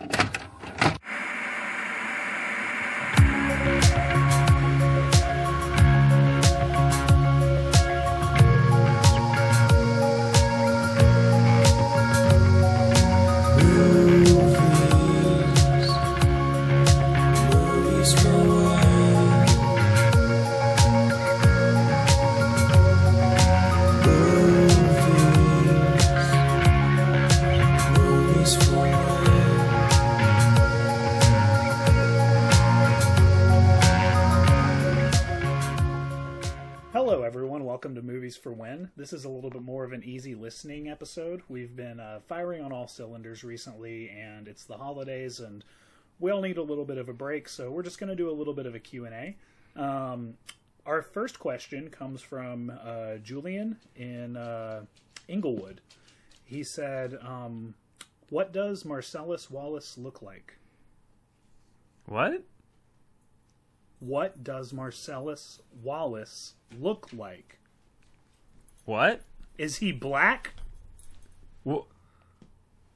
you This is a little bit more of an easy listening episode. We've been uh, firing on all cylinders recently, and it's the holidays, and we all need a little bit of a break. So we're just going to do a little bit of a Q and A. Um, our first question comes from uh, Julian in uh, Inglewood. He said, um, "What does Marcellus Wallace look like? What? What does Marcellus Wallace look like? What? Is he black?" Wh-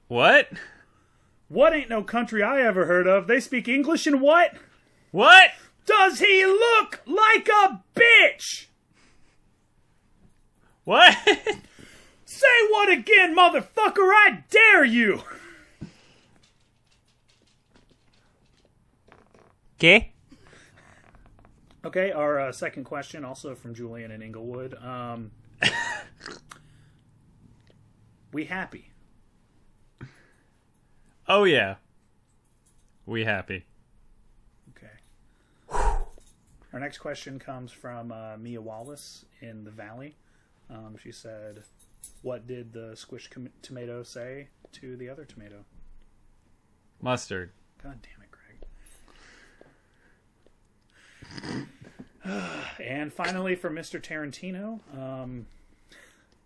What? What ain't no country I ever heard of? They speak English and what? What? Does he look like a bitch? What? Say what again, motherfucker? I dare you! Okay. Okay, our uh, second question, also from Julian in Inglewood. Um, we happy? Oh yeah. We happy. Okay. Our next question comes from uh, Mia Wallace in the Valley. Um, she said, "What did the squish com- tomato say to the other tomato?" Mustard. God damn it, Greg. and finally, for Mr. Tarantino, um,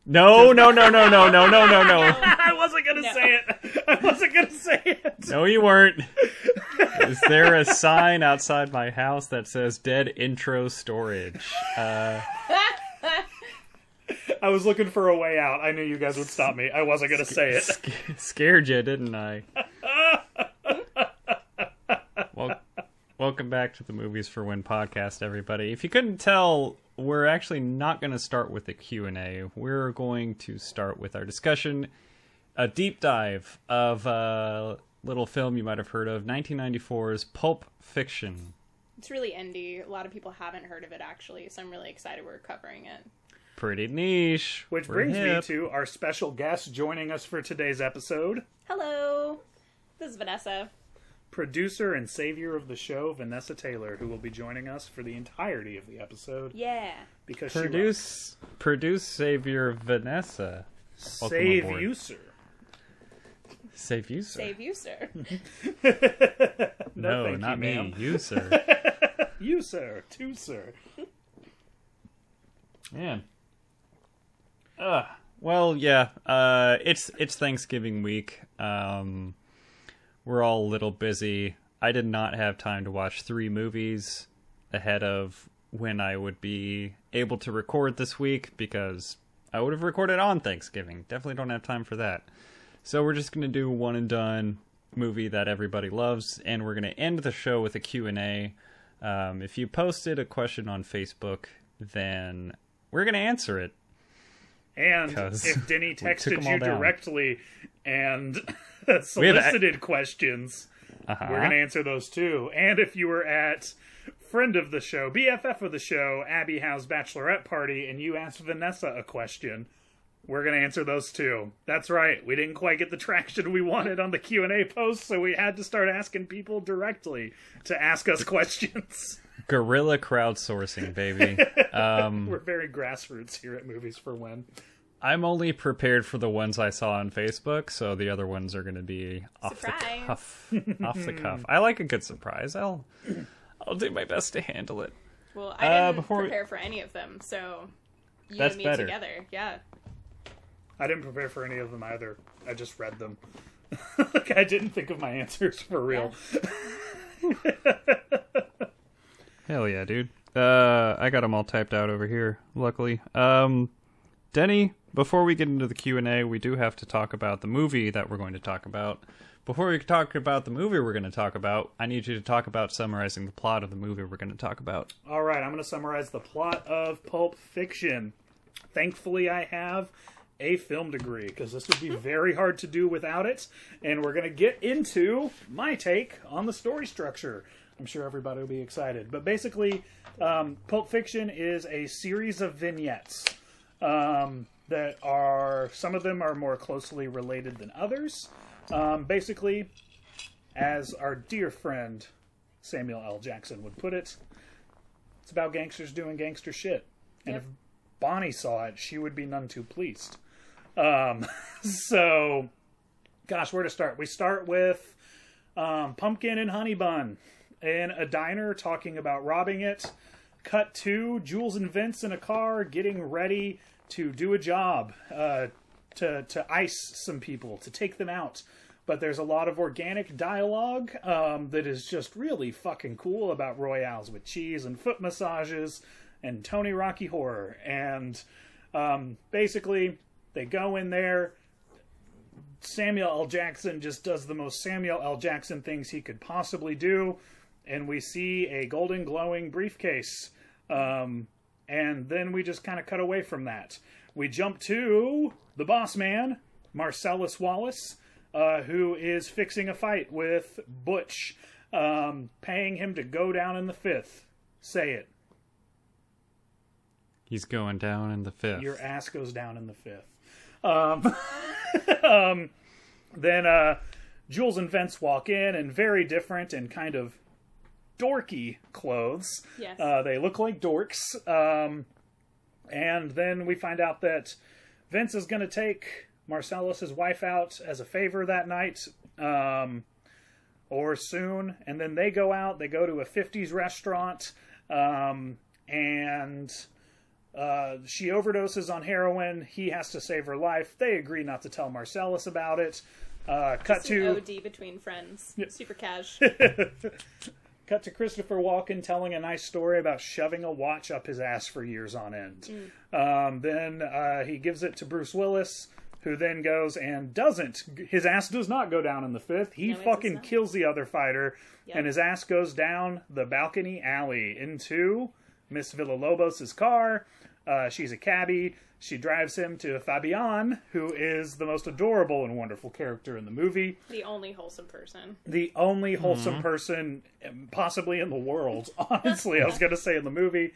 No, no, no, no, no, no, no, no, no. I wasn't gonna say it. I wasn't gonna say it. No, you weren't. Is there a sign outside my house that says "Dead Intro Storage"? Uh, I was looking for a way out. I knew you guys would stop me. I wasn't gonna say it. sc- scared you, didn't I? well, welcome back to the Movies for Win podcast, everybody. If you couldn't tell, we're actually not going to start with a Q&A. We're going to start with our discussion, a deep dive of a little film you might have heard of, 1994's Pulp Fiction. It's really indie. A lot of people haven't heard of it actually, so I'm really excited we're covering it. Pretty niche. Which We're brings me to our special guest joining us for today's episode. Hello, this is Vanessa. Producer and savior of the show, Vanessa Taylor, who will be joining us for the entirety of the episode Yeah. because she Produce, produce Savior Vanessa. rocks. welcome save aboard. you, sir. Save you, sir. Save you, sir. No, no, thank not you, me. ma'am. You, sir. You, sir. Two, sir. Man. Ugh. Well, yeah. Uh, it's it's Thanksgiving week. Um, we're all a little busy. I did not have time to watch three movies ahead of when I would be able to record this week because I would have recorded on Thanksgiving. Definitely don't have time for that. So we're just gonna do one and done movie that everybody loves, and we're gonna end the show with a Q and A. Um, if you posted a question on Facebook, then we're gonna answer it. And if Denny texted you directly and have a- solicited questions, Uh-huh. we're going to answer those too. And if you were at friend of the show, BFF of the show, Abby Howe's bachelorette party, and you asked Vanessa a question, we're going to answer those too. That's right. We didn't quite get the traction we wanted on the Q&A post, so we had to start asking people directly to ask us questions. Guerrilla crowdsourcing, baby. Um, we're very grassroots here at Movies for When. I'm only prepared for the ones I saw on Facebook, so the other ones are going to be off Surprise. the cuff. off the cuff. I like a good surprise. I'll I'll do my best to handle it. Well, I Uh, didn't before we- prepare for any of them, so you That's and me better. together. Yeah. I didn't prepare for any of them either. I just read them. like I didn't think of my answers for real. Hell yeah, dude. Uh, I got them all typed out over here. Luckily, um, Denny, before we get into the Q and A, we do have to talk about the movie that we're going to talk about. Before we talk about the movie we're going to talk about, I need you to talk about summarizing the plot of the movie we're going to talk about. All right, I'm going to summarize the plot of Pulp Fiction. Thankfully, I have a film degree because this would be very hard to do without it. And we're going to get into my take on the story structure. I'm sure everybody will be excited. But basically, um, Pulp Fiction is a series of vignettes um, that are, some of them are more closely related than others. Um, basically, as our dear friend Samuel L. Jackson would put it, it's about gangsters doing gangster shit. And Yep. if Bonnie saw it, she would be none too pleased. Um, so, gosh, where to start? We start with um, Pumpkin and Honey Bun in a diner talking about robbing it. Cut to Jules and Vince in a car getting ready to do a job, uh, to to ice some people, to take them out. But there's a lot of organic dialogue um, that is just really fucking cool about royales with cheese and foot massages and Tony Rocky horror. And um, basically, they go in there. Samuel L. Jackson just does the most Samuel L. Jackson things he could possibly do, and we see a golden glowing briefcase. Um, and then we just kind of cut away from that. We jump to the boss man, Marcellus Wallace, uh, who is fixing a fight with Butch, um, paying him to go down in the fifth. Say it. He's going down in the fifth. Your ass goes down in the fifth. Um, um, then uh, Jules and Vince walk in and very different and kind of dorky clothes. Yes. Uh, they look like dorks. Um, and then we find out that Vince is going to take Marcellus' wife out as a favor that night. Um, or soon. And then they go out, they go to a 50s restaurant, um, and uh, she overdoses on heroin. He has to save her life. They agree not to tell Marcellus about it. Uh, cut to OD between friends. Super cash. cut to Christopher Walken telling a nice story about shoving a watch up his ass for years on end. Um, then uh, he gives it to Bruce Willis, who then goes and doesn't. His ass does not go down in the fifth. He No, fucking kills the other fighter, Yep. and his ass goes down the balcony alley into Miss Villalobos' car. Uh, she's a cabbie. She drives him to Fabian, who is the most adorable and wonderful character in the movie. The only wholesome person. the only wholesome person um, possibly in the world honestly i was going to say in the movie.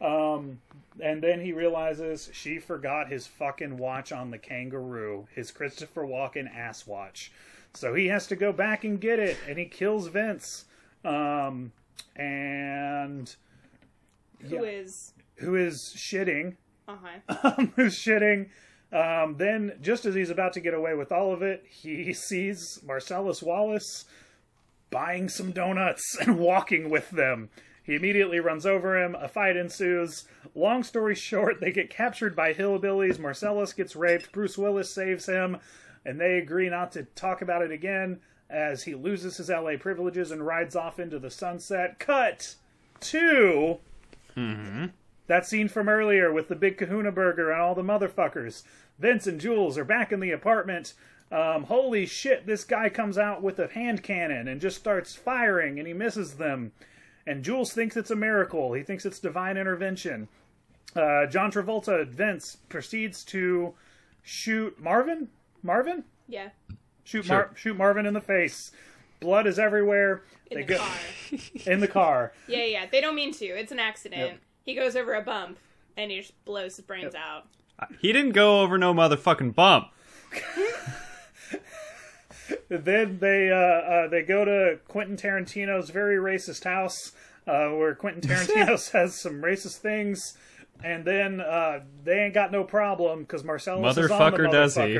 Um, and then he realizes she forgot his fucking watch on the kangaroo his christopher walken ass watch. So he has to go back and get it and he kills vince. Um, and Who is who is shitting uh-huh. who's shitting. Um, then, just as he's about to get away with all of it, he sees Marcellus Wallace buying some donuts and walking with them. He immediately runs over him. A fight ensues. Long story short, they get captured by hillbillies. Marcellus gets raped. Bruce Willis saves him, and they agree not to talk about it again as he loses his LA privileges and rides off into the sunset. Cut to that scene from earlier with the big kahuna burger and all the motherfuckers. Vince and Jules are back in the apartment. Um, holy shit, this guy comes out with a hand cannon and just starts firing and he misses them. And Jules thinks it's a miracle. He thinks it's divine intervention. Uh, John Travolta, Vince, proceeds to shoot Marvin? Marvin? Yeah. Shoot, Sure. Mar- shoot Marvin in the face. Blood is everywhere. In they the go car. in the car. Yeah, yeah. They don't mean to. It's an accident. Yep. He goes over a bump and he just blows his brains out. He didn't go over no motherfucking bump. then they uh, uh, they go to Quentin Tarantino's very racist house, uh, where Quentin Tarantino says some racist things, and then uh, they ain't got no problem because Marcellus is on the Motherfucker does he.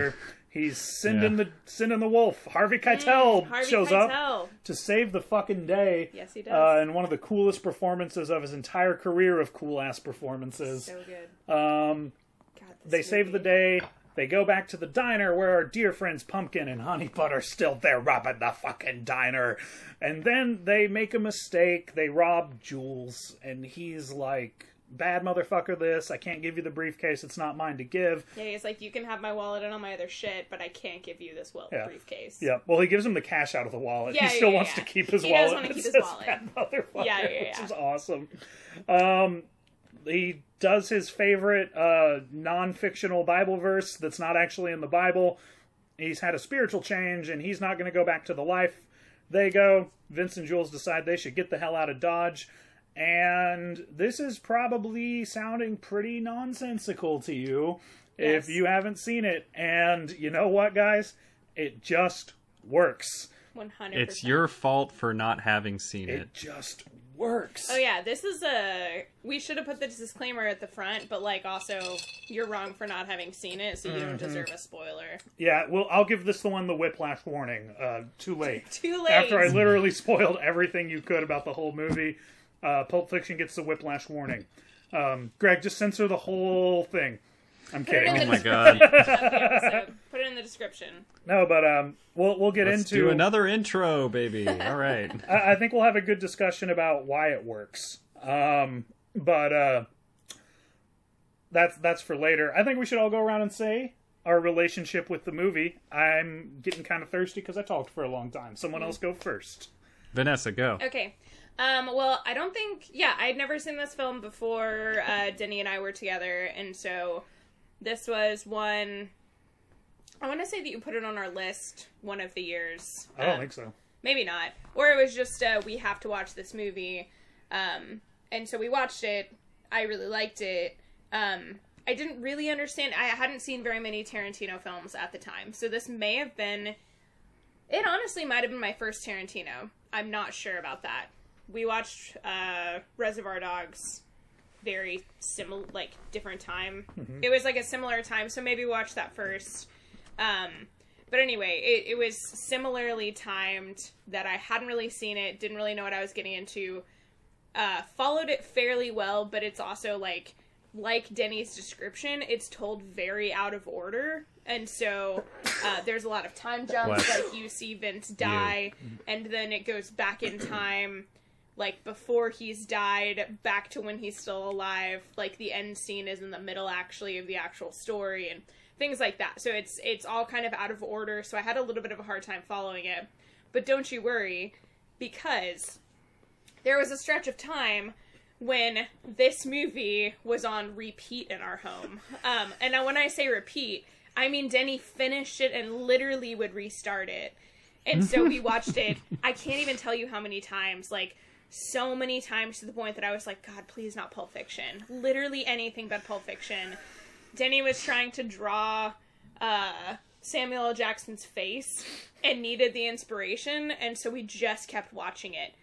Motherfucker. He's sending Yeah. the sending the wolf. Harvey Keitel Mm, Harvey shows up to save the fucking day. Yes, he does. Uh, and one of the coolest performances of his entire career of cool ass performances. so good. Um, God, this they save the day. They go back to the diner where our dear friends Pumpkin and Honey Butt are still there robbing the fucking diner. And then they make a mistake. They rob Jules, and he's like bad motherfucker this. I can't give you the briefcase. It's not mine to give. Yeah, he's like, you can have my wallet and all my other shit, but I can't give you this well Yeah. briefcase. Yeah. Well, he gives him the cash out of the wallet. Yeah, he still yeah, wants yeah. to keep his He does wallet. wanna keep his wallet. bad motherfucker, Yeah, yeah, which is awesome. Um, he does his favorite uh, non-fictional Bible verse that's not actually in the Bible. He's had a spiritual change, and he's not going to go back to the life they go. Vince and Jules decide they should get the hell out of Dodge. And this is probably sounding pretty nonsensical to you if you haven't seen it. And you know what, guys? It just works. 100%. It's your fault for not having seen It it. just works. Oh yeah, this is a. We should have put the disclaimer at the front, but like also, you're wrong for not having seen it, so you Mm-hmm. don't deserve a spoiler. Yeah, well, I'll give this the one the whiplash warning. Uh, too late. Too late. After I literally spoiled everything you could about the whole movie, uh, Pulp Fiction gets the whiplash warning. Um, Greg, just censor the whole thing. I'm Put it in kidding. Oh my god. episode. Put it in the description. No, but um, we'll we'll get Let's into. do another intro, baby. All right. I, I think we'll have a good discussion about why it works. Um, but uh, that's that's for later. I think we should all go around and say our relationship with the movie. I'm getting kind of thirsty because I talked for a long time. Someone else go first. Vanessa, go. Okay. Um, well, I don't think. Yeah, I'd never seen this film before uh, Denny and I were together, and so this was one. I want to say that you put it on our list one of the years. I don't Um, think so. maybe not or it was just uh, we have to watch this movie um, and so we watched it i really liked it um, i didn't really understand i hadn't seen very many tarantino films at the time so this may have been it honestly might have been my first tarantino i'm not sure about that we watched uh, reservoir dogs very similar like different time. It was like a similar time so maybe watch that first. Um, but anyway, it, it was similarly timed that I hadn't really seen it, didn't really know what I was getting into. Uh, followed it fairly well, but it's also like like Denny's description, it's told very out of order, and so uh, there's a lot of time jumps. Like you see Vince die, and then it goes back in time, like before he's died, back to when he's still alive. Like the end scene is in the middle, actually, of the actual story, and things like that. So it's it's all kind of out of order. So I had a little bit of a hard time following it. But don't you worry, because there was a stretch of time when this movie was on repeat in our home. Um, and now when I say repeat, I mean Denny finished it and literally would restart it. And so we watched it. I can't even tell you how many times, like so many times to the point that I was like, God, please not Pulp Fiction. Literally anything but Pulp Fiction. Denny was trying to draw uh, Samuel L. Jackson's face and needed the inspiration, and so we just kept watching it.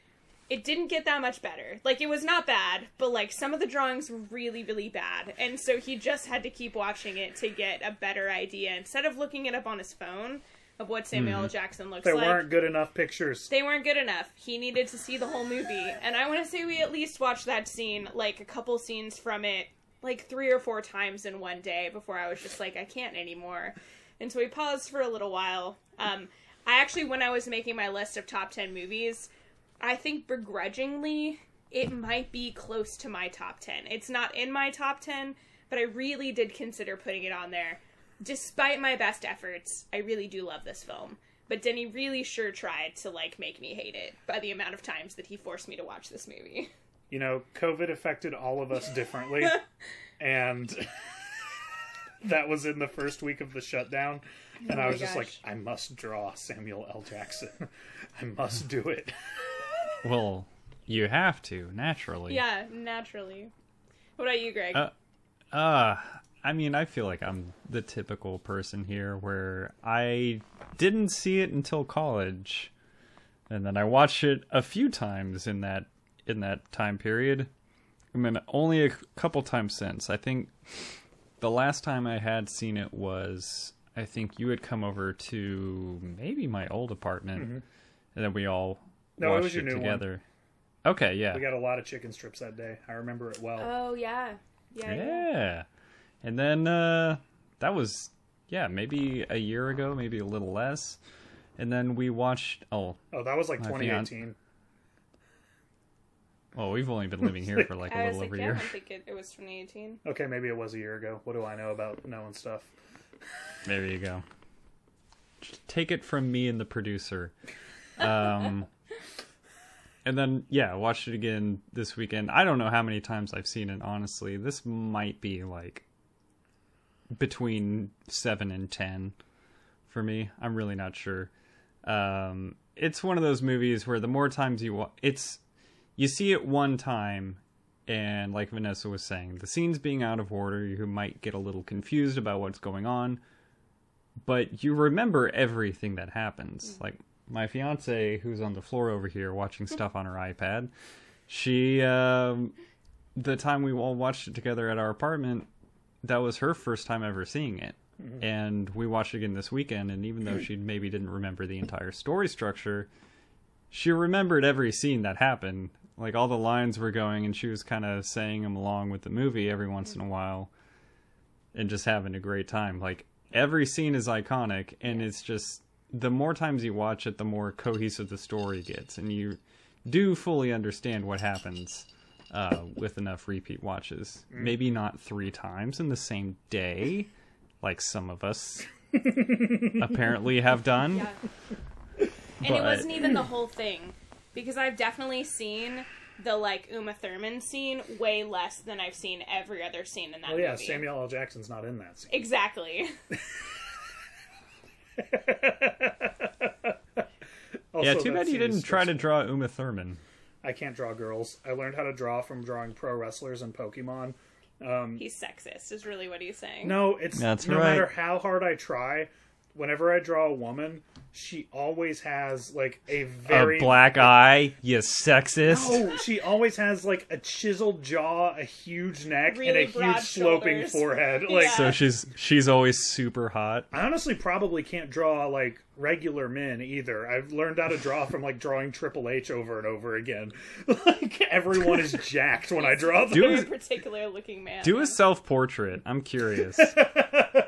It didn't get that much better. Like, it was not bad, but like some of the drawings were really, really bad, and so he just had to keep watching it to get a better idea instead of looking it up on his phone of what Samuel L. Jackson looks There like There weren't good enough pictures. they weren't good enough. He needed to see the whole movie. And I want to say we at least watched that scene, like a couple scenes from it, like three or four times in one day before I was just like, I can't anymore. And so we paused for a little while. Um, I actually, when I was making my list of top 10 movies, I think begrudgingly it might be close to my top 10. It's not in my top 10, but I really did consider putting it on there. Despite my best efforts, I really do love this film. But Denny really sure tried to like make me hate it by the amount of times that he forced me to watch this movie. You know, COVID affected all of us differently, and that was in the first week of the shutdown. And I Oh my was just like. I must draw Samuel L. Jackson. I must do it. Well, you have to naturally. Yeah, naturally. What about you, Greg? Uh, Uh, I mean, I feel like I'm the typical person here where I didn't see it until college, and then I watched it a few times in that in that time period. I mean, only a couple times since. I think the last time I had seen it was I think you had come over to maybe my old apartment, and then we all Mm-hmm. No, it watched was your new one. together. Okay, yeah. We got a lot of chicken strips that day. I remember it well. oh yeah. yeah, yeah. Yeah. And then uh that was yeah, maybe a year ago, maybe a little less. And then we watched oh, oh, that was like 2018. Well, we've only been living here for like a I was little like, over a yeah, I year. don't think it, it was 2018. Okay, maybe it was a year ago. What do I know about knowing stuff? There you go. Take it from me and the producer. Um, and then yeah, I watched it again this weekend. I don't know how many times I've seen it. Honestly, this might be like between seven and ten for me. I'm really not sure. Um, it's one of those movies where the more times you wa- it's you see it one time and like Vanessa was saying, the scenes being out of order, you might get a little confused about what's going on, but you remember everything that happens. Like my fiance, who's on the floor over here watching stuff on her iPad, she, um, the time we all watched it together at our apartment, that was her first time ever seeing it. Mm-hmm. And we watched it again this weekend, and even though she maybe didn't remember the entire story structure, she remembered every scene that happened. Like all the lines were going, and she was kind of saying them along with the movie every once in a mm-hmm. while, and just having a great time. Like every scene is iconic, and it's just the more times you watch it, the more cohesive the story gets, and you do fully understand what happens uh, with enough repeat watches. Maybe not three times in the same day, like some of us apparently have done. Yeah. And it wasn't even the whole thing. Because I've definitely seen the like Uma Thurman scene way less than I've seen every other scene in that movie. Oh yeah, movie. Samuel L. Jackson's not in that scene. Exactly. Also, yeah, too bad you didn't try to draw Uma Thurman. I can't draw girls. I learned how to draw from drawing pro wrestlers and Pokemon. Um, he's sexist, is really what he's saying. No, it's That's no right. matter how hard I try. Whenever I draw a woman, she always has like a very A black eye, you sexist. Oh, she always has like a chiseled jaw, a huge neck, and a huge sloping shoulders. forehead. Like Yeah. So she's she's always super hot. I honestly probably can't draw like regular men either. I've learned how to draw from like drawing Triple H over and over again. like everyone is jacked when I draw them. Do Very it- particular looking man. Do a self portrait. I'm curious.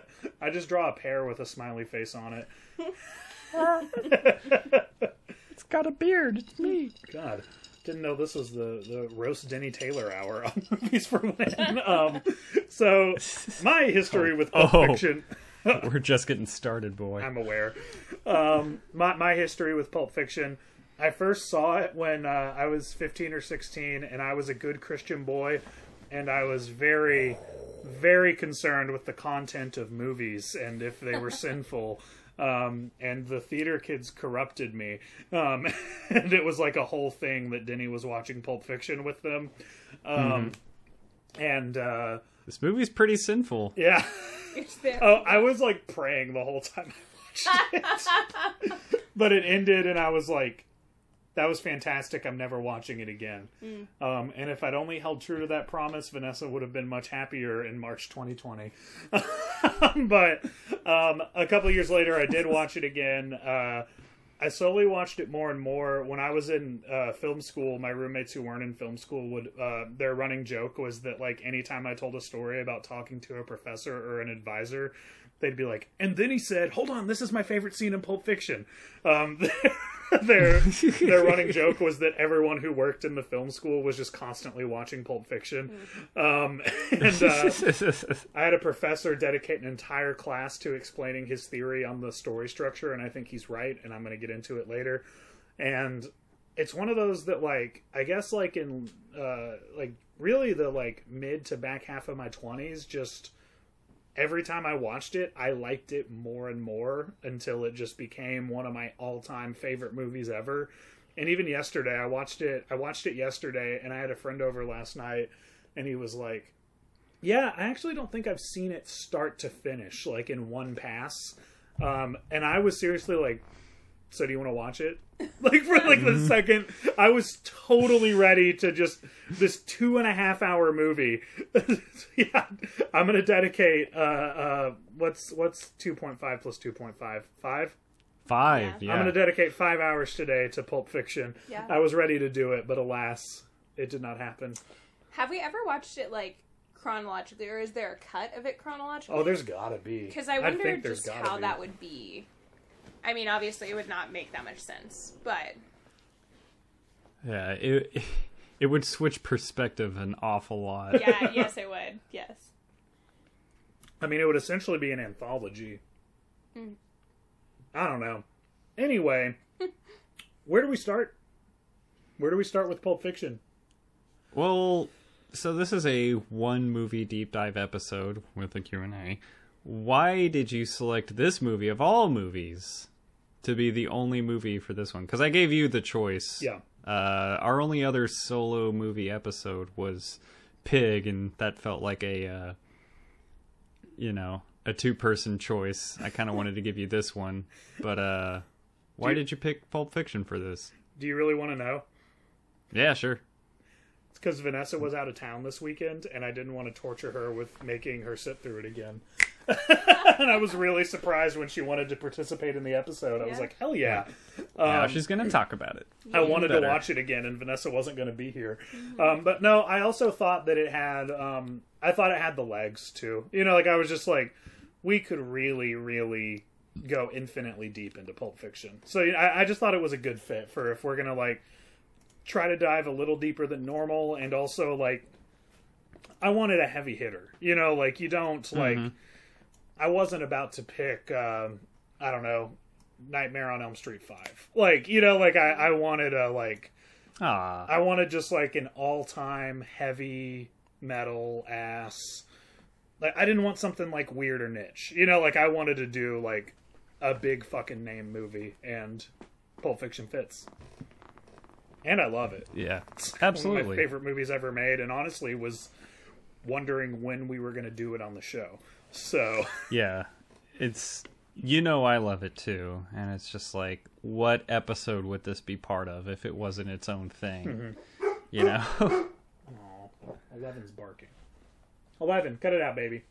I just draw a pear with a smiley face on it. it's got a beard. It's me. God, didn't know this was the the roast Denny Taylor hour on movies for when. Um, so my history with Pulp Oh. Fiction. We're just getting started, boy. I'm aware. Um, my my history with Pulp Fiction. I first saw it when uh, I was 15 or 16, and I was a good Christian boy, and I was very, very concerned with the content of movies and if they were sinful. Um, and the theater kids corrupted me, um, and it was like a whole thing that Denny was watching Pulp Fiction with them, um, and uh, This movie's pretty sinful. yeah. Oh, I was like praying the whole time I watched it. but it ended, and I was like, that was fantastic. I'm never watching it again. Um, and if I'd only held true to that promise, Vanessa would have been much happier in March 2020. but um, a couple years later, I did watch it again. Uh, I slowly watched it more and more. When I was in uh, film school, my roommates who weren't in film school would uh, their running joke was that like anytime I told a story about talking to a professor or an advisor, they'd be like, "And then he said, hold on, this is my favorite scene in Pulp Fiction." Um, their their running joke was that everyone who worked in the film school was just constantly watching Pulp Fiction. Um, and uh, I had a professor dedicate an entire class to explaining his theory on the story structure, and I think he's right, and I'm going to get into it later. And it's one of those that, like, I guess, like in, uh, like, really the like mid to back half of my 20s, just every time I watched it, I liked it more and more until it just became one of my all-time favorite movies ever. And even yesterday, I watched it. I watched it yesterday, and I had a friend over last night, and he was like, "Yeah, I actually don't think I've seen it start to finish, like in one pass." Um, and I was seriously like, "So do you want to watch it?" like for like the second, I was totally ready to just this two and a half hour movie. yeah, I'm gonna dedicate. Uh, uh, what's what's two point five plus two point five? Five. Five, Yeah. yeah. I'm going to dedicate five hours today to Pulp Fiction. Yeah. I was ready to do it, but alas, it did not happen. Have we ever watched it like chronologically, or is there a cut of it chronologically? Oh, there's got to be. Because I I wonder think just how be. that would be. I mean, obviously, it would not make that much sense, but Yeah, it it would switch perspective an awful lot. Yeah, yes, it would. Yes. I mean, it would essentially be an anthology. Hmm. I don't know. Anyway, where do we start? Where do we start with Pulp Fiction? Well, so this is a one movie deep dive episode with a Q&A. Why did you select this movie of all movies to be the only movie for this one? Cuz I gave you the choice. Yeah. Uh, our only other solo movie episode was Pig and that felt like a uh, you know, a two-person choice. I kind of wanted to give you this one, but uh why you- did you pick Pulp Fiction for this? Do you really want to know? Yeah, sure. It's because Vanessa was out of town this weekend, and I didn't want to torture her with making her sit through it again. and I was really surprised when she wanted to participate in the episode. I was Yeah. like, hell yeah. now Um, she's going to talk about it. I wanted better. to watch it again, and Vanessa wasn't going to be here. Um, but no, I also thought that it had. Um, I thought it had the legs too. You know, like I was just like, we could really, really go infinitely deep into Pulp Fiction. So you know, I, I just thought it was a good fit for if we're gonna like try to dive a little deeper than normal, and also like, I wanted a heavy hitter. You know, like you don't like. I wasn't about to pick. Um, I don't know. Nightmare on Elm Street Five. Like you know, like I, I wanted a like Ah. I wanted just like an all time heavy metal ass. Like I didn't want something like weird or niche. You know, like I wanted to do like a big fucking name movie, and Pulp Fiction fits. And I love it. Yeah, It's One of my favorite movies ever made, and honestly was wondering when we were going to do it on the show. So Yeah, it's you know I love it too, and it's just like, what episode would this be part of if it wasn't its own thing? Mm-hmm. You know, Eleven's barking. Eleven, cut it out, baby.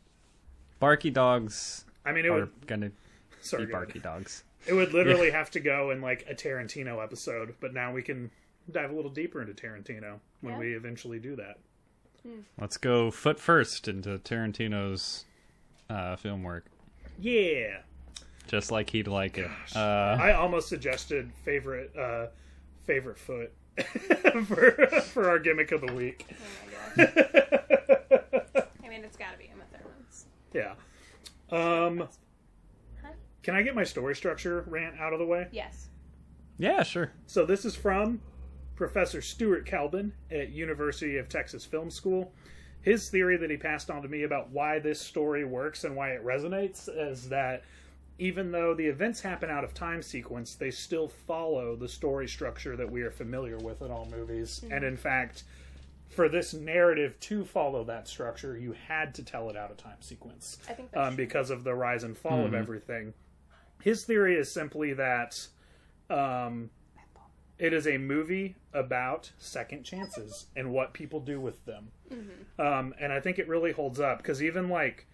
barky dogs I mean, it are would. gonna Sorry, be barky dogs. It would literally have to go in like a Tarantino episode, but now we can dive a little deeper into Tarantino when Yeah. we eventually do that. Let's go foot first into Tarantino's uh, film work, Yeah. just like he'd like it. Uh, I almost suggested favorite uh favorite foot for for our gimmick of the week. Oh my gosh. I mean, it's got to be Uma Thurman's. Yeah. Um Huh? can I get my story structure rant out of the way? Yes. yeah, sure. So this is from Professor Stuart Kelbin at University of Texas Film School. His theory that he passed on to me about why this story works and why it resonates is that even though the events happen out of time sequence, they still follow the story structure that we are familiar with in all movies. And in fact, for this narrative to follow that structure, you had to tell it out of time sequence I think um, because of the rise and fall of everything. His theory is simply that um, it is a movie about second chances and what people do with them. Um, and I think it really holds up because even like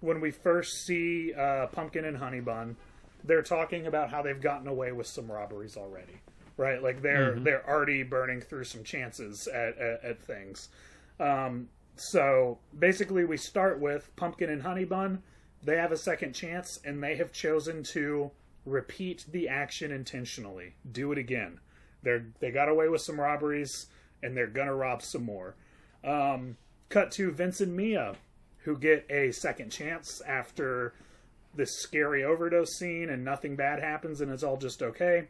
when we first see uh, Pumpkin and Honey Bun, they're talking about how they've gotten away with some robberies already, right? Like they're they're already burning through some chances at at, at things. Um, so basically, we start with Pumpkin and Honey Bun. They have a second chance, and they have chosen to repeat the action intentionally. Do it again. They're they got away with some robberies, and they're gonna rob some more. Um, cut to Vince and Mia, who get a second chance after this scary overdose scene, and nothing bad happens, and it's all just okay.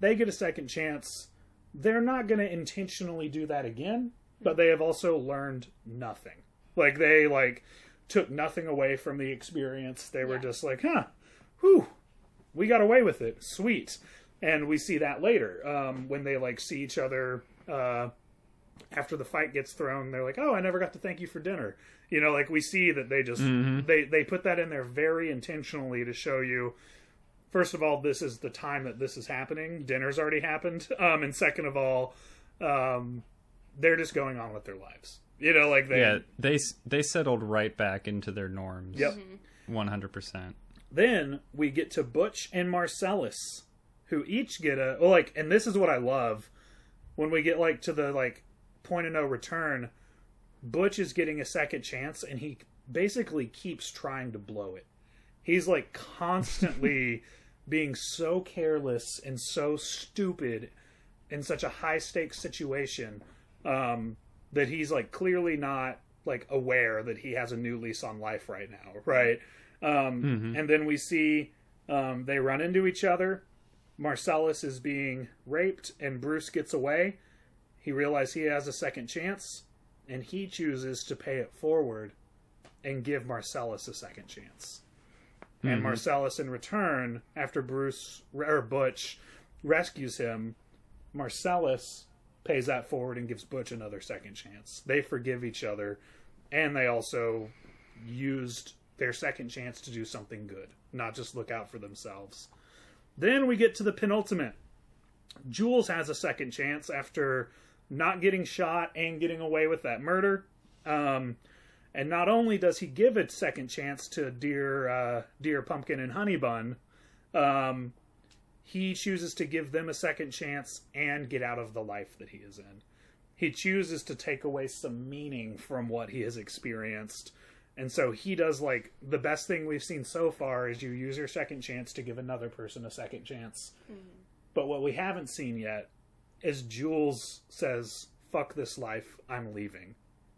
They get a second chance. They're not to intentionally do that again, but they have also learned nothing. Like they like took nothing away from the experience. They were Yeah. just like, huh, whew, we got away with it. Sweet. And we see that later um, when they like see each other uh, after the fight gets thrown. They're like, oh, I never got to thank you for dinner. You know, like we see that they just they they put that in there very intentionally to show you. First of all, this is the time that this is happening. Dinner's already happened. Um, and second of all, um, they're just going on with their lives. You know, like they Yeah, they they settled right back into their norms. Yep. one hundred percent. Then we get to Butch and Marcellus, who each get a well, like, and this is what I love when we get like to the like point of no return. Butch is getting a second chance, and he basically keeps trying to blow it. He's like constantly being so careless and so stupid in such a high stakes situation um, that he's like clearly not like aware that he has a new lease on life right now, right? Um, Mhm. And then we see um, they run into each other. Marcellus is being raped, and Bruce gets away. He realizes he has a second chance, and he chooses to pay it forward and give Marcellus a second chance. And Mhm. Marcellus, in return, after Bruce or Butch rescues him, Marcellus pays that forward and gives Butch another second chance. They forgive each other, and they also used their second chance to do something good, not just look out for themselves. Then we get to the penultimate. Jules has a second chance after not getting shot and getting away with that murder. Um, and not only does he give a second chance to dear uh, dear Pumpkin and Honey Bun, um, he chooses to give them a second chance and get out of the life that he is in. He chooses to take away some meaning from what he has experienced. And so he does like the best thing we've seen so far is you use your second chance to give another person a second chance. But what we haven't seen yet is Jules says, "Fuck this life. I'm leaving.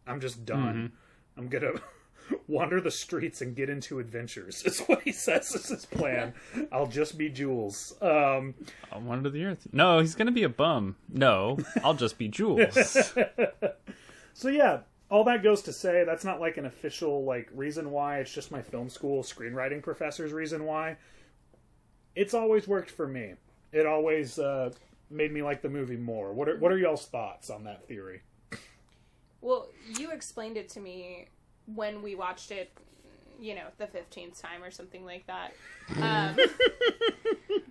I'm just done. I'm gonna wander the streets and get into adventures." Is what he says is his plan. I'll just be Jules. Um, I wanted the earth. No, he's gonna be a bum. No, I'll just be Jules. so yeah, all that goes to say that's not like an official like reason why. It's just my film school screenwriting professor's reason why. It's always worked for me. It always uh, made me like the movie more. What are what are y'all's thoughts on that theory? Well, you explained it to me when we watched it, you know, the fifteenth time or something like that. Um,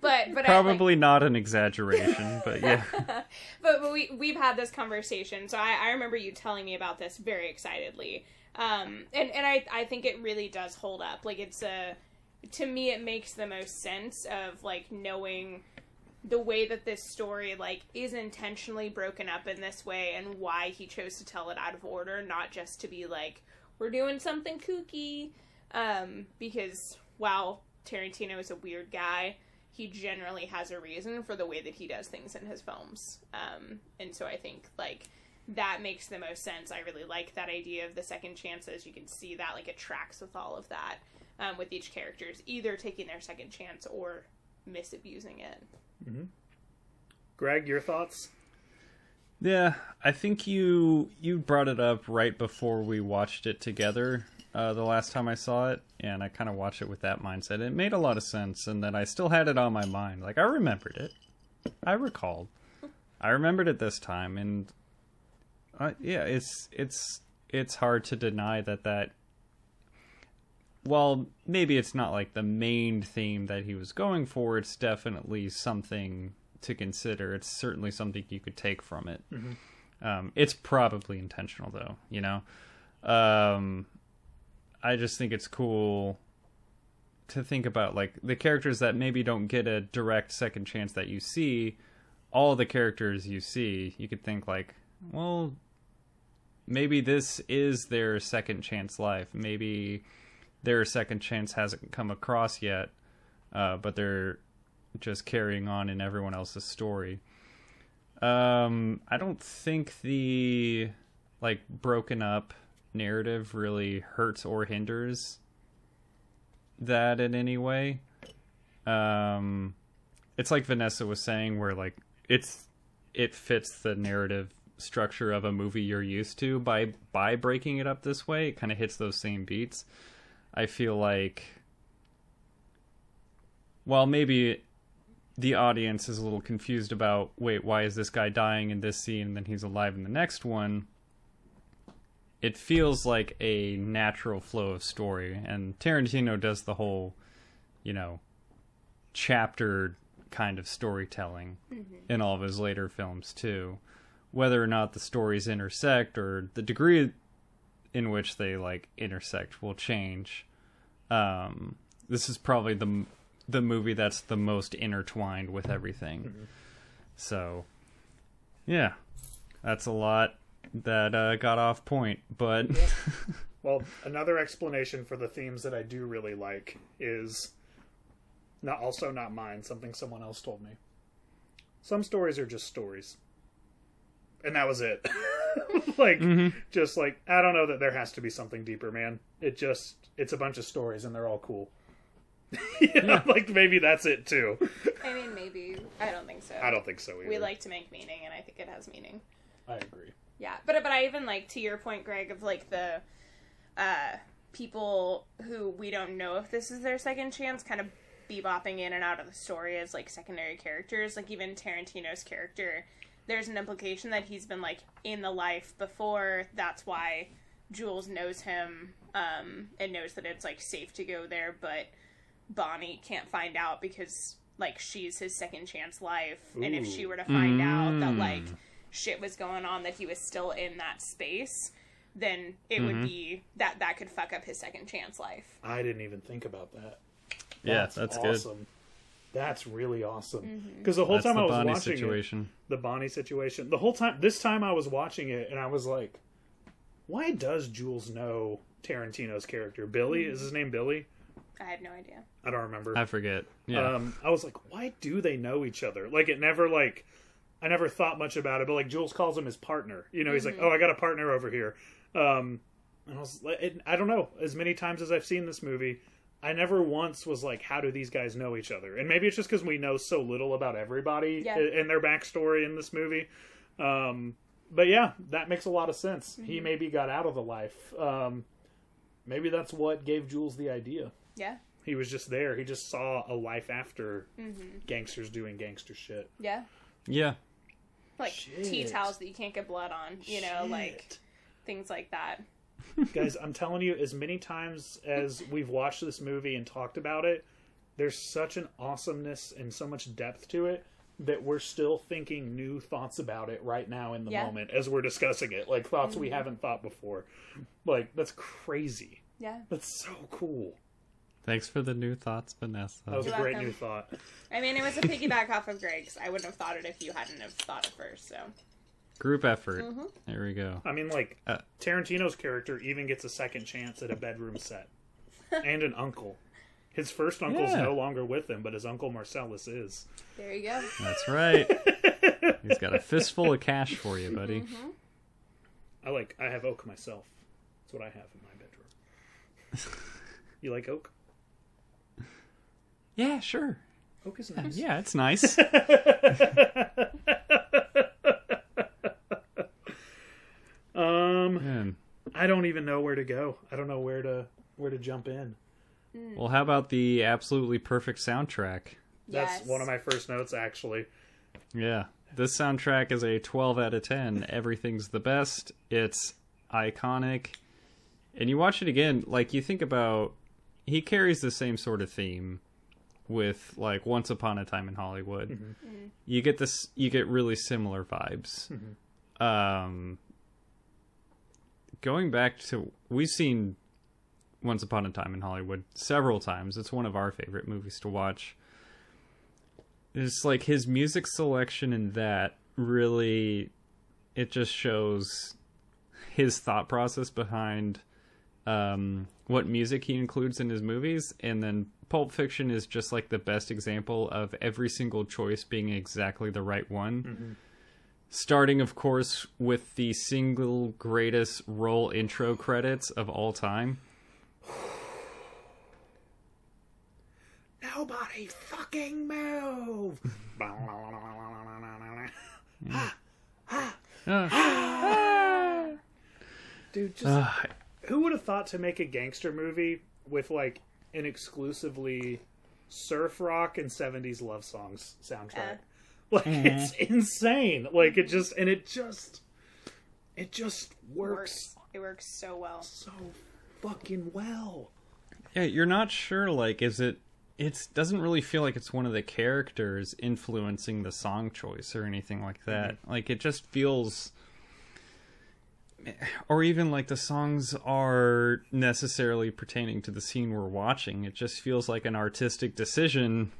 but but I, like, Probably not an exaggeration, but yeah. but, but we we've had this conversation, so I, I remember you telling me about this very excitedly. Um, and and I I think it really does hold up. Like it's a to me it makes the most sense of like knowing the way that this story like is intentionally broken up in this way and why he chose to tell it out of order, not just to be like we're doing something kooky. Um, because while Tarantino is a weird guy, he generally has a reason for the way that he does things in his films. Um, and so I think like that makes the most sense. I really like that idea of the second chances. You can see that like it tracks with all of that um, with each character's either taking their second chance or misabusing it. Mm-hmm. Greg, your thoughts? Yeah, I think you you brought it up right before we watched it together uh, the last time I saw it, and I kind of watched it with that mindset. It made a lot of sense, and then I still had it on my mind. Like I remembered it, I recalled, I remembered it this time, and uh, yeah, it's it's it's hard to deny that that. Well, maybe it's not like the main theme that he was going for. It's definitely something to consider. It's certainly something you could take from it. Um, it's probably intentional, though. You know, um, I just think it's cool to think about like the characters that maybe don't get a direct second chance that you see. All the characters you see, you could think like, well, maybe this is their second chance life. Maybe their second chance hasn't come across yet, uh, but they're just carrying on in everyone else's story. Um, I don't think the like broken up narrative really hurts or hinders that in any way. Um, it's like Vanessa was saying, where like it's it fits the narrative structure of a movie you're used to by by breaking it up this way. It kind of hits those same beats. I feel like, well, maybe the audience is a little confused about wait, why is this guy dying in this scene and then he's alive in the next one? It feels like a natural flow of story, and Tarantino does the whole, you know, chapter kind of storytelling in all of his later films too. Whether or not the stories intersect or the degree in which they like intersect will change. Um, this is probably the the movie that's the most intertwined with everything. So, yeah, that's a lot that uh, got off point, but Well, another explanation for the themes that I do really like is not also not mine, something someone else told me. Some stories are just stories. And that was it. like just like I don't know that there has to be something deeper, man. It just it's a bunch of stories and they're all cool. you know, like maybe that's it too. I mean, maybe. I don't think so. I don't think so either. We like to make meaning, and I think it has meaning. I agree. Yeah, but but I even like to your point, Greg, of like the uh, people who we don't know if this is their second chance, kind of bebopping in and out of the story as like secondary characters. Like even Tarantino's character, there's an implication that he's been like in the life before. That's why Jules knows him um, and knows that it's like safe to go there, but Bonnie can't find out because like she's his second chance life, and if she were to find out that like shit was going on that he was still in that space then it would be that that could fuck up his second chance life I didn't even think about that. Yeah, that's good. awesome. That's really awesome. Mm-hmm. Because the whole That's time the I was Bonnie watching it, situation. the Bonnie situation, the whole time, this time I was watching it and I was like, why does Jules know Tarantino's character? Billy? Is his name Billy? i have no idea I don't remember. I forget. Yeah. Um, I was like, why do they know each other? Like, it never, like, I never thought much about it, but, like, Jules calls him his partner. You know, he's like, oh, I got a partner over here. Um, and I was like, it, I don't know. As many times as I've seen this movie, I never once was like, how do these guys know each other? And maybe it's just because we know so little about everybody Yeah. and, and their backstory in this movie. Um, but yeah, that makes a lot of sense. He Mm-hmm. maybe got out of the life. Um, maybe that's what gave Jules the idea. yeah He was just there. He just saw a life after Mm-hmm. gangsters doing gangster shit. yeah yeah. Like tea towels that you can't get blood on you know like things like that Guys, I'm telling you, as many times as we've watched this movie and talked about it, there's such an awesomeness and so much depth to it that we're still thinking new thoughts about it right now in the Yeah. moment as we're discussing it. Like thoughts we mm-hmm. haven't thought before. Like, that's crazy. yeah That's so cool. Thanks for the new thoughts, Vanessa. That was You're a great welcome. new thought. i mean it was a piggyback off of greg's i wouldn't have thought it if you hadn't have thought it first so Group effort. Mm-hmm. There we go. I mean, like, Uh, Tarantino's character even gets a second chance at a bedroom set. and an uncle. His first uncle's Yeah. no longer with him, but his uncle Marcellus is. there you go That's right. He's got a fistful of cash for you, buddy. Mm-hmm. I like. I have oak myself. That's what I have in my bedroom. you like oak? Yeah, sure. Oak is nice. Yeah, it's nice. Um, Man. I don't even know where to go. I don't know where to where to jump in. Well, how about the absolutely perfect soundtrack? That's Yes. one of my first notes, actually. Yeah. This soundtrack is a 12 out of 10. Everything's the best. It's iconic. And you watch it again, like you think about he carries the same sort of theme with like Once Upon a Time in Hollywood. You get this you get really similar vibes. Um going back to we've seen Once Upon a Time in Hollywood several times. It's one of our favorite movies to watch. It's like his music selection in that really it just shows his thought process behind um, what music he includes in his movies and then pulp fiction is just like the best example of every single choice being exactly the right one. Starting of course with the single greatest roll intro credits of all time. Nobody fucking move. Uh, Dude, just uh, who would have thought to make a gangster movie with like an exclusively surf rock and 70s love songs soundtrack? Uh. Like it's mm-hmm. insane. Like it just and it just it just works works it works so well so fucking well. Yeah, you're not sure. Like, is it? It doesn't really feel like it's one of the characters influencing the song choice or anything like that. Mm-hmm. Like, it just feels, or even like the songs are necessarily pertaining to the scene we're watching. It just feels like an artistic decision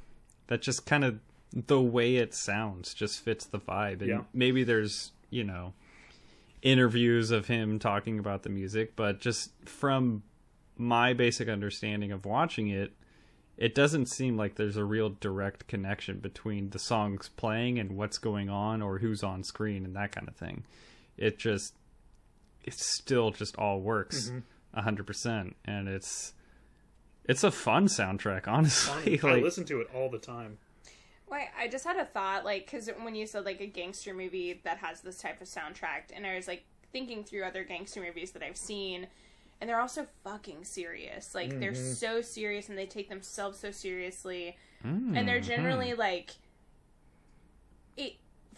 that just kind of the way it sounds just fits the vibe. And Yeah. maybe there's you know interviews of him talking about the music, but just from my basic understanding of watching it, it doesn't seem like there's a real direct connection between the songs playing and what's going on or who's on screen and that kind of thing. It just it still just all works mm-hmm. a hundred percent, and it's it's a fun soundtrack. Honestly, I like listen to it all the time. Wait, I just had a thought, like, because when you said like a gangster movie that has this type of soundtrack, and I was like thinking through other gangster movies that I've seen, and they're also fucking serious. Like they're mm-hmm. so serious, and they take themselves so seriously, and they're mm-hmm. generally like, it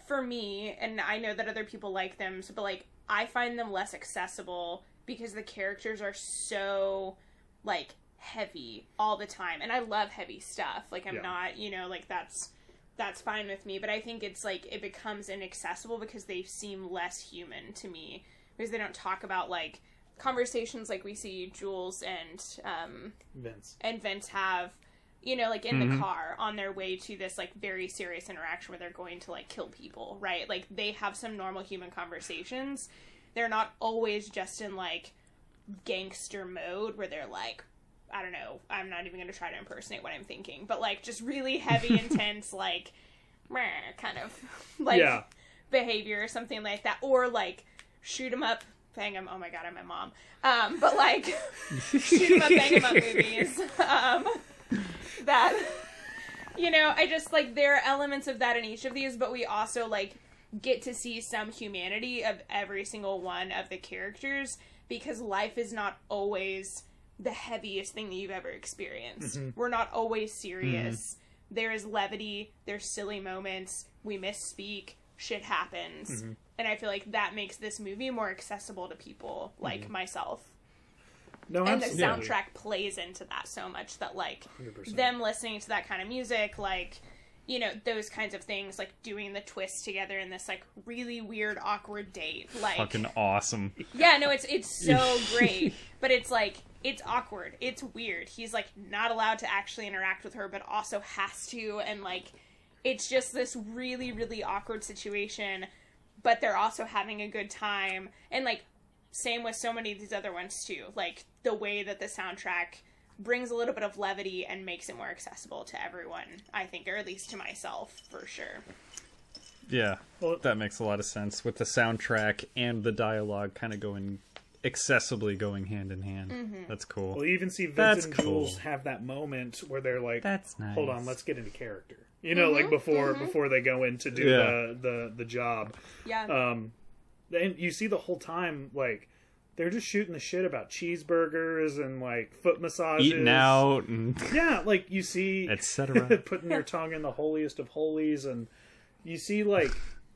for me, and I know that other people like them, so, but like I find them less accessible because the characters are so like heavy all the time and i love heavy stuff like i'm Yeah. not you know like that's that's fine with me but i think it's like it becomes inaccessible because they seem less human to me because they don't talk about like conversations like we see jules and um Vince. and Vince have, you know, like in the car on their way to this like very serious interaction where they're going to like kill people, right? Like they have some normal human conversations. They're not always just in like gangster mode where they're like, I don't know, I'm not even going to try to impersonate what I'm thinking, but like just really heavy, intense, like, kind of like Yeah. behavior or something like that, or like shoot shoot 'em up, bang bang 'em. Oh my god, I'm my mom. Um, but like shoot shoot 'em up, bang bang 'em up movies. Um, that you know, I just like there are elements of that in each of these, but we also like get to see some humanity of every single one of the characters because life is not always the heaviest thing that you've ever experienced. Mm-hmm. We're not always serious. Mm-hmm. There is levity, there's silly moments, we misspeak, shit happens. Mm-hmm. And I feel like that makes this movie more accessible to people like myself. No, And the soundtrack plays into that so much that like 100%. them listening to that kind of music, like you know those kinds of things, like doing the twist together in this like really weird, awkward date. Like, fucking awesome. yeah, no, it's it's so great, but it's like it's awkward, it's weird. He's like not allowed to actually interact with her, but also has to, and like it's just this really really awkward situation. But they're also having a good time, and like same with so many of these other ones too. Like the way that the soundtrack brings a little bit of levity and makes it more accessible to everyone, I think, or at least to myself for sure. Yeah, Well- that makes a lot of sense with the soundtrack and the dialogue kind of going accessibly going hand in hand. Mm-hmm. That's cool. Well, you even see Vince That's and cool. Jules have that moment where they're like, That's nice. "Hold on, let's get into character." You know, like before before they go in to do Yeah. the, the the job. Yeah. Um, and you see the whole time like they're just shooting the shit about cheeseburgers and like foot massages, eating out and Yeah, like you see, etc. putting your tongue in the holiest of holies, and you see like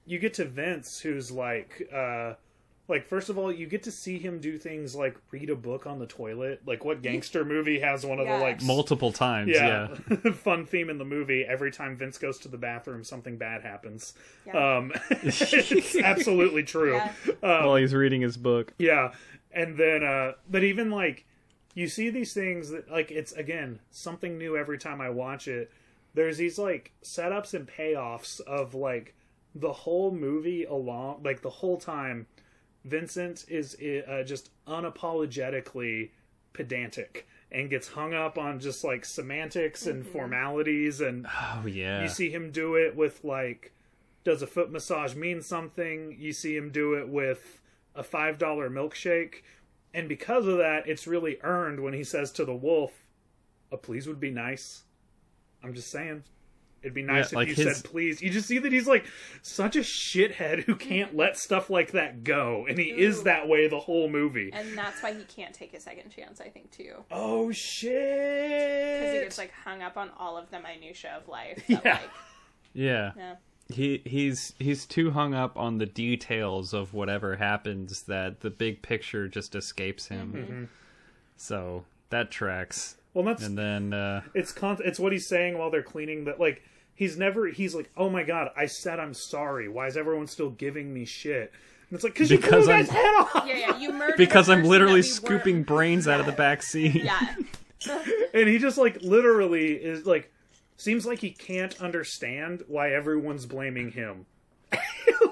you get to Vince, who's like, uh, like first of all, you get to see him do things like read a book on the toilet. Like what gangster movie has one of Yeah. the like Multiple times, yeah. yeah, fun theme in the movie. Every time Vince goes to the bathroom, something bad happens. Yeah. Um, it's absolutely true. Yeah. While he's reading his book. Yeah, and then, uh, but even like, you see these things that like it's again something new every time I watch it. There's these like setups and payoffs of like the whole movie along, like the whole time. Vincent is uh, just unapologetically pedantic and gets hung up on just like semantics and formalities and Oh yeah. you see him do it with like, does a foot massage mean something? You see him do it with a five dollar milkshake, and because of that, it's really earned when he says to the wolf, "A please would be nice." I'm just saying. It'd be nice Yeah, if like you his- said please. You just see that he's like such a shithead who can't let stuff like that go, and he is that way the whole movie. and that's why he can't take a second chance, I think, too. Oh shit! Because he gets like hung up on all of the minutia of life. That, Yeah. Like, yeah. yeah. He he's he's too hung up on the details of whatever happens that the big picture just escapes him. Mm-hmm. So that tracks. Well, that's And then uh it's con- it's what he's saying while they're cleaning that like he's never he's like oh my god i said i'm sorry why is everyone still giving me shit and it's like because you blew Because I'm- guy's head off Yeah, yeah. You murdered because a I'm literally we scooping weren't- brains out of the back seat. Yeah. and he just like literally is like seems like he can't understand why everyone's blaming him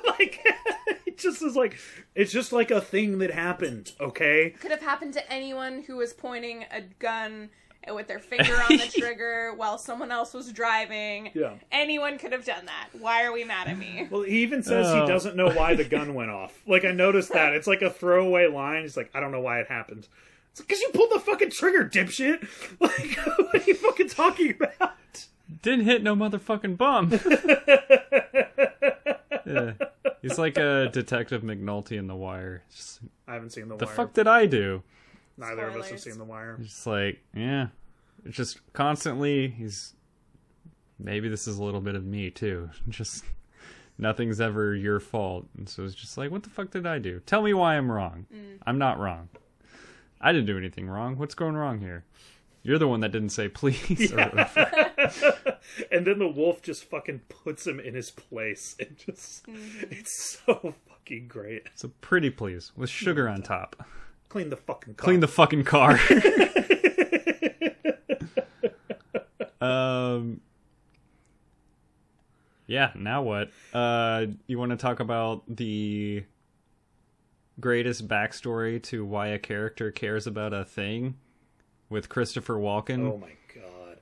like it just is like it's just like a thing that happened okay Could have happened to anyone who was pointing a gun and with their finger on the trigger while someone else was driving. Yeah. Anyone could have done that. Why are we mad at me? Well, he even says Oh. he doesn't know why the gun went off. Like I noticed that it's like a throwaway line. He's like, I don't know why it happened. It's because you pulled the fucking trigger, dipshit. Like, what are you fucking talking about? Didn't hit no motherfucking bum. Yeah. He's like a Detective McNulty in The Wire. Just, I haven't seen the, the wire. The fuck did I do? Neither of us have seen the wire. Just like, yeah. It's just constantly he's maybe this is a little bit of me too. Just nothing's ever your fault. And so it's just like, what the fuck did I do? Tell me why I'm wrong. Mm. I'm not wrong. I didn't do anything wrong. What's going wrong here? You're the one that didn't say please. or- and then the wolf just fucking puts him in his place. It just, mm-hmm. it's so fucking great. so pretty please with sugar on top. Clean the fucking car. Clean the fucking car. um. Yeah. Now what? Uh, you want to talk about the greatest backstory to why a character cares about a thing with Christopher Walken? Oh my god.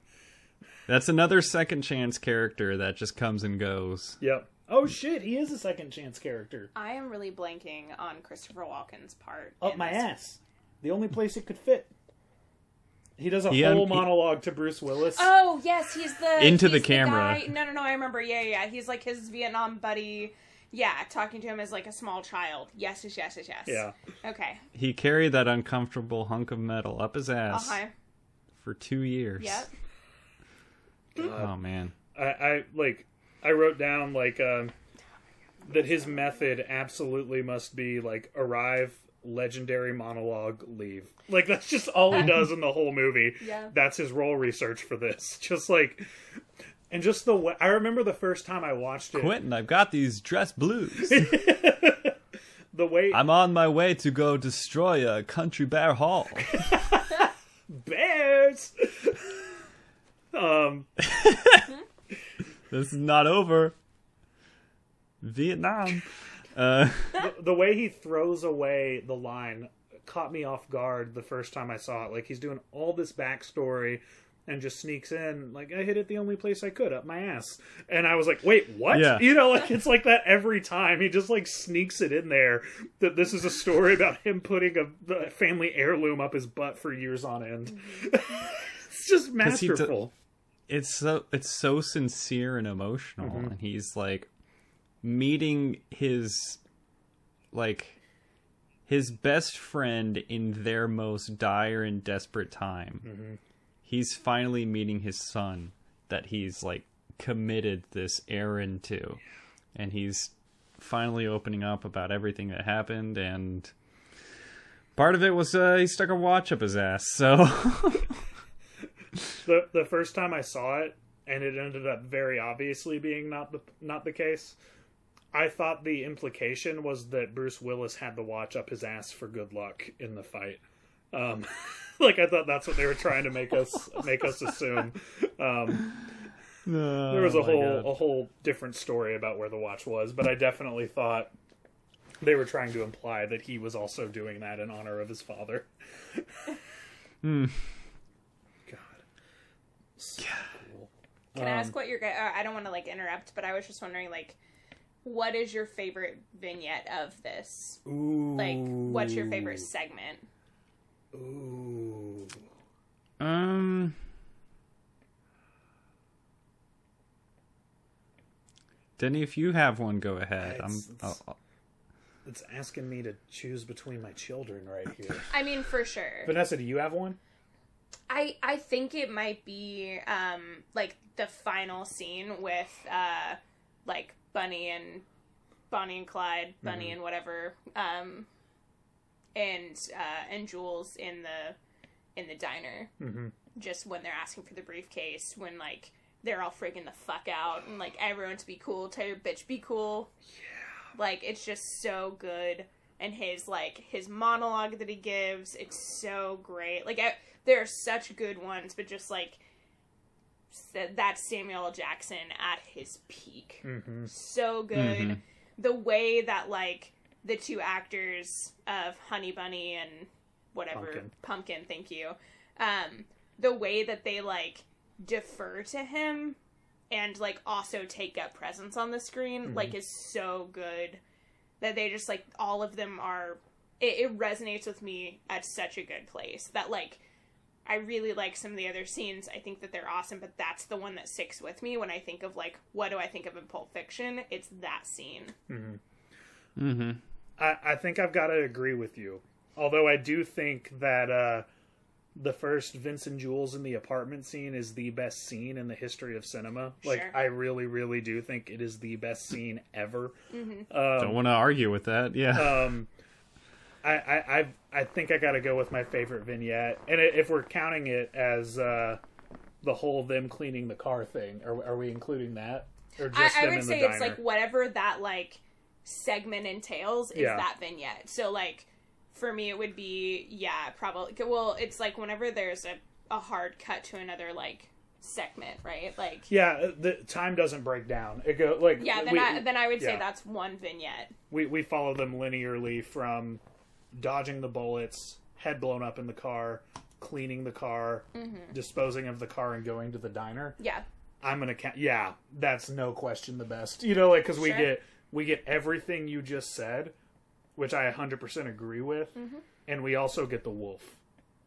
That's another second chance character that just comes and goes. Yep. Oh shit, he is a second chance character. I am really blanking on Christopher Walken's part. Up my this. ass. The only place it could fit. He does a He whole un- he- monologue to Bruce Willis. Oh yes, he's the Into the he's camera. guy- No, no, no. I remember. Yeah, yeah. yeah. He's like his Vietnam buddy. Yeah, talking to him as like a small child. Yes, yes, yes, yes, yes. Yeah. Okay. He carried that uncomfortable hunk of metal up his ass huh. for two years. Yep. Oh man. I, I like I wrote down like um that his method absolutely must be like arrive, legendary monologue, leave. Like that's just all he does in the whole movie. Yeah. That's his role research for this. Just like and just the way I remember the first time I watched it. Quentin, I've got these dress blues. The way I'm on my way to go destroy a country bear hall. bears. um This is not over. Vietnam. Uh, the way he throws away the line caught me off guard the first time I saw it. Like he's doing all this backstory and just sneaks in like I hit it the only place I could up my ass. And I was like, "Wait, what?" Yeah. You know, like it's like that every time. He just like sneaks it in there that this is a story about him putting a, a family heirloom up his butt for years on end. it's just masterful. It's so it's so sincere and emotional, and he's like meeting his like his best friend in their most dire and desperate time. He's finally meeting his son that he's like committed this errand to, and he's finally opening up about everything that happened and. Part of it was uh, he stuck a watch up his ass, so the the first time I saw it, and it ended up very obviously being not the not the case. I thought the implication was that Bruce Willis had the watch up his ass for good luck in the fight. Um, like I thought that's what they were trying to make us make us assume. Um, there was a Oh whole God. a whole different story about where the watch was, but I definitely thought they were trying to imply that he was also doing that in honor of his father. Hmm. God, so cool. Can I Um, ask what your? gu- Uh, I don't want to like interrupt, but I was just wondering, like, what is your favorite vignette of this? Ooh. Like, what's your favorite segment? Ooh. Um. Denny, if you have one, go ahead. I'm. It's- it's- I'll- It's asking me to choose between my children right here. I mean, for sure. Vanessa, do you have one? I I think it might be um like the final scene with uh like Bunny and Bonnie and Clyde, Bunny and whatever, um and uh and Jules in the in the diner. Mm-hmm. Just when they're asking for the briefcase, when like they're all freaking the fuck out and like everyone to be cool, tell your bitch be cool. Yeah. Like it's just so good. And his like his monologue that he gives, it's so great. Like I, there are such good ones, but just like that's Samuel L. Jackson at his peak. Mm-hmm. So good. Mhm. The way that like the two actors of Honey Bunny and whatever Pumpkin. Pumpkin, thank you. Um, the way that they like defer to him and like also take up presence on the screen Mm-hmm. like is so good that they just like all of them are it, it resonates with me at such a good place that like I really like some of the other scenes. I think that they're awesome, but that's the one that sticks with me when I think of like what do I think of in Pulp Fiction? It's that scene. Mm-hmm. I, I think I've got to agree with you. Although I do think that uh, the first Vincent Jules in the apartment scene is the best scene in the history of cinema. Like, I really, really do think it is the best scene ever. Don't want to argue with that. Yeah. Um, I, I, I, I think I got to go with my favorite vignette. And if we're counting it as uh, the whole them cleaning the car thing, are, are we including that? Or I, just I them would say it's like whatever that like segment entails is Yeah. that vignette. So like for me, it would be yeah, probably. Well, it's like whenever there's a a hard cut to another like segment, right? Like Yeah, the time doesn't break down. It go like yeah, then we, I then I would say that's one vignette. we we follow them linearly from dodging the bullets, head blown up in the car, cleaning the car, disposing of the car, and going to the diner. Yeah, I'm gonna count. Yeah, that's no question the best. You know, like because we Sure. get we get everything you just said, which I 100% agree with, and we also get the wolf.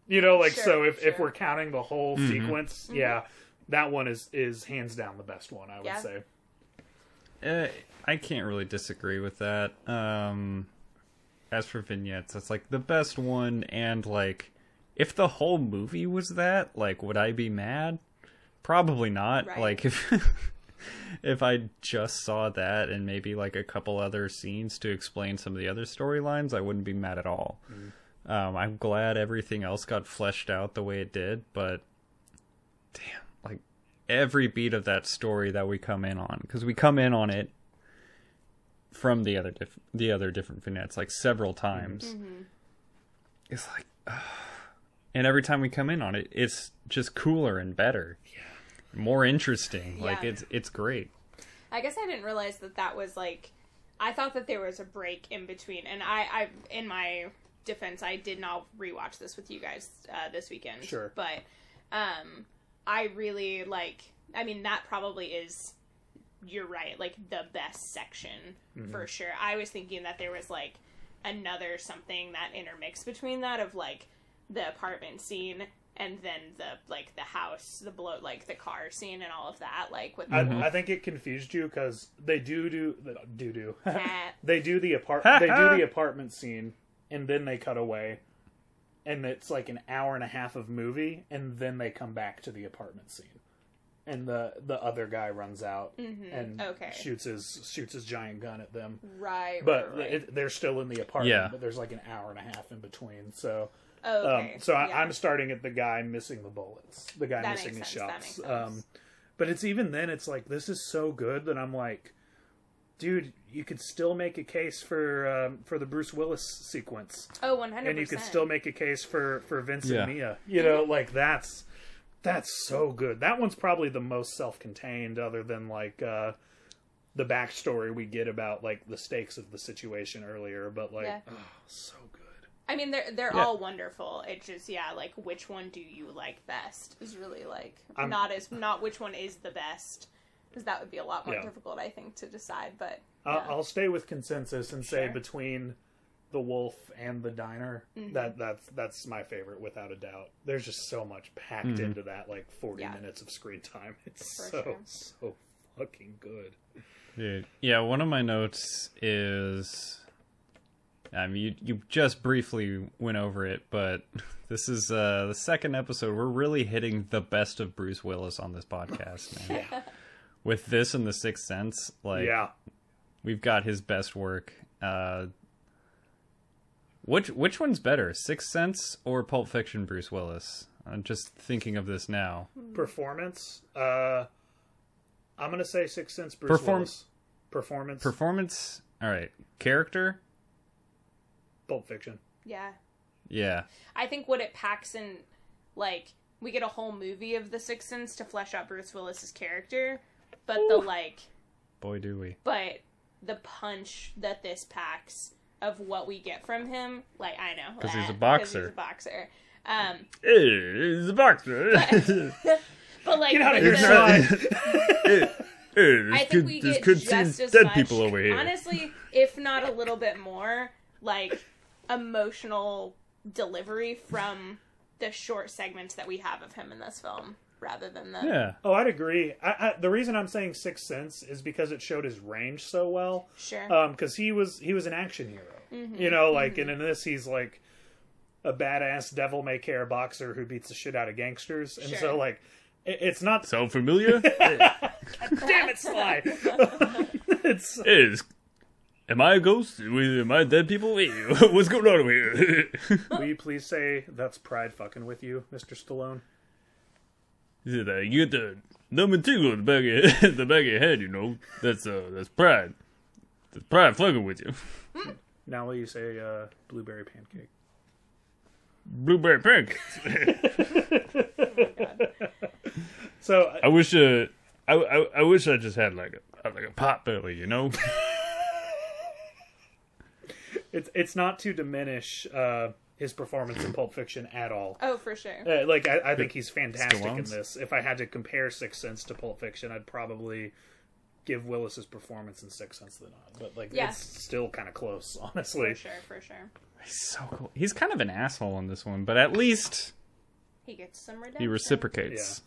You know, like Sure, so if if we're counting the whole sequence, yeah, that one is is hands down the best one. I would Yeah. say. Uh, I can't really disagree with that. Um, as for vignettes, it's like the best one, and like, if the whole movie was that, like, would I be mad? Probably not. Right. Like if if I just saw that and maybe like a couple other scenes to explain some of the other storylines, I wouldn't be mad at all. Um, I'm glad everything else got fleshed out the way it did, but damn, like every beat of that story that we come in on, because we come in on it from the other diff- the other different vignettes like several times. It's like, and every time we come in on it, it's just cooler and better, more interesting. Like it's it's great. I guess I didn't realize that that was like. I thought that there was a break in between, and I, I, in my defense, I did not rewatch this with you guys uh, this weekend. Sure. but um, I really like. I mean, that probably is. You're right, like the best section for mm-hmm. sure. I was thinking that there was like another something that intermixed between that of like the apartment scene and then the like the house, the blow, like the car scene and all of that, like with the I, wolf I think it confused you because they do do do do. They do the apart they do the apartment scene and then they cut away and it's like an hour and a half of movie and then they come back to the apartment scene and the the other guy runs out and Mm-hmm. Okay. shoots his shoots his giant gun at them Right, but right, right. It, they're still in the apartment Yeah. but there's like an hour and a half in between so Oh, okay. um, so I, yeah. I'm starting at the guy missing the bullets, the guy That missing makes his sense, that shots. makes sense. Um, but it's even then, it's like this is so good that I'm like, dude, you could still make a case for um, for the Bruce Willis sequence, Oh, oh, one hundred and you could still make a case for for Vince Yeah. and Mia. You know, like that's that's so good. That one's probably the most self-contained, other than like. uh the backstory we get about like the stakes of the situation earlier, but like, Yeah. oh, so good. I mean, they're they're Yeah. all wonderful. It's just yeah, like which one do you like best is really like I'm- not as not which one is the best because that would be a lot more Yeah. difficult, I think, to decide. But I'll. I'll stay with consensus and say between the wolf and the diner Mm-hmm. that that's that's my favorite without a doubt there's just so much packed into that like 40 Yeah. minutes of screen time it's For so sure. so fucking good Dude. Yeah, one of my notes is I mean you you just briefly went over it, but this is uh the second episode. We're really hitting the best of Bruce Willis on this podcast, man. yeah With this and the Sixth Sense, like yeah we've got his best work. Uh which which one's better, Sixth Sense or Pulp Fiction Bruce Willis? I'm just thinking of this now. performance uh i'm gonna say six sense bruce Perform- Willis. performance Performance, all right. Character? pulp fiction yeah, Yeah. I think what it packs in, like we get a whole movie of the Sixth Sense to flesh out Bruce Willis's character, but the like Boy do we. but the punch that this packs of what we get from him, like I know because he's a boxer. he's a boxer. Um, Hey, the boxer. but like Get out of with here, the- Sly. I think we get just as dead much, people over here. honestly, if not a little bit more, like emotional delivery from the short segments that we have of him in this film, rather than the yeah. Oh, I'd agree. I, I, the reason I'm saying Sixth Sense is because it showed his range so well. sure. Um, because he was he was an action hero. Mm-hmm. You know, like and in this he's like a badass devil may care boxer who beats the shit out of gangsters, and Sure. so like it, it's not. so familiar? Damn it, Sly! it's Is am I a ghost? Am I dead people? Hey, What's going on over here? will you please say that's pride fucking with you, Mister Stallone? He said, uh, you get the number two on the back of your, the back of your head. You know, that's uh, that's pride. That's pride fucking with you. Now will you say uh, blueberry pancake? Blueberry pancakes. So I wish uh, I, I I wish I just had like a like a pot belly. You know. it's it's not to diminish uh, his performance in Pulp Fiction at all. oh, for sure. Uh, like I, I think he's fantastic in this. If I had to compare Sixth Sense to Pulp Fiction, I'd probably give Willis's performance in Sixth Sense the nod. But like, Yeah. it's still kind of close, honestly. For sure, for sure. He's so cool. He's kind of an asshole in this one, but at least He gets some redemption. he reciprocates.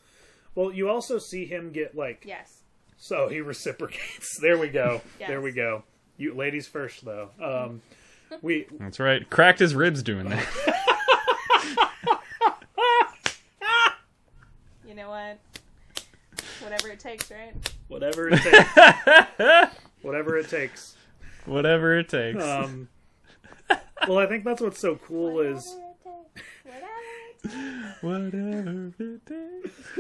Well, you also see him get like Yes. so he reciprocates. There we go. Yes. There we go. You ladies first though. Um, we That's right. Cracked his ribs doing that. You know what? Whatever it takes, right? whatever it takes. whatever it takes. Whatever it takes. Um, well, I think that's what's so cool is Whatever it takes. Whatever it takes. Whatever it takes.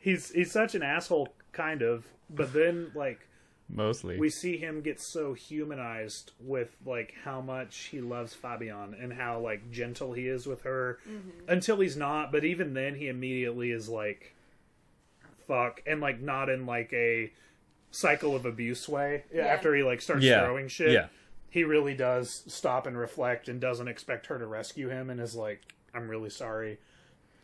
he's he's such an asshole, kind of. But then like Mostly. we see him get so humanized with like how much he loves Fabienne and how like gentle he is with her mm-hmm. until he's not. But even then, he immediately is like, "Fuck," and like not in like a cycle of abuse way. Yeah. After he like starts yeah. throwing shit, Yeah. he really does stop and reflect and doesn't expect her to rescue him and is like, "I'm really sorry."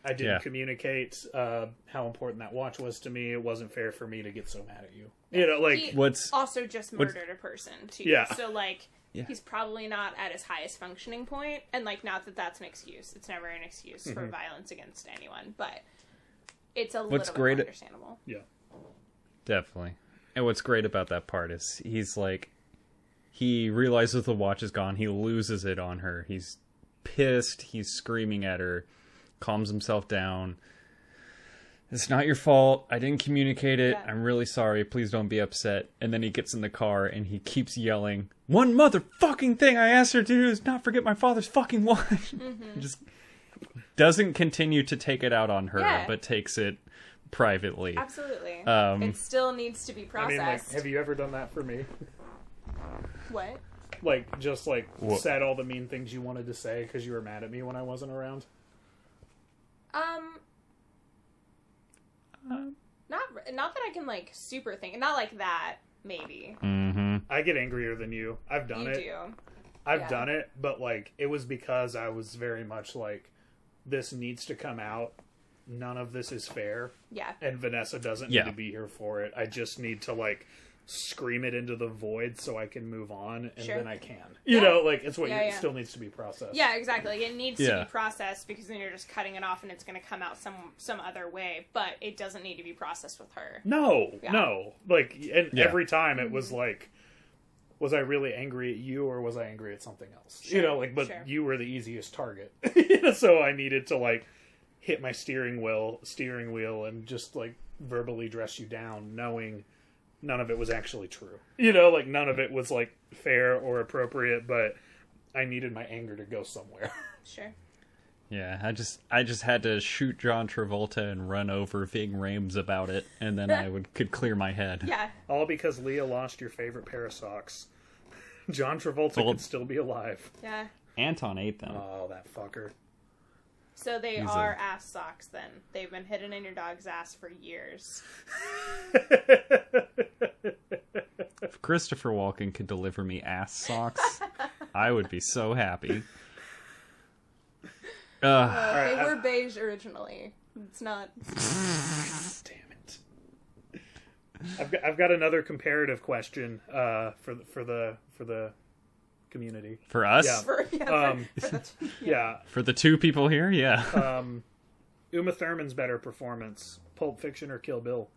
I didn't Yeah. communicate uh, how important that watch was to me. It wasn't fair for me to get so mad at you. You know, like He What's also just what's- murdered a person too. Yeah. So like Yeah. he's probably not at his highest functioning point, and like not that that's an excuse. It's never an excuse for Mm-hmm. violence against anyone, but it's a What's little great- bit more understandable. yeah. Definitely. And what's great about that part is he's like he realizes the watch is gone, he loses it on her. He's pissed, he's screaming at her, calms himself down. It's not your fault. I didn't communicate it. Yeah. I'm really sorry. Please don't be upset. And then he gets in the car and he keeps yelling, "One motherfucking thing I asked her to do is not forget my father's fucking watch." Mm-hmm. Just doesn't continue to take it out on her, Yeah. but takes it privately. Absolutely. Um, it still needs to be I processed. mean, like, have you ever done that for me? what? Like, just like What? said all the mean things you wanted to say because you were mad at me when I wasn't around. Um. Um. Not not that I can like super think. Not like that. Maybe Mm-hmm. I get angrier than you. I've done you it. do. I've Yeah. done it, but like it was because I was very much like, this needs to come out. None of this is fair, Yeah. and Vanessa doesn't Yeah. need to be here for it. I just need to like scream it into the void so I can move on, and Sure. then I can. You Yeah. know, like it's what Yeah, you, yeah. still needs to be processed. Yeah, exactly. Like, it needs to be processed because then you're just cutting it off and it's going to come out some some other way. But it doesn't need to be processed with her. No, Yeah. no. Like, and Yeah. every time it was mm-hmm. like, was I really angry at you or was I angry at something else? you know, like, but sure. you were the easiest target. so I needed to like hit my steering wheel, steering wheel, and just like verbally dress you down, knowing none of it was actually true. You know, like none of it was like fair or appropriate, but I needed my anger to go somewhere. Sure. Yeah, I just I just had to shoot John Travolta and run over Ving Rhames about it, and then I would could clear my head. Yeah. All because Leah lost your favorite pair of socks. John Travolta Well- could still be alive. Yeah. Anton ate them. Oh, that fucker. So they He's are a- ass socks then. They've been hidden in your dog's ass for years. if Christopher Walken could deliver me ass socks, I would be so happy. Uh, Uh, right, they I- were beige originally. It's not. Damn it. I've got, I've got another comparative question uh, for the, for the for the community. for us, Yeah. For, yeah, Um, for the- Yeah, for the two people here, yeah. um, Uma Thurman's better performance: Pulp Fiction or Kill Bill?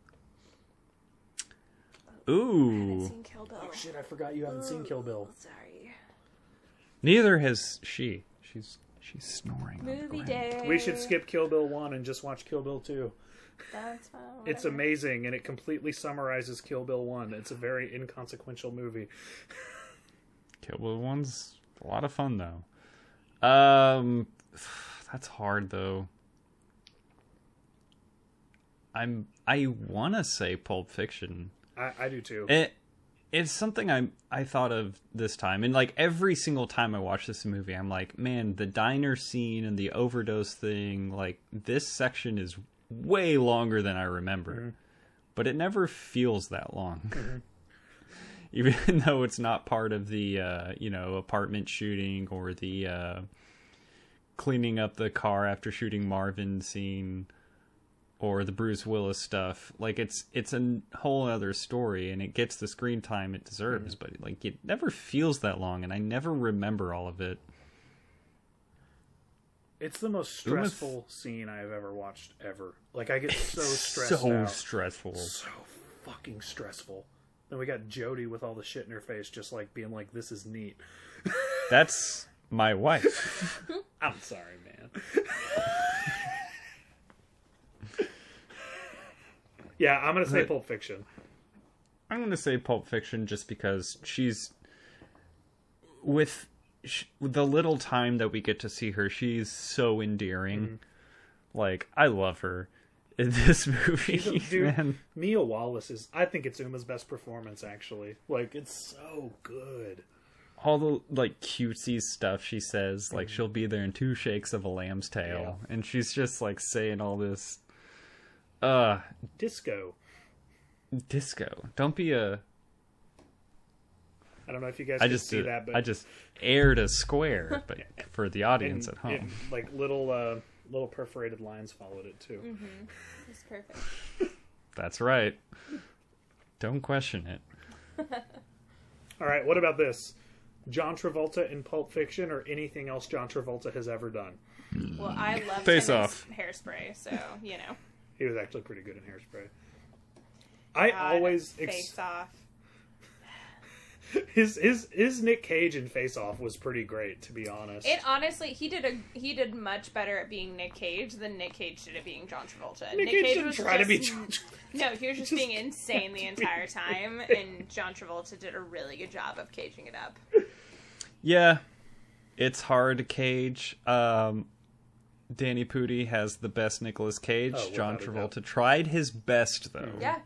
Ooh, seen Kill Bill. Oh shit! I forgot you haven't seen Kill Bill. Sorry. neither has she. She's she's snoring. Movie day. We should skip Kill Bill one and just watch Kill Bill two. That's fine. It's amazing and it completely summarizes Kill Bill one. It's a very inconsequential movie. Kill Bill one's a lot of fun though. Um, that's hard though. I'm I want to say Pulp Fiction. I, I do too. It it's something I I thought of this time, and like every single time I watch this movie, I'm like, man, the diner scene and the overdose thing, like this section is way longer than I remember, but it never feels that long. Even though it's not part of the uh, you know apartment shooting or the uh, cleaning up the car after shooting Marvin scene or the Bruce Willis stuff. Like it's it's a whole other story, and it gets the screen time it deserves. But like it never feels that long, and I never remember all of it. It's the most Uma stressful scene I've ever watched ever. Like I get so so stressed out. stressful. so fucking stressful. Then we got Jody with all the shit in her face, just like being like, "This is neat." That's my wife. I'm sorry, man. yeah, I'm gonna say But- Pulp Fiction. I'm going to say Pulp Fiction just because she's with the little time that we get to see her, she's so endearing. Mm-hmm. Like I love her in this movie, She's a- dude, man. Mia Wallace is. I think it's Uma's best performance. Actually, like it's so good. all the like cutesy stuff she says like she'll be there in two shakes of a lamb's tail and she's just like saying all this uh Disco. disco don't be a I don't know if you guys i can just see did, that, but i just aired a square but for the audience and at home like little uh, little perforated lines followed it too. Mm-hmm. It's perfect. that's right don't question it All right, what about this? John Travolta in Pulp Fiction or anything else John Travolta has ever done? Well, I love Face him off. as hairspray, so you know. He was actually pretty good in Hairspray. I God, always ex- face off. His his his Nick Cage in Face Off was pretty great, to be honest. It honestly, he did a he did much better at being Nick Cage than Nick Cage did at being John Travolta. Nick, Cage, didn't was try to be just- John. No, he was just, just being insane the entire time, and John Travolta did a really good job of caging it up. yeah it's hard to cage um danny pudi has the best Nicolas cage Oh, john without a doubt. travolta tried his best though Yeah,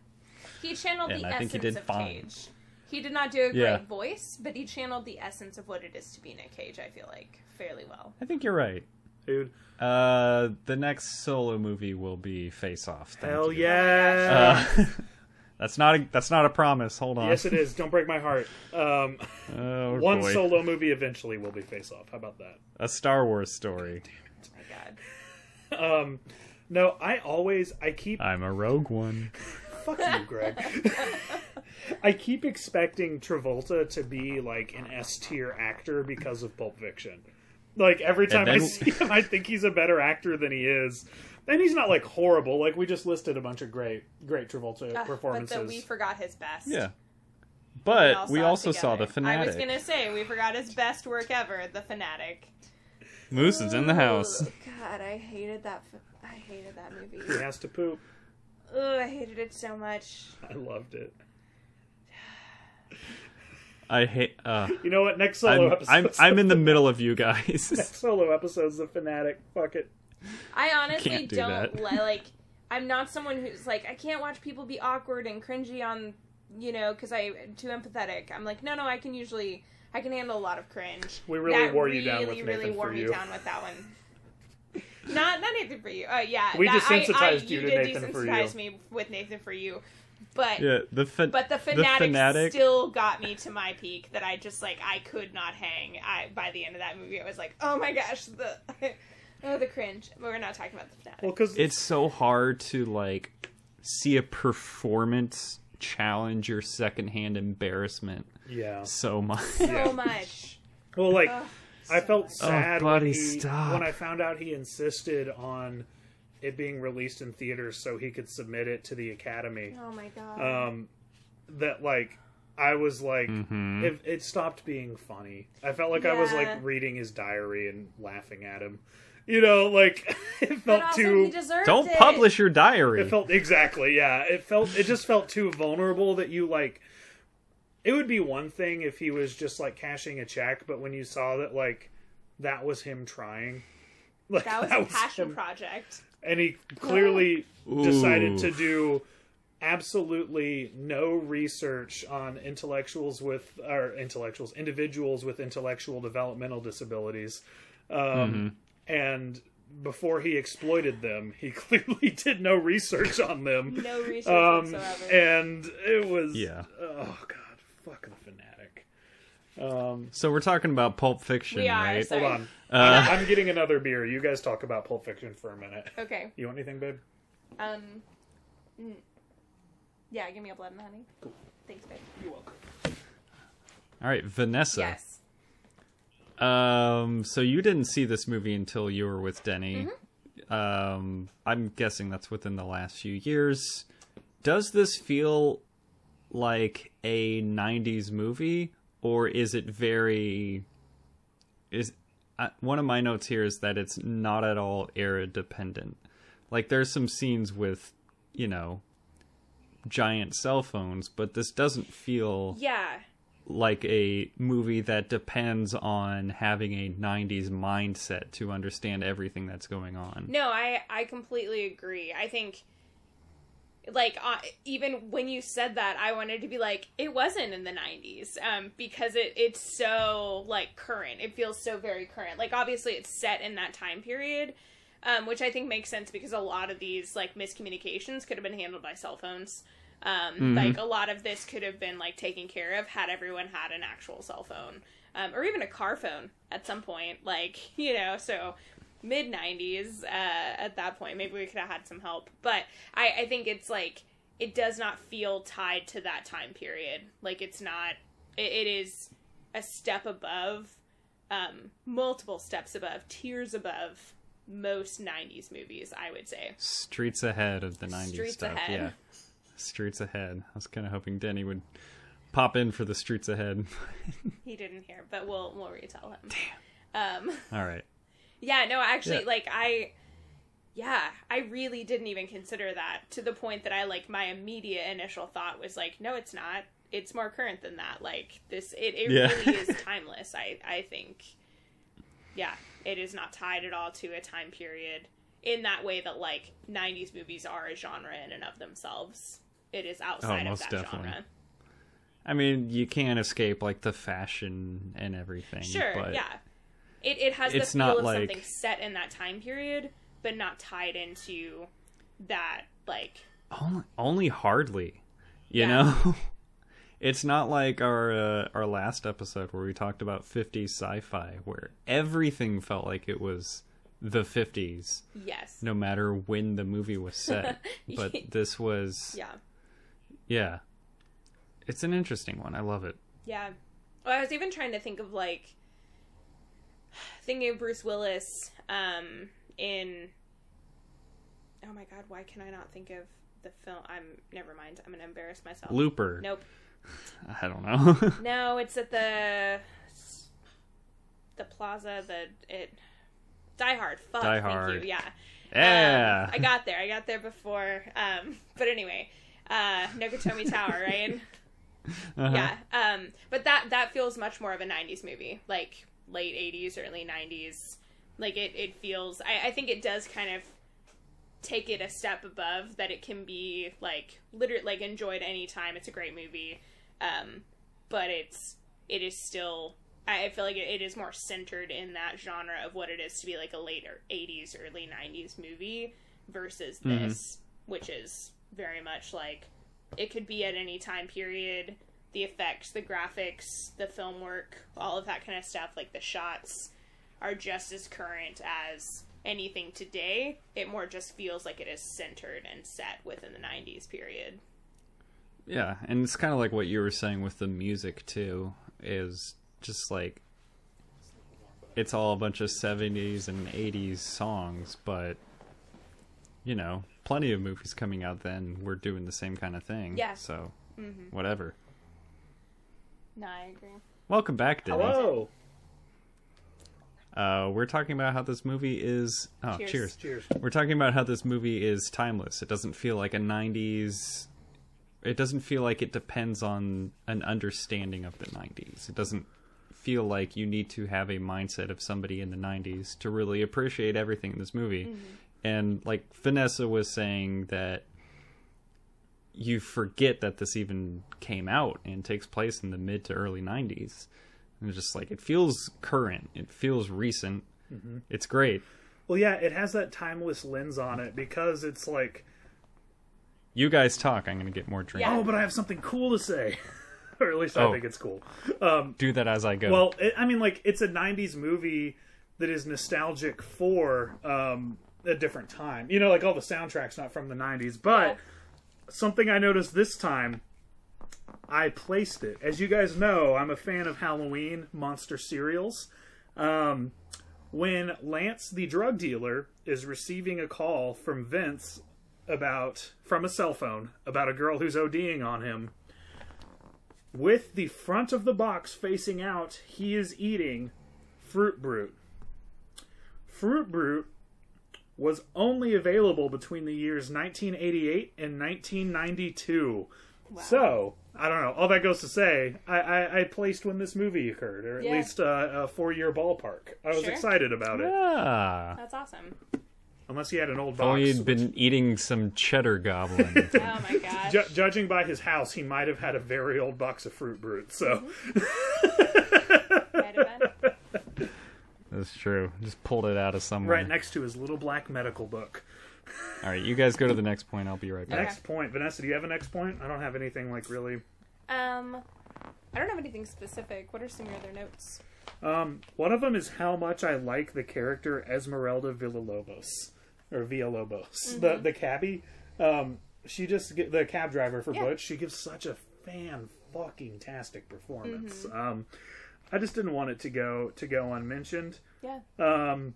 he channeled And the I think essence he did of fine. Cage. He did not do a great Yeah. voice, but he channeled the essence of what it is to be Nick Cage. I feel like fairly well. i think you're right Dude, Uh, the next solo movie will be Face Off. Thank hell you. yeah! Uh, that's not a that's not a promise. Hold on. yes, it is. Don't break my heart. Um, Oh one boy. solo movie eventually will be Face Off. How about that? a Star Wars story. Oh my god. Um, no, I always I keep I'm a rogue one. fuck you, Greg. I keep expecting Travolta to be like an S tier actor because of Pulp Fiction. Like every time I see him, I think he's a better actor than he is. And he's not like horrible. Like we just listed a bunch of great, great Travolta Ah, performances. But then we forgot his best. Yeah, We but all we saw it also saw the fanatic. I was gonna say we forgot his best work ever, the fanatic. Moose is in the house. Ugh, God, I hated that. I hated that movie. he has to poop. Ugh, I hated it so much. I loved it. I hate. Uh, You know what? Next solo I'm, episode. I'm I'm in the middle of you guys. Next solo episode's the fanatic. Fuck it. I honestly do don't that. li- like. I'm not someone who's like I can't watch people be awkward and cringy on, you know, because I'm too empathetic. I'm like, no, no, I can usually I can handle a lot of cringe. We really that wore really, you down with really Nathan wore for me you. down with that one. Not not Nathan for you. Oh yeah, We that, I- I, desensitized you to did Nathan for desensitize you. me with Nathan for you, but yeah, the fa- but the fanatic, fanatic- still got me to my peak that I just like I could not hang. I by the end of that movie I was like, oh my gosh, the Oh, the cringe. But we're not talking about the fanatic. Well, because It's so hard to like see a performance challenge your secondhand embarrassment yeah. so much. so much. Well, like Ugh, I felt sad oh, buddy, when, he, stop. when I found out he insisted on it being released in theaters so he could submit it to the Academy. Oh my god. Um, that like I was like Mhm. it, it stopped being funny. I felt like I was like reading his diary and laughing at him. You know, like it but felt also, too. he Don't it. publish your diary. It felt exactly, yeah. It felt it just felt too vulnerable that you like it would be one thing if he was just like cashing a check, but when you saw that like that was him trying. Like That was a passion him- project. And he clearly decided to do absolutely no research on intellectuals with or intellectuals individuals with intellectual developmental disabilities um, and before he exploited them he clearly did no research on them No research um, whatsoever. and it was Yeah. oh god fucking fanatic um, So we're talking about Pulp Fiction, We are, right? sorry. hold on Uh, I'm getting another beer. You guys talk about Pulp Fiction for a minute. okay. You want anything, babe? Um. mm. Yeah, give me a blood and honey. Cool. Thanks, babe. You're welcome. all right, Vanessa. Yes. Um, so you didn't see this movie until you were with Denny. Mm-hmm. Um, I'm guessing that's within the last few years. Does this feel like a 90s movie or is it very is one of my notes here is that it's not at all era dependent. Like there's some scenes with, you know, giant cell phones, but this doesn't feel Yeah. like a movie that depends on having a 90s mindset to understand everything that's going on. No, I I completely agree. I think like uh, even when you said that I wanted to be like it wasn't in the 90s um because it it's so like current. It feels so very current. Like obviously it's set in that time period. Um, which I think makes sense because a lot of these like miscommunications could have been handled by cell phones. Um, Like a lot of this could have been like taken care of had everyone had an actual cell phone, um, or even a car phone at some point. Like you know, so mid 90s uh, at that point maybe we could have had some help but I, I think it's like it does not feel tied to that time period like it's not it, it is a step above um, multiple steps above tiers above most 90s movies i would say Streets ahead of the 90s Streets stuff. ahead. Yeah. Streets ahead. I was kind of hoping Denny would pop in for the streets ahead. he didn't hear but we'll we'll retell him um All right. Yeah, no, actually, Yeah. like I, yeah, I really didn't even consider that to the point that I like my immediate initial thought was like, no, it's not. It's more current than that. Like this, it, it Yeah. really is timeless. I I think, yeah, it is not tied at all to a time period in that way that like '90s movies are a genre in and of themselves. It is oh, outside of Oh, most that definitely. genre. I mean, you can't escape like the fashion and everything. Sure, but yeah. It it has the feel of like- something set in that time period, but not tied into that like Only, only hardly. You Yeah. know? It's not like our uh, our last episode where we talked about 50s sci-fi where everything felt like it was the 50s yes. no matter when the movie was set. but this was Yeah. yeah. It's an interesting one. I love it. Yeah. Well, I was even trying to think of like thinking of Bruce Willis um in Oh my god, why can I not think of the film? I'm never mind. I'm going to embarrass myself. Looper. Nope. I don't know. No, it's at the the plaza the it Die Hard. Fuck, Die thank Hard. you. Yeah. yeah. Um, I got there. I got there before. Um, but anyway, uh, Nakatomi Tower, right? Uh-huh. Yeah. Um, but that that feels much more of a '90s movie, like late '80s, early '90s. Like it, it feels. I, I think it does kind of take it a step above that. It can be like literally like enjoyed anytime. It's a great movie, um, but it's it is still. I I feel like it, it is more centered in that genre of what it is to be like a later '80s, early '90s movie versus this, which is very much like it could be at any time period the effects the graphics the film work all of that kind of stuff like the shots are just as current as anything today. It more just feels like it is centered and set within the 90s period. Yeah, and it's kind of like what you were saying with the music too. Is just like it's all a bunch of 70s and 80s songs, but you know, plenty of movies coming out then we're doing the same kind of thing. Yeah. So, Mm-hmm. whatever. No, I agree. Welcome back, Denny. Hello. Uh, we're talking about how this movie is. Oh, Cheers. cheers. Cheers. We're talking about how this movie is timeless. It doesn't feel like a 90s. It doesn't feel like it depends on an understanding of the 90s. It doesn't feel like you need to have a mindset of somebody in the 90s to really appreciate everything in this movie. And like Vanessa was saying that you forget that this even came out and takes place in the mid to early 90s. And just like it feels current. It feels recent. It's great. Well, yeah, it has that timeless lens on it because it's like, You guys talk. I'm gonna get more drink. Yeah. oh, but I have something cool to say, or at least I Oh. think it's cool. Um, Do that as I go. well, it, I mean, like it's a '90s movie that is nostalgic for um, a different time. You know, like all the soundtracks not from the '90s, but Yeah. Something I noticed this time. I placed it. As you guys know, I'm a fan of Halloween monster cereals. Um, when Lance, the drug dealer, is receiving a call from Vince about from a cell phone about a girl who's ODing on him, with the front of the box facing out, he is eating Fruit Brute. Fruit Brute was only available between the years 1988 and 1992. So, I don't know. All that goes to say, I, I, I placed when this movie occurred, or at Yeah. least uh, a four year ballpark. I was Sure. excited about it. ah. That's awesome. Unless he had an old If box. only you'd which- been eating some cheddar goblin. Oh my gosh. Ju- judging by his house, he might have had a very old box of Fruit Brute. So, Might have been. That's true. Just pulled it out of somewhere. right next to his little black medical book. All right, you guys go to the next point. I'll be right back. Next point, Vanessa. Do you have a next point? I don't have anything like really. Um, I don't have anything specific. What are some of your other notes? Um, one of them is how much I like the character Esmeralda Villalobos or Villalobos, the the cabbie. Um, she just get the cab driver for Yeah. Butch. She gives such a fan fucking tastic performance. Um, I just didn't want it to go to go unmentioned. Yeah. Um,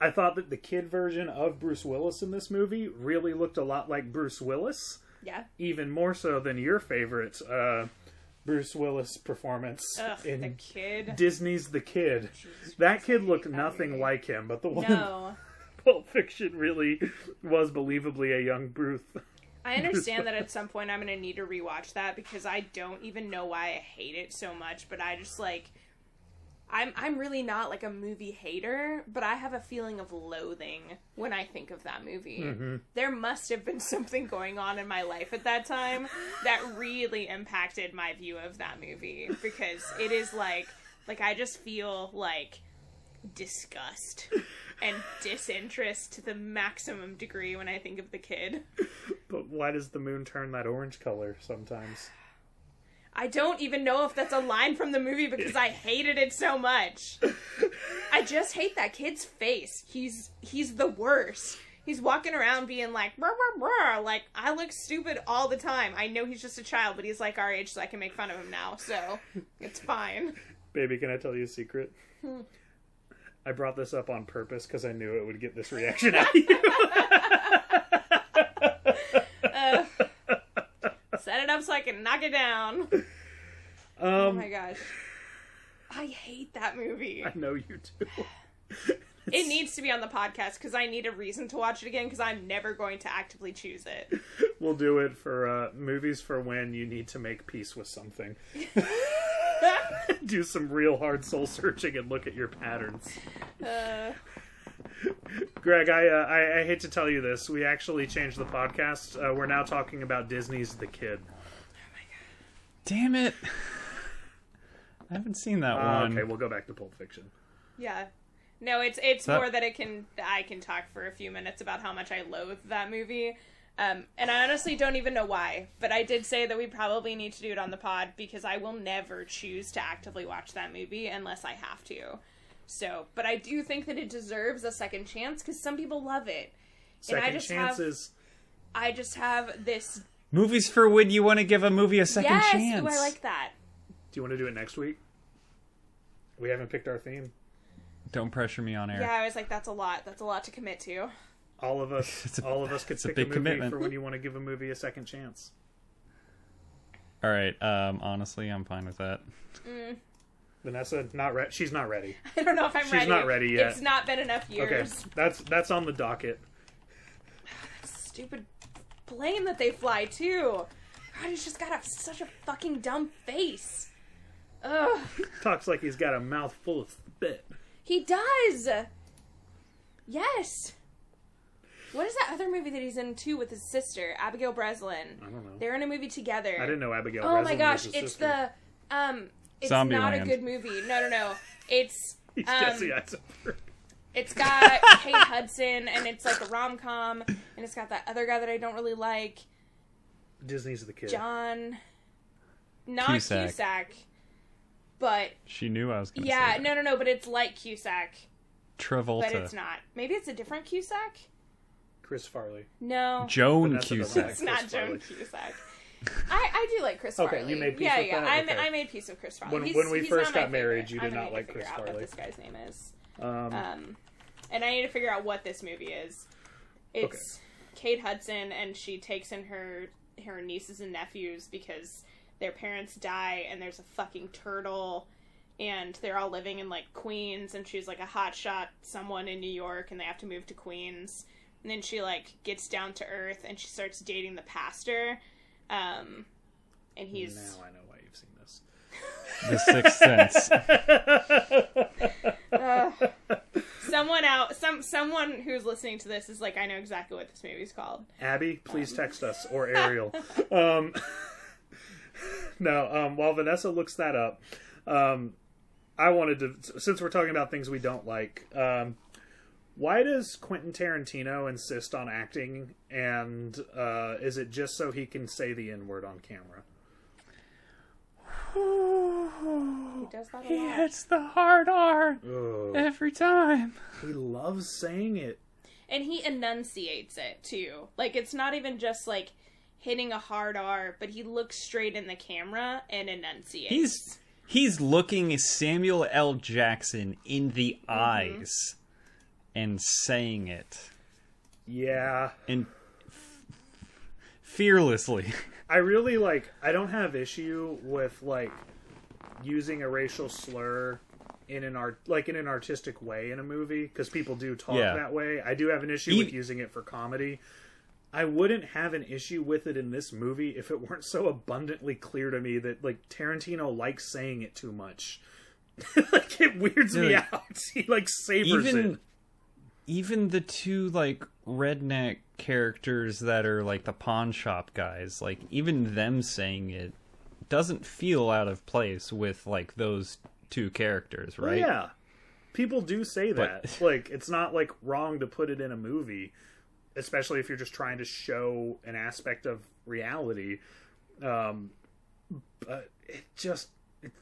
I thought that the kid version of Bruce Willis in this movie really looked a lot like Bruce Willis, Yeah. even more so than your favorite uh, Bruce Willis performance Ugh, in the kid. Disney's The Kid. That kid looked that nothing movie. like him, but the one No. Pulp Fiction really was believably a young Bruce. I understand that at some point I'm going to need to rewatch that because I don't even know why I hate it so much, but I just like I'm I'm really not like a movie hater, but I have a feeling of loathing when I think of that movie. Mm-hmm. There must have been something going on in my life at that time that really impacted my view of that movie because it is like like I just feel like disgust and disinterest to the maximum degree when I think of the kid. But why does the moon turn that orange color sometimes? I don't even know if that's a line from the movie because I hated it so much. I just hate that kid's face. He's he's the worst. He's walking around being like, "Rah, rah, rah," like I look stupid all the time. I know he's just a child, but he's like our age, so I can make fun of him now. So it's fine. Baby, can I tell you a secret? Hmm. I brought this up on purpose because I knew it would get this reaction out of you. Uh, up so I can knock it down. oh Um, my gosh, I hate that movie. I know you do. It needs to be on the podcast because I need a reason to watch it again because I'm never going to actively choose it. We'll do it for uh, movies for when you need to make peace with something. do some real hard soul searching and look at your patterns. Uh, Greg, I, uh, I I hate to tell you this. We actually changed the podcast. Uh, we're now talking about Disney's The Kid. Damn it! I haven't seen that Uh, one. okay, we'll go back to Pulp Fiction. yeah. No, it's it's That- more that it can I can talk for a few minutes about how much I loathe that movie. Um, and I honestly don't even know why, but I did say that we probably need to do it on the pod because I will never choose to actively watch that movie unless I have to. So, but I do think that it deserves a second chance because some people love it. Second and I just chances. have, I just have this. Movies for when you want to give a movie a second yes, chance. ooh, I like that. Do you want to do it next week? We haven't picked our theme. Don't pressure me on air. Yeah, I was like, that's a lot. That's a lot to commit to. All of us, It's a- all of us could it's a pick a, big movie commitment. for when you want to give a movie a second chance. All right. Um, honestly, I'm fine with that. Vanessa, not re- she's not ready. I don't know if I'm She's ready. She's not ready yet. It's not been enough years. Okay, that's that's on the docket. Stupid plane that they fly too. God, he's just got a, such a fucking dumb face. Ugh. Talks like he's got a mouth full of spit. He does. Yes. What is that other movie that he's in too with his sister, Abigail Breslin? I don't know. They're in a movie together. I didn't know Abigail. Oh my gosh, was his it's sister. the um it's not a good movie. No, no, no. It's He's um, Jesse Eisenberg. It's got Kate Hudson and it's like a rom-com and it's got that other guy that I don't really like, Disney's the kid. John not Cusack. Cusack. But She knew I was going to yeah, say that. no no no, but it's like Cusack, Travolta. but it's not. Maybe it's a different Cusack? Chris Farley. No. Joan Vanessa doesn't Cusack. It's not Chris Joan Farley. Cusack. I, I do like Chris Okay, Farley. you made peace yeah, with yeah. that? I, Okay. I made peace with Chris Farley. When- He's- when we first got married, favorite. you did not like Chris figure out Farley. What this guy's name is. Um, Um, and I need to figure out what this movie is. It's Kate Hudson, and she takes in her her nieces and nephews because their parents die, and there's a fucking turtle, and they're all living in like Queens, and she's like a hotshot someone in New York, and they have to move to Queens, and then she like gets down to earth, and she starts dating the pastor, um, and he's now I know why you've seen this. The Sixth Sense. someone out some someone who's listening to this is like I know exactly what this movie's called. Abby, please text us or Ariel. um, no, um, while Vanessa looks that up, um, I wanted to since we're talking about things we don't like. Um, why does Quentin Tarantino insist on acting, and uh, is it just so he can say the N word on camera? He does that a he hits the hard R Ugh. every time. He loves saying it. And he enunciates it too. Like it's not even just like hitting a hard R, but he looks straight in the camera and enunciates. He's he's looking Samuel L. Jackson in the mm-hmm. eyes and saying it Yeah, and f- fearlessly. I really like. I don't have issue with like using a racial slur in an art like in an artistic way in a movie because people do talk Yeah. that way. I do have an issue with using it for comedy. I wouldn't have an issue with it in this movie if it weren't so abundantly clear to me that like Tarantino likes saying it too much. like it weirds me out. He like savors even it. Even the two like redneck characters that are like the pawn shop guys, like even them saying it doesn't feel out of place with like those two characters, Well, right? yeah. People do say But- that. like it's not like wrong to put it in a movie, especially if you're just trying to show an aspect of reality. Um but it just it,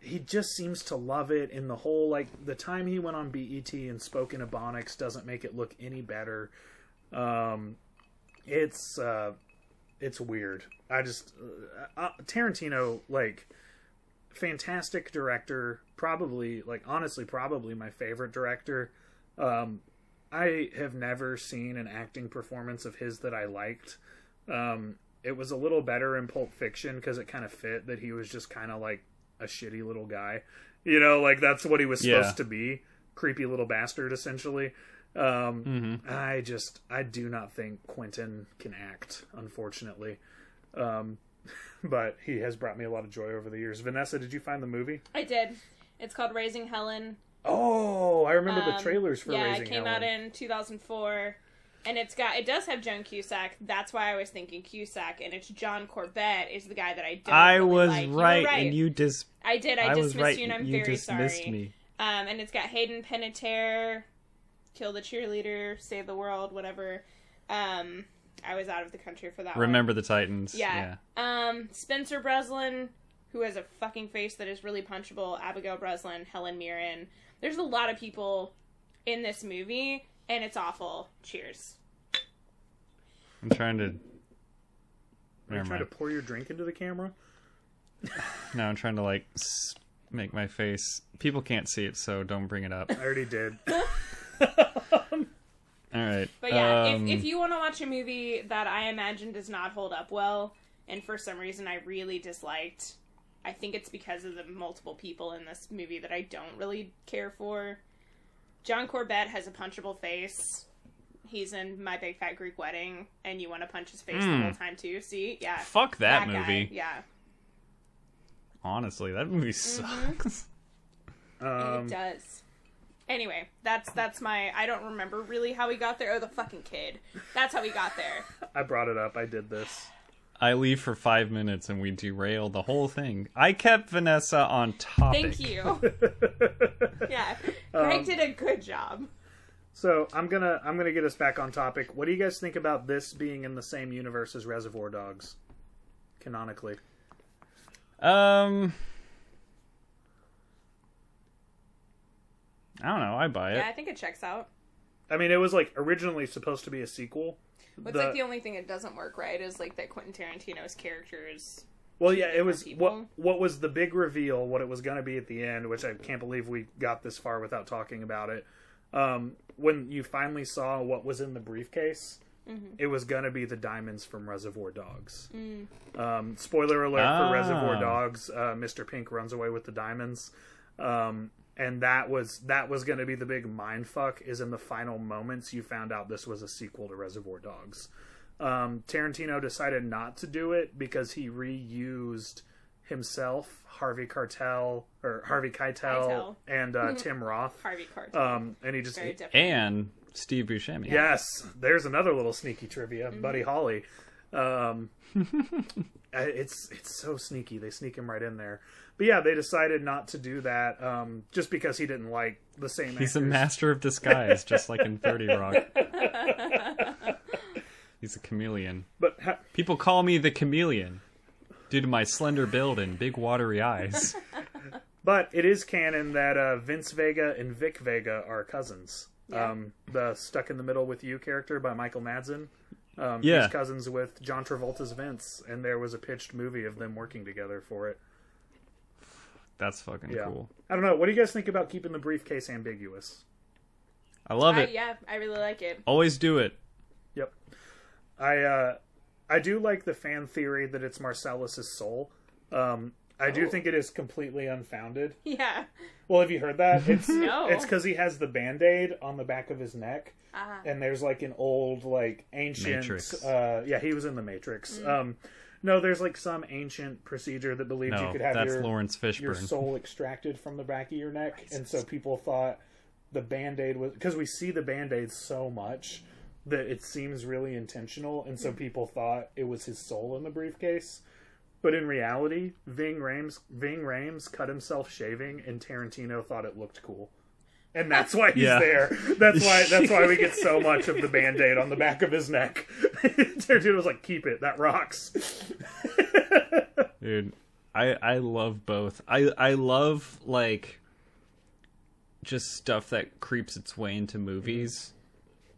he just seems to love it and the whole like the time he went on BET and spoke in Ebonics doesn't make it look any better. Um it's uh it's weird. I just uh, uh, Tarantino like fantastic director probably like honestly probably my favorite director um i have never seen an acting performance of his that i liked um it was a little better in pulp fiction because it kind of fit that he was just kind of like a shitty little guy you know like that's what he was Yeah. supposed to be creepy little bastard essentially um Mm-hmm. i just i do not think quentin can act unfortunately um but he has brought me a lot of joy over the years. Vanessa, did you find the movie? I did. It's called Raising Helen. Oh, I remember the Um, trailers for yeah, Raising it came Helen. out in 2004, and it's got it does have Joan Cusack. That's why I was thinking Cusack, and it's John Corbett is the guy that I don't. I really was like. Right, right, and you dis I did. I, I, dismissed right. you, and I'm you very dismissed sorry. me. Um, and it's got Hayden Panettiere, Kill the Cheerleader, Save the World, whatever. Um, I was out of the country for that. one. Remember the Titans. Yeah. Um, Spencer Breslin, who has a fucking face that is really punchable, Abigail Breslin, Helen Mirren. There's a lot of people in this movie, and it's awful. Cheers. I'm trying to. Are you trying to pour your drink into the camera? No, I'm trying to like make my face. People can't see it, so don't bring it up. I already did. All right. But yeah, um, if, if you want to watch a movie that I imagine does not hold up well, and for some reason I really disliked, I think it's because of the multiple people in this movie that I don't really care for. John Corbett has a punchable face. He's in My Big Fat Greek Wedding, and you want to punch his face the Hmm. whole time too. See, yeah, fuck that, guy, movie. yeah, Honestly, that movie sucks. Um, it does. Anyway, that's that's my. I don't remember really how we got there. Oh, the fucking kid. That's how we got there. I brought it up. I did this. I leave for five minutes and we derail the whole thing. I kept Vanessa on topic. Thank you. yeah, Greg did a good job. So I'm gonna I'm gonna get us back on topic. What do you guys think about this being in the same universe as Reservoir Dogs, canonically? Um, I don't know. I buy it. Yeah, I think it checks out. I mean, it was like originally supposed to be a sequel. What's The- like the only thing that doesn't work right is like that Quentin Tarantino's character is Well, yeah, it was what what was the big reveal, what it was going to be at the end, which I can't believe we got this far without talking about it. Um, when you finally saw what was in the briefcase, Mm-hmm. it was going to be the diamonds from Reservoir Dogs. Mm. Um, spoiler alert Ah. for Reservoir Dogs: uh, Mr. Pink runs away with the diamonds, um, and that was that was going to be the big mind fuck. Is in the final moments you found out this was a sequel to Reservoir Dogs. Um, Tarantino decided not to do it because he reused himself, Harvey Keitel or Harvey Keitel, Keitel. and uh, Tim Roth, Harvey Keitel. um, and he just Very. And Steve Buscemi. Yes, there's another little sneaky trivia, Buddy Holly. Um, it's it's so sneaky. They sneak him right in there. But yeah, they decided not to do that um, just because he didn't like the same. He's a master of disguise, just like in 30 Rock. He's a chameleon. But ha- People call me the chameleon due to my slender build and big watery eyes. but it is canon that uh, Vince Vega and Vic Vega are cousins. Yeah. Um, the "Stuck in the Middle with You" character by Michael Madsen. Um, Yeah. he's cousins with John Travolta's Vince, and there was a pitched movie of them working together for it. That's fucking Yeah. cool. I don't know. What do you guys think about keeping the briefcase ambiguous? I love I, it. yeah, I really like it. Always do it. Yep. I uh I do like the fan theory that it's Marcellus's soul. Um I do Oh. think it is completely unfounded. Yeah. Well, have you heard that? It's No. it's cuz he has the band-aid on the back of his neck Uh, and there's like an old like ancient Matrix. uh yeah, he was in the Matrix. Um no, there's like some ancient procedure that believed you could have that's your Lawrence your soul extracted from the back of your neck and so people thought the band-aid was because we see the band-aid so much that it seems really intentional and so mm-hmm. people thought it was his soul in the briefcase but in reality Ving Rhames Ving Rhames cut himself shaving and Tarantino thought it looked cool and that's why he's Yeah. there. That's why that's why we get so much of the band-aid on the back of his neck. Tarantino was like, keep it, that rocks. Dude, I I love both. I I love like just stuff that creeps its way into movies mm-hmm.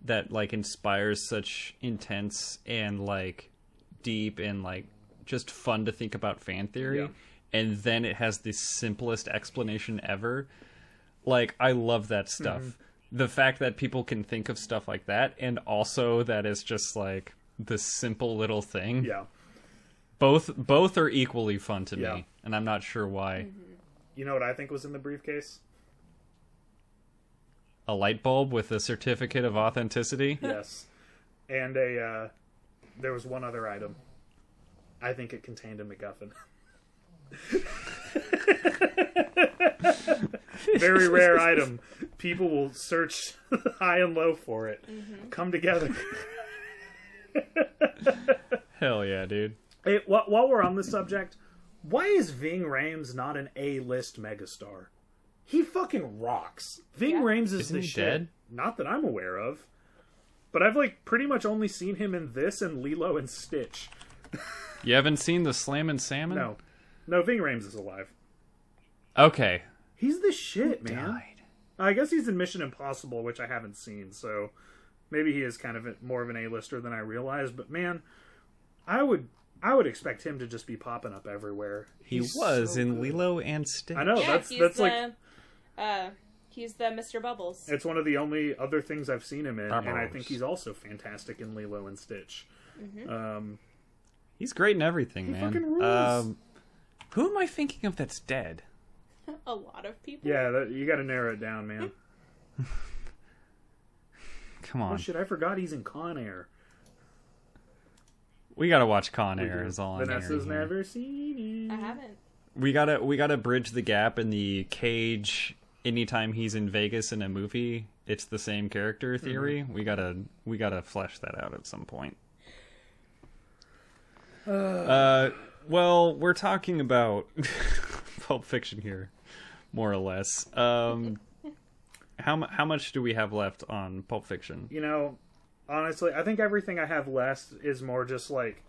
That like inspires such intense and like deep and like just fun to think about fan theory Yeah. and then it has the simplest explanation ever. Like I love that stuff. Mm-hmm. The fact that people can think of stuff like that and also that is just like the simple little thing Yeah. both both are equally fun to Yeah. me and i'm not sure why You know what I think was in the briefcase? A light bulb with a certificate of authenticity Yes. And a uh there was one other item. I think it contained a MacGuffin. Very rare item. People will search high and low for it. Come together. hell yeah dude Hey, wh- while we're on the subject, why is Ving Rhames not an A-list megastar? He fucking rocks. Ving Yeah. Rhames is Isn't the he shit. dead? Not that I'm aware of. But I've like pretty much only seen him in this and Lilo and Stitch. you haven't seen the slammin' salmon No. No, Ving Rhames is alive. Okay. He's the shit, man. Died. I guess he's in Mission Impossible, which I haven't seen, so maybe he is kind of more of an A-lister than I realized. But man, I would I would expect him to just be popping up everywhere. He He's was so in good. Lilo and Stitch. I know yeah, that's he's that's the, like uh, he's the Mr. Bubbles. it's one of the only other things I've seen him in, and I think he's also fantastic in Lilo and Stitch. Um, He's great in everything, He man. Um, who am I thinking of that's dead? A lot of people. yeah, that, you got to narrow it down, man. Come on. oh shit, I forgot he's in Con Air. We gotta watch Con Air do. is all Vanessa's never seen it. I haven't. We gotta we gotta bridge the gap in the cage anytime he's in Vegas in a movie, it's the same character Mm-hmm. theory. We gotta we gotta flesh that out at some point. Uh, well, we're talking about Pulp Fiction here, more or less. Um, how how much do we have left on Pulp Fiction? You know, honestly, I think everything I have left is more just like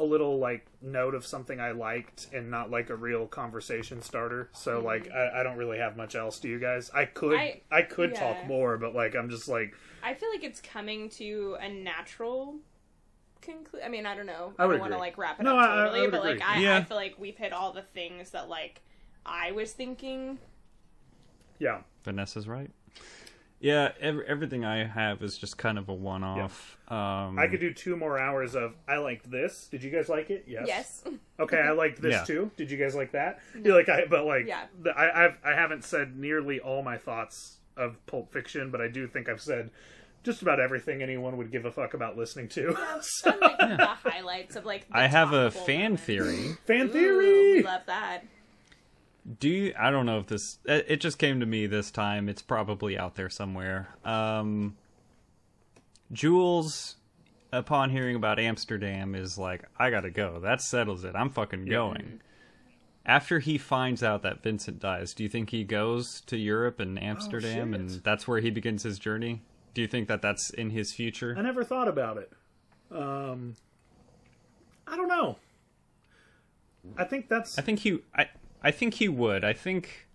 a little like note of something I liked and not like a real conversation starter. So mm-hmm. like I, I don't really have much else. Do you guys? I could I, I- could yeah. talk more, but like I'm just like I feel like it's coming to a natural conclusion. I mean, I don't know. I I, would don't want to like wrap it No, up I- I totally, would but like. I, Yeah. I feel like we've hit all the things that like I was thinking. yeah. Vanessa's right. Yeah, ev- everything I have is just kind of a one-off. Um, I could do two more hours of I liked this. Did you guys like it? Yes. Yes. Okay, I liked this Yeah. too. Did you guys like that? You're like I, but like, Yeah. the, I, I've I haven't said nearly all my thoughts of Pulp Fiction, but I do think I've said just about everything anyone would give a fuck about listening to. so, Some, like, the highlights of like. the I have a fan moments. theory. fan Ooh, theory. we love that. Do you, I don't know if this it just came to me this time. It's probably out there somewhere. Um Jules upon hearing about Amsterdam is like, I got to go. That settles it. I'm fucking going. After he finds out that Vincent dies, do you think he goes to Europe and Amsterdam and that's where he begins his journey? Do you think that that's in his future? I never thought about it. Um, I don't know. I think that's I think he I I think he would. I think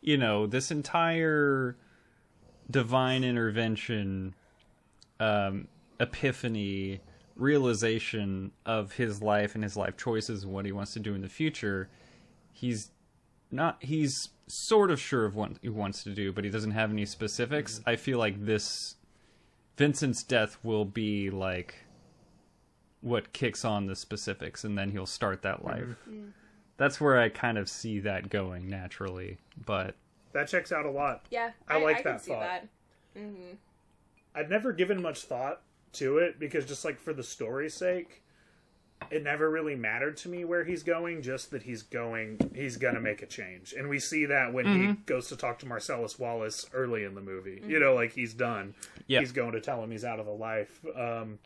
you know, this entire divine intervention um epiphany realization of his life and his life choices and what he wants to do in the future he's not he's sort of sure of what he wants to do but he doesn't have any specifics. I feel like this vincent's death will be like what kicks on the specifics and then he'll start that life that's where i kind of see that going naturally but that checks out a lot. Yeah, I like I that can see thought. that. Mm-hmm. I've never given much thought to it because just like for the story's sake, it never really mattered to me where he's going. Just that he's going, he's gonna make a change, and we see that when he mm-hmm. goes to talk to Marcellus Wallace early in the movie. You mm-hmm. know, like he's done. Yeah. He's going to tell him he's out of the life. Um,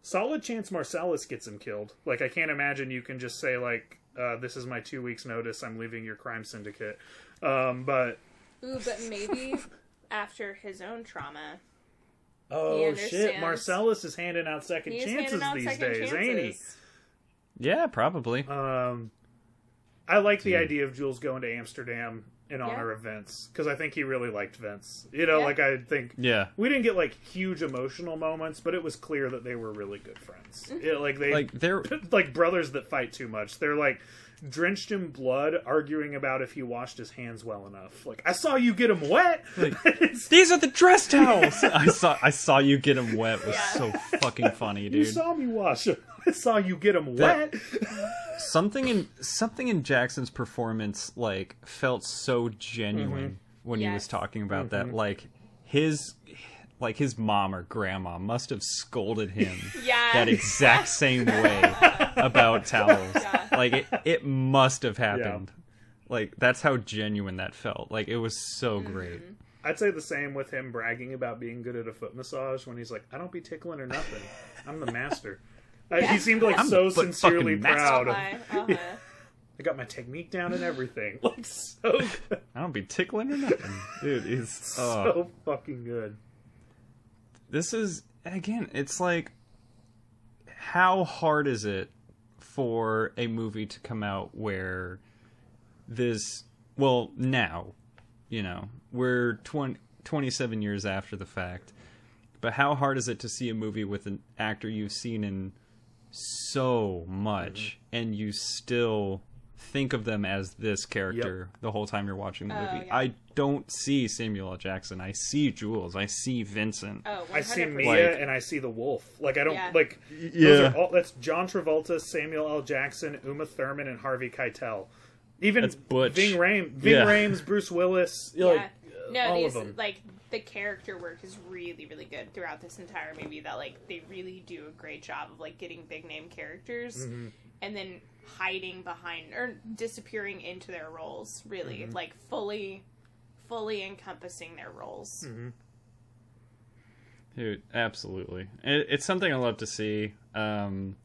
solid chance Marcellus gets him killed. Like I can't imagine you can just say like, uh, "This is my two weeks notice. I'm leaving your crime syndicate." Um, but Ooh, but maybe after his own trauma, oh shit. Marcellus is handing out second he's chances out these second days, chances. ain't he? yeah probably Um, I like the idea of Jules going to Amsterdam in honor of Vince because I think he really liked Vince. You know, Yeah. like I think yeah we didn't get like huge emotional moments, but it was clear that they were really good friends. Mm-hmm. Yeah, like they like there like brothers that fight too much. They're like drenched in blood, arguing about if he washed his hands well enough. Like I saw you get him wet. It's- These are the dress towels. I saw I saw you get him wet was Yeah. so fucking funny, dude. you saw me wash him. I saw you get him That- wet. Something in something in Jackson's performance like felt so genuine mm-hmm. when he was talking about that. Mm-hmm. Like his like his mom or grandma must have scolded him Yeah. that exact same way about towels. Yeah. Like it, it must have happened. Like that's how genuine that felt. Like it was so great. I'd say the same with him bragging about being good at a foot massage when he's like, "I don't be tickling or nothing. I'm the master." Uh, he seemed like I'm so sincerely proud. Of, Uh-huh, uh-huh. I got my technique down and everything. Like so, good. I don't be tickling or nothing, dude. It's oh. so fucking good. This is again it's like how hard is it for a movie to come out where this well now you know we're 20, 27 years after the fact but how hard is it to see a movie with an actor you've seen in so much mm-hmm. and you still think of them as this character the whole time you're watching the movie yeah. i don't see samuel l jackson i see jules i see vincent Oh, I see Mia Like- and I see the wolf. Like I don't Yeah. like. Those Yeah. are all, that's John Travolta, Samuel L. Jackson, Uma Thurman, and Harvey Keitel. Even That's Butch. Ving Rhames, Ving Yeah. Rhames, Bruce Willis. Yeah. Like, no, all these of them. like the character work is really, really good throughout this entire movie. That like they really do a great job of like getting big name characters Mm-hmm. And then hiding behind or disappearing into their roles. Really, Mm-hmm. like fully, fully encompassing their roles. Mm-hmm. Dude, absolutely. It, it's something I love to see. Um,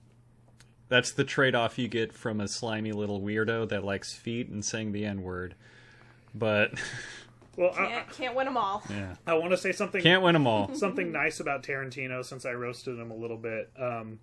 that's the trade off you get from a slimy little weirdo that likes feet and saying the N word. But, well, I, Can't, can't win them all. yeah. I want to say something. Can't win them all. something nice about Tarantino since I roasted him a little bit. Um,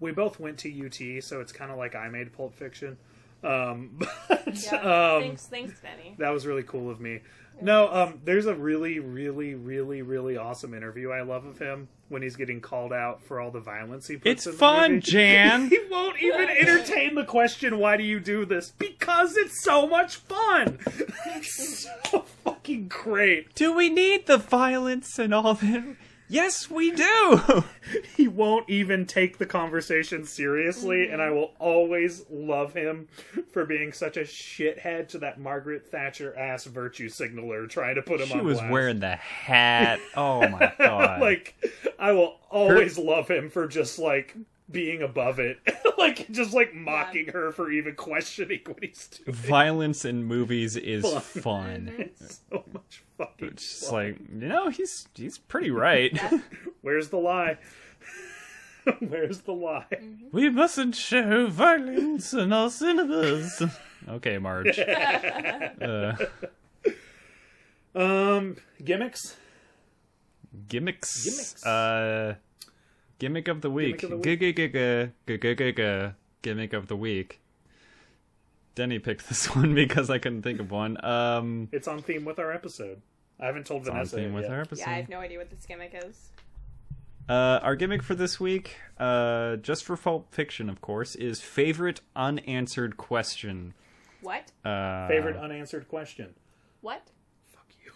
we both went to UT, so it's kind of like I made Pulp Fiction. Um, but Yeah. um, thanks, thanks, Benny. that was really cool of me. No, um, there's a really, really, really, really awesome interview I love of him when he's getting called out for all the violence he puts It's in the fun, movie. Jan. He won't even entertain the question, "Why do you do this?" Because it's so much fun. It's so fucking great. Do we need the violence and all that? Yes, we do. He won't even take the conversation seriously, and I will always love him for being such a shithead to that Margaret Thatcher ass virtue signaler trying to put him she on was blast. wearing the hat. Oh my god. like I will always love him for just like being above it, like just like mocking her for even questioning what he's doing. violence in movies is Fun. fun. So much fucking. It's just fun. like, you know, he's he's pretty right. where's the lie? Where's the lie? We mustn't show violence in our cinemas. okay, Marge. Uh, Um, gimmicks. gimmicks. Gimmicks. Uh, gimmick of the week. Gimmick of the Gimmick Gimmick of the week. Denny picked this one because I couldn't think of one. Um, It's on theme with our episode. I haven't told it's on Vanessa theme with yet. our episode. Yeah, I have no idea what this gimmick is. Uh, our gimmick for this week, uh, just for Pulp Fiction, of course, is favorite unanswered question. What? Uh, Favorite unanswered question. What? Fuck you.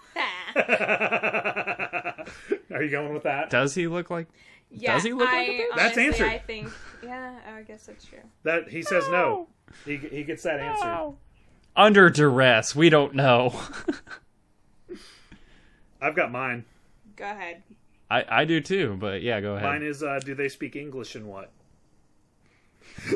Are you going with that? Does he look like? Yeah, Does he look I, like a bitch? That's honestly, answered. I think. Yeah, I guess that's true. That he says no. He he gets that answer. Under duress, we don't know. I've got mine. Go ahead. I I do too, but yeah, go ahead. Mine is uh, do they speak English and what?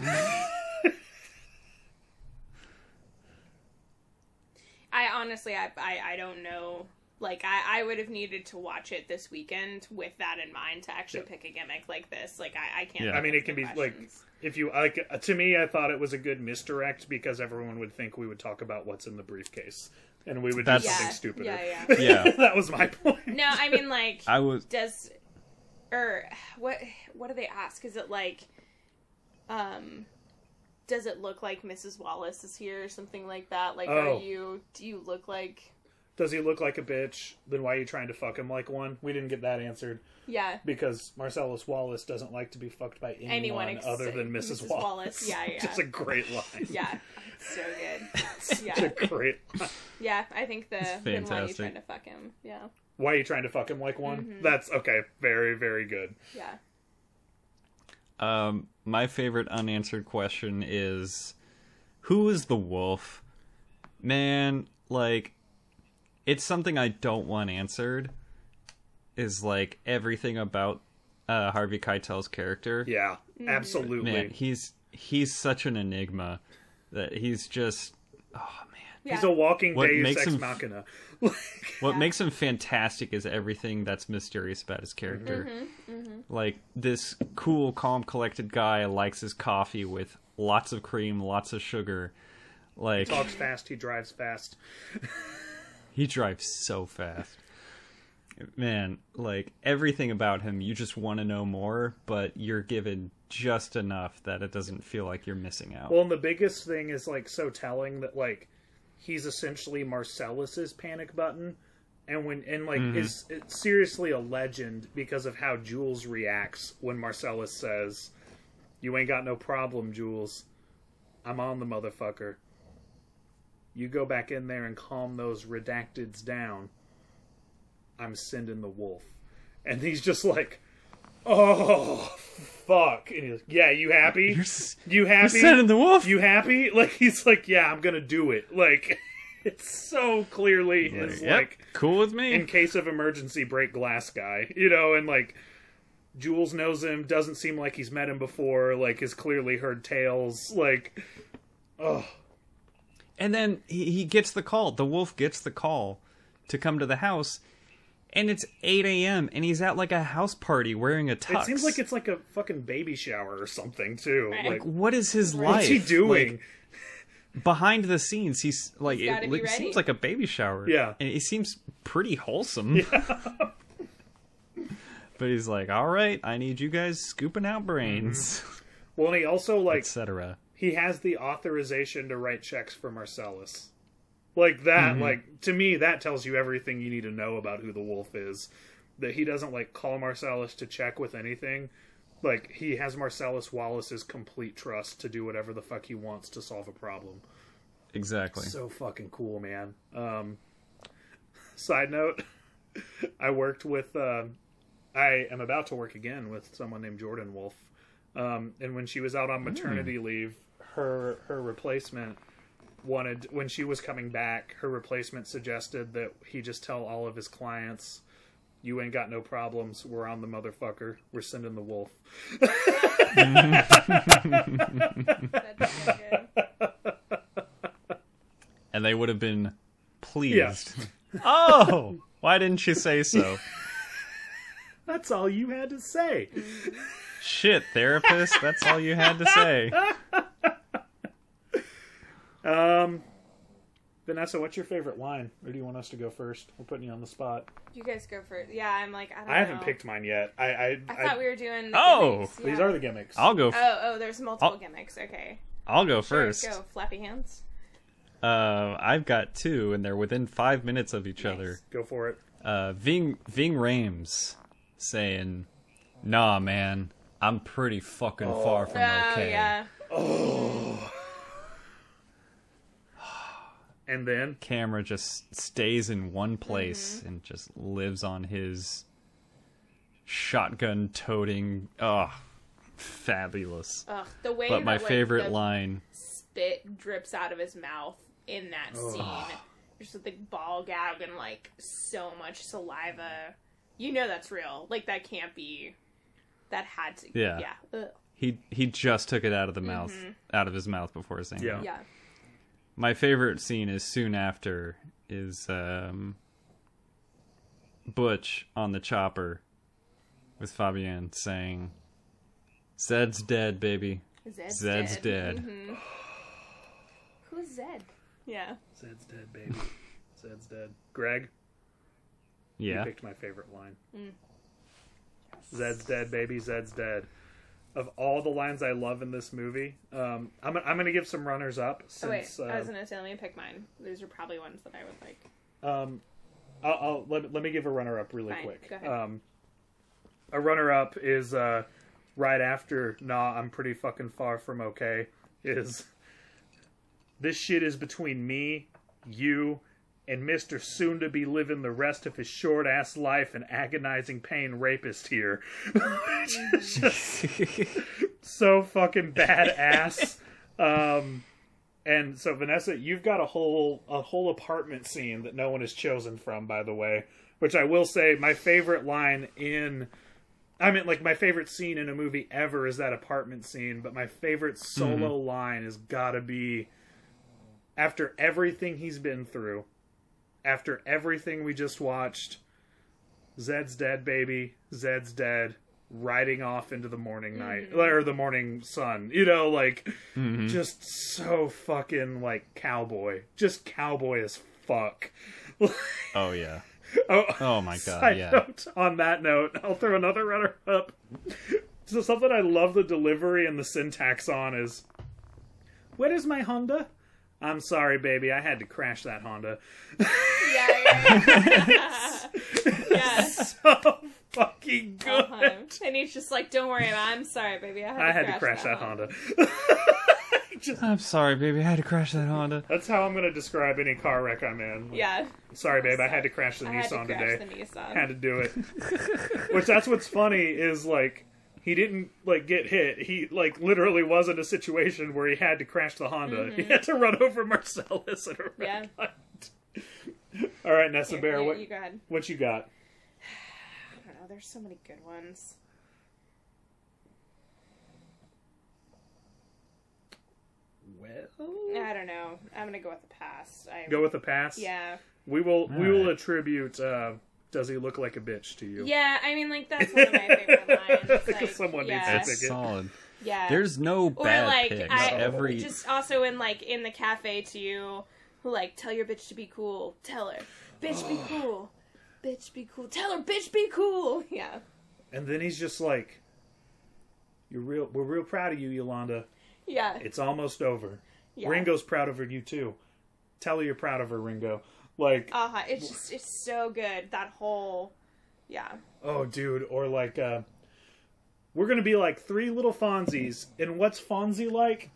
I honestly, I, I, I don't know. Like, I, I would have needed to watch it this weekend with that in mind to actually Yeah. pick a gimmick like this. Like, I, I can't. Yeah. I mean, it can good be like if you like uh, to me, I thought it was a good misdirect because everyone would think we would talk about what's in the briefcase and we would do something Yeah, stupider. yeah, yeah. Yeah. that was my point. No, I mean, like, I was does or what? What do they ask? Is it like, um, does it look like Mrs. Wallace is here or something like that? Like, Oh. are you? Do you look like? Does he look like a bitch? Then why are you trying to fuck him like one? We didn't get that answered Yeah. because Marcellus Wallace doesn't like to be fucked by anyone, Anyone ex- other than Mrs. Mrs. Wallace. Wallace. Yeah, yeah. Just a great line. Yeah. So good. Such Yeah. a great line. Yeah, I think the then why are you trying to fuck him? Yeah. Why are you trying to fuck him like one? Mm-hmm. That's okay. Very, very good. Yeah. um my favorite unanswered question is who is the wolf? Man, like it's something I don't want answered. Is like everything about uh Harvey Keitel's character. Yeah, mm-hmm. absolutely. Man, he's he's such an enigma that he's just oh man. Yeah. He's a walking What Deus makes Ex him- Machina. What Yeah. makes him fantastic is everything that's mysterious about his character. Mm-hmm, mm-hmm. Like this cool, calm, collected guy likes his coffee with lots of cream, lots of sugar. Like Talks fast. He drives fast. he drives so fast. Man, like everything about him, you just want to know more, but you're given just enough that it doesn't feel like you're missing out. Well, and the biggest thing is like so telling that like he's essentially Marcellus's panic button, and when and like mm-hmm. is it's seriously a legend because of how Jules reacts when Marcellus says, "You ain't got no problem, Jules. I'm on the motherfucker. You go back in there and calm those redacteds down. I'm sending the wolf." And he's just like, "Oh, fuck." And he's like, "Yeah, you happy? You're, You you're sending the wolf. you happy? Like he's like, yeah, I'm gonna do it. Like it's so clearly his Yep, like cool with me. in case of emergency break glass guy, you know, and like Jules knows him, doesn't seem like he's met him before, like has clearly heard tales, like oh And then he, he gets the call. The wolf gets the call to come to the house, and it's 8 a.m. and he's at like a house party wearing a tux. it seems like it's like a fucking baby shower or something too. Right. Like what is his life? what's he doing? Like, behind the scenes, he's like He's it, be it ready. seems like a baby shower. Yeah. and it seems pretty wholesome. but he's like, "All right, I need you guys scooping out brains, mm-hmm. well, and he also like etc." he has the authorization to write checks for Marcellus. Like that, like to me, that tells you everything you need to know about who the wolf is. That he doesn't like call Marcellus to check with anything. Like he has Marcellus Wallace's complete trust to do whatever the fuck he wants to solve a problem. Exactly. So fucking cool, man. Um, side note, I worked with. Uh, I am about to work again with someone named Jordan Wolf. Um, and when she was out on maternity leave, her her replacement wanted when she was coming back, her replacement suggested that he just tell all of his clients, "You ain't got no problems. We're on the motherfucker. We're sending the wolf." That's so good. and they would have been pleased. oh, why didn't you say so? That's all you had to say. Shit, therapist, that's all you had to say. Um, Vanessa, what's your favorite line? Or do you want us to go first? We're putting you on the spot. You guys go first. Yeah, I'm like I don't I haven't know. picked mine yet. I, I, I thought we were doing. the Oh! gimmicks, these are the gimmicks. I'll go. F- Oh, oh, there's multiple I'll- gimmicks. Okay. I'll go Sure, first. Go, flappy hands. Uh, I've got two, and they're within five minutes of each other. Go for it. Uh, Ving Ving Rhames saying, "Nah, man, I'm pretty fucking oh. far from okay. Oh okay." yeah. And then Camera just stays in one place mm-hmm. and just lives on his shotgun toting. Oh, fabulous! Ugh, the way But my that, like, favorite the line. spit drips out of his mouth in that scene. Just with the ball gag and like so much saliva. You know that's real. Like that can't be. That had to. Yeah. Yeah. Ugh. He he just took it out of the mouth, out of his mouth before saying Yeah. it. Yeah. My favorite scene is soon after is um, Butch on the chopper with Fabienne saying, "Zed's dead, baby. Zed's, Zed's dead. dead." Mhm. Who's Zed? Yeah. Zed's dead, baby. Zed's dead. Greg, Yeah, you picked my favorite line. Zed's dead, baby. Zed's dead. Of all the lines I love in this movie, um, I'm, I'm going to give some runners up Oh wait, since I was uh, gonna say let me pick mine. These are probably ones that I would like. Um, I'll, I'll let, let me give a runner up really Fine, quick. Um, a runner up is uh, right after "Nah, I'm pretty fucking far from okay." Is this shit is between me, you, and Mister Soon to be living the rest of his short ass life in agonizing pain rapist here. Which is just so fucking badass. Um, and so Vanessa, you've got a whole a whole apartment scene that no one has chosen from, by the way. Which I will say, my favorite line in, I mean, like my favorite scene in a movie ever is that apartment scene. But my favorite solo line has got to be after everything he's been through, after everything we just watched. Zed's dead, baby. Zed's dead. Riding off into the morning night mm-hmm. or the morning sun. You know, like mm-hmm. just so fucking like cowboy. Just cowboy as fuck. oh yeah, oh, oh my god, side yeah. note on that note, I'll throw another runner up. So something I love the delivery and the syntax on is, "Where is my Honda?" I'm sorry, baby. I had to crash that Honda. Yeah, yeah, yeah. yeah. so fucking good. Uh-huh. And he's just like, "Don't worry, I'm sorry, baby. I had to I had crash to crash that, one." Honda. Just- I'm sorry, baby. I had to crash that Honda. that's how I'm going to describe any car wreck I'm in. Like, Yeah, Sorry, babe. I had to crash the I had to Nissan crash today. the Nissan. Had to do it. Which that's what's funny is like he didn't like get hit. He like literally was in a situation where he had to crash the Honda. He had to run over Marcellus at a red Mm-hmm. Yeah. light. All right, Nessa Here, Bear, you, what you go ahead. what you got? I don't know. There's so many good ones. Well, I don't know. I'm gonna go with the past. I go with the past. yeah, we will. we All will attribute. Uh, does he look like a bitch to you? yeah. I mean, like that's one of my favorite lines. Like, someone needs to pick it. solid. yeah. There's no or bad like picks. I Every just also in like in the cafe to you, like tell your bitch to be cool. Tell her, bitch be cool, bitch be cool. Tell her, bitch be cool. Yeah, And then he's just like, "You're real. We're real proud of you, Yolanda. yeah, It's almost over. yeah. Ringo's proud of her. You too. Tell her you're proud of her, Ringo. Like, Uh huh. It's just it's so good. That whole, yeah, oh, dude, or like, uh, we're gonna be like three little Fonzies. And what's Fonzie like?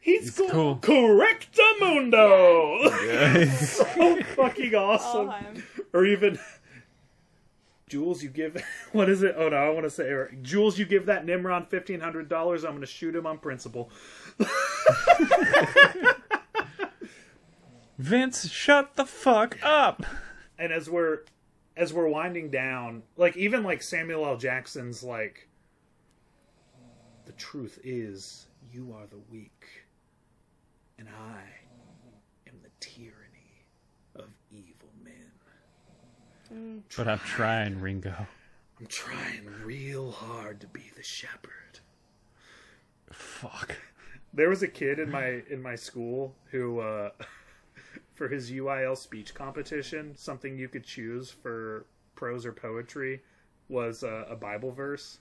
He's, cool. cool. Correctamundo. so fucking awesome. Or even. Jules, you give what is it? Oh no, I want to say or, Jules, you give that Nimrod fifteen hundred dollars. I'm going to shoot him on principle. Vince, shut the fuck up. and as we're as we're winding down like even like samuel l jackson's like the truth is you are the weak and i am the tyranny of evil men But I'm trying, Ringo. i'm trying real hard to be the shepherd Fuck. there was a kid in my in my school who uh for his UIL speech competition, something you could choose for prose or poetry was uh, a Bible verse,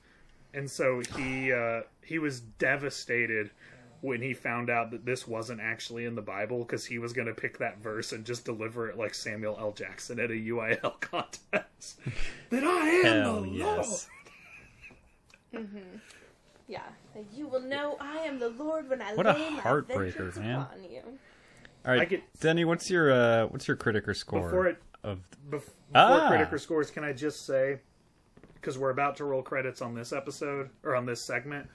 and so he uh, he was devastated when he found out that this wasn't actually in the Bible because he was going to pick that verse and just deliver it like Samuel L. Jackson at a UIL contest. that I am Hell the yes. yeah. You will know I am the Lord when I What a lay my heartbreaker, vengeance man. upon you. All right, I get- Denny. What's your uh, what's your critiker score Before it- of? Bef- before Ah. critiker scores, can I just say, because we're about to roll credits on this episode or on this segment,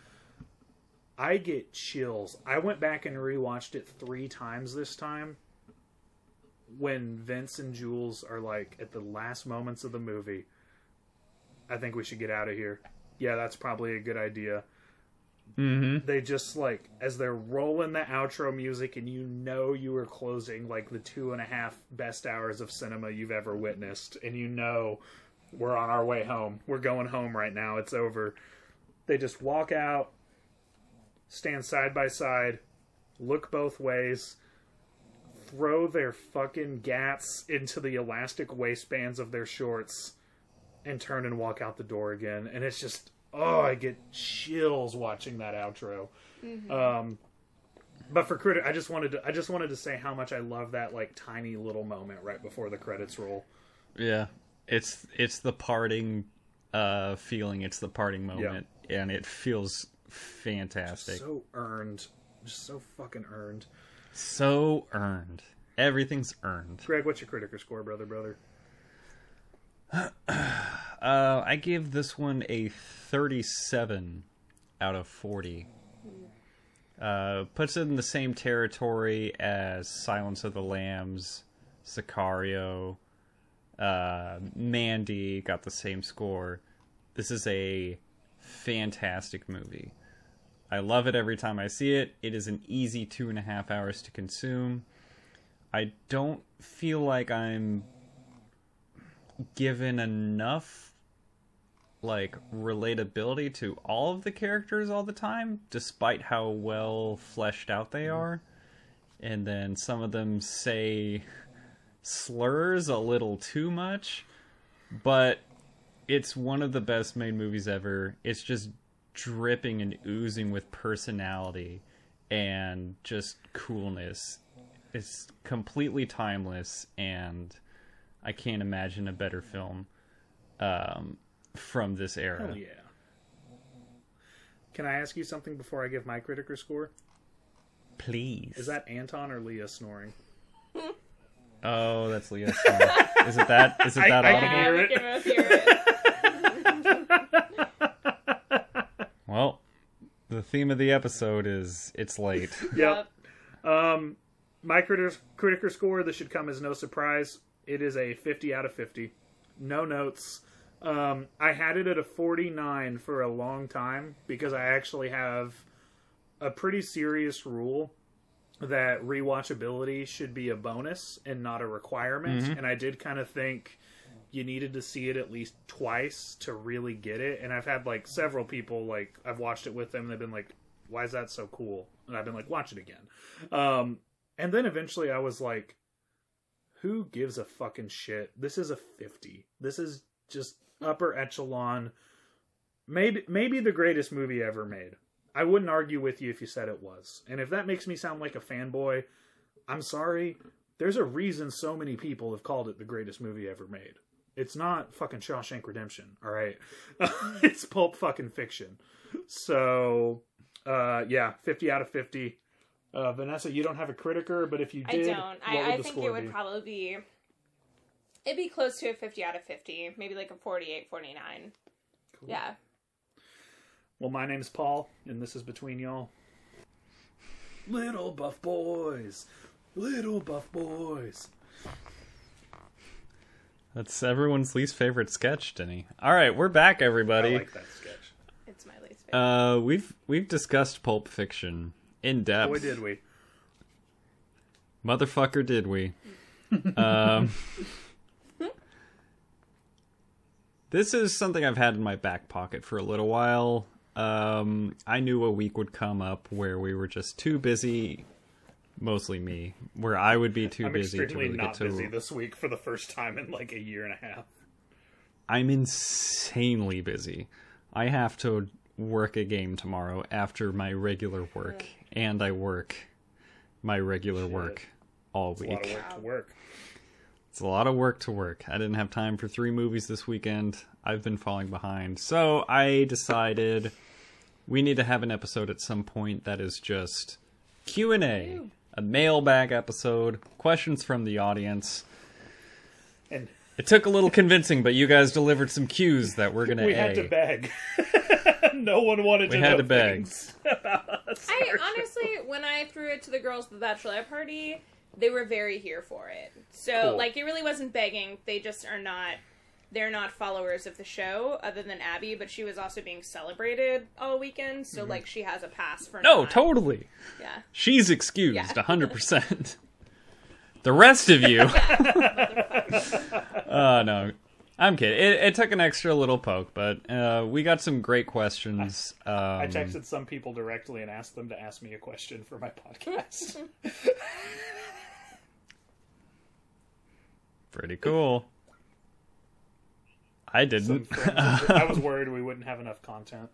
I get chills. I went back and rewatched it three times this time. When Vince and Jules are like at the last moments of the movie, I think we should get out of here. Yeah, that's probably a good idea. Mm-hmm. They just like as they're rolling the outro music, and you know you are closing like the two and a half best hours of cinema you've ever witnessed, and you know we're on our way home. We're going home right now. It's over. They just walk out, stand side by side, look both ways, throw their fucking gats into the elastic waistbands of their shorts, and turn and walk out the door again. And it's just, oh, I get chills watching that outro. Um, but for critic, I just wanted to, I just wanted to say how much I love that like tiny little moment right before the credits roll. Yeah, it's it's the parting uh, feeling. It's the parting moment, and it feels fantastic. So, So earned, just so fucking earned. So earned. Everything's earned. Greg, what's your critiker score, brother, brother? Uh, I give this one a 37 out of 40. Uh, puts it in the same territory as Silence of the Lambs, Sicario, uh, Mandy got the same score. This is a fantastic movie. I love it every time I see it. It is an easy two and a half hours to consume. I don't feel like I'm given enough like relatability to all of the characters all the time despite how well fleshed out they mm-hmm. are and then some of them say slurs a little too much but it's one of the best made movies ever. It's just dripping and oozing with personality and just coolness. It's completely timeless, and I can't imagine a better film um, from this era. Hell yeah. Can I ask you something before I give my critiker score? Please. Is that Anton or Leah snoring? Oh, that's Leah. Snoring. is it that? Is it that I audible? can Yeah, we can both hear it. Well, the theme of the episode is it's late. Yep. Um, my critiker critiker score. This should come as no surprise. It is a 50 out of 50. No notes. Um, I had it at a 49 for a long time because I actually have a pretty serious rule that rewatchability should be a bonus and not a requirement. And I did kind of think you needed to see it at least twice to really get it. And I've had like several people like I've watched it with them. And they've been like, "Why is that so cool?" And I've been like, "Watch it again." Um, and then eventually I was like, "Who gives a fucking shit? This is a fifty. This is just upper echelon. Maybe maybe the greatest movie ever made. I wouldn't argue with you if you said it was. And if that makes me sound like a fanboy, I'm sorry. There's a reason so many people have called it the greatest movie ever made. It's not fucking Shawshank Redemption, all right? it's pulp fucking fiction. So, uh, yeah, 50 out of 50. Uh, Vanessa, you don't have a critiker, but if you did, I did, don't. what I, would I the think score it would be? probably be. It'd be close to a 50 out of 50. Maybe like a 48, 49. Yeah. Well, my name's Paul, and this is Between Y'all. Little buff boys. Little buff boys. That's everyone's least favorite sketch, Denny. All right, we're back, I everybody. like that sketch. It's my least favorite. Uh, we've we've discussed Pulp Fiction in depth. Boy, did we. Motherfucker, did we? um, this is something I've had in my back pocket for a little while. Um, I knew a week would come up where we were just too busy, mostly me, where I would be too I'm busy to really not get to. busy this week for the first time in like a year and a half. I'm insanely busy. I have to work a game tomorrow after my regular work, and I work my regular work all It's a week. lot of work to work. It's a lot of work to work. I didn't have time for three movies this weekend. I've been falling behind. So I decided we need to have an episode at some point that is just Q&A, a mailbag episode, questions from the audience. And It took a little convincing, but you guys delivered some cues that we're going to we A. had to beg. no one wanted We to had know to beg. things about us. I honestly, when I threw it to the girls at the bachelorette party, they were very here for it. So, Cool. like, it really wasn't begging. They just are not. They're not followers of the show, other than Abby. But she was also being celebrated all weekend, so mm-hmm. like she has a pass for. No, not- totally. Yeah. She's excused, Yeah. 100%. the rest of you. uh, no. I'm kidding. It, it took an extra little poke, but uh, we got some great questions. Um, I texted some people directly and asked them to ask me a question for my podcast. Pretty cool. I didn't. I was worried we wouldn't have enough content.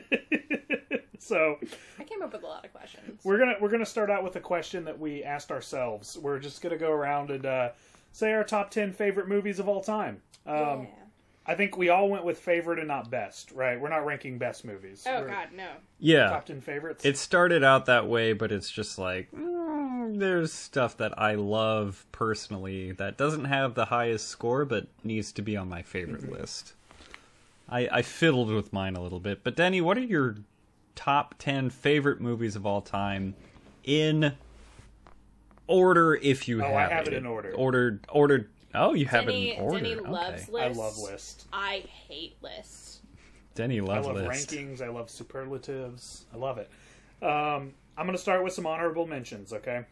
so I came up with a lot of questions. we're gonna we're gonna start out with a question that we asked ourselves. We're just gonna go around and uh, say our top ten favorite movies of all time. Um, yeah. I think we all went with favorite and not best, right? We're not ranking best movies. Oh We're God, no. yeah. top ten favorites. It started out that way, but it's just like mm, there's stuff that I love personally that doesn't have the highest score, but needs to be on my favorite list. I, I fiddled with mine a little bit, but Denny, what are your top ten favorite movies of all time in order? If you Oh, I have, have it in order. Ordered, ordered. Oh, you have Denny, it in order. Denny okay. loves lists. I love lists. I hate lists. Denny loves lists. I love list. rankings. I love superlatives. I love it. Um, I'm going to start with some honorable mentions. Okay.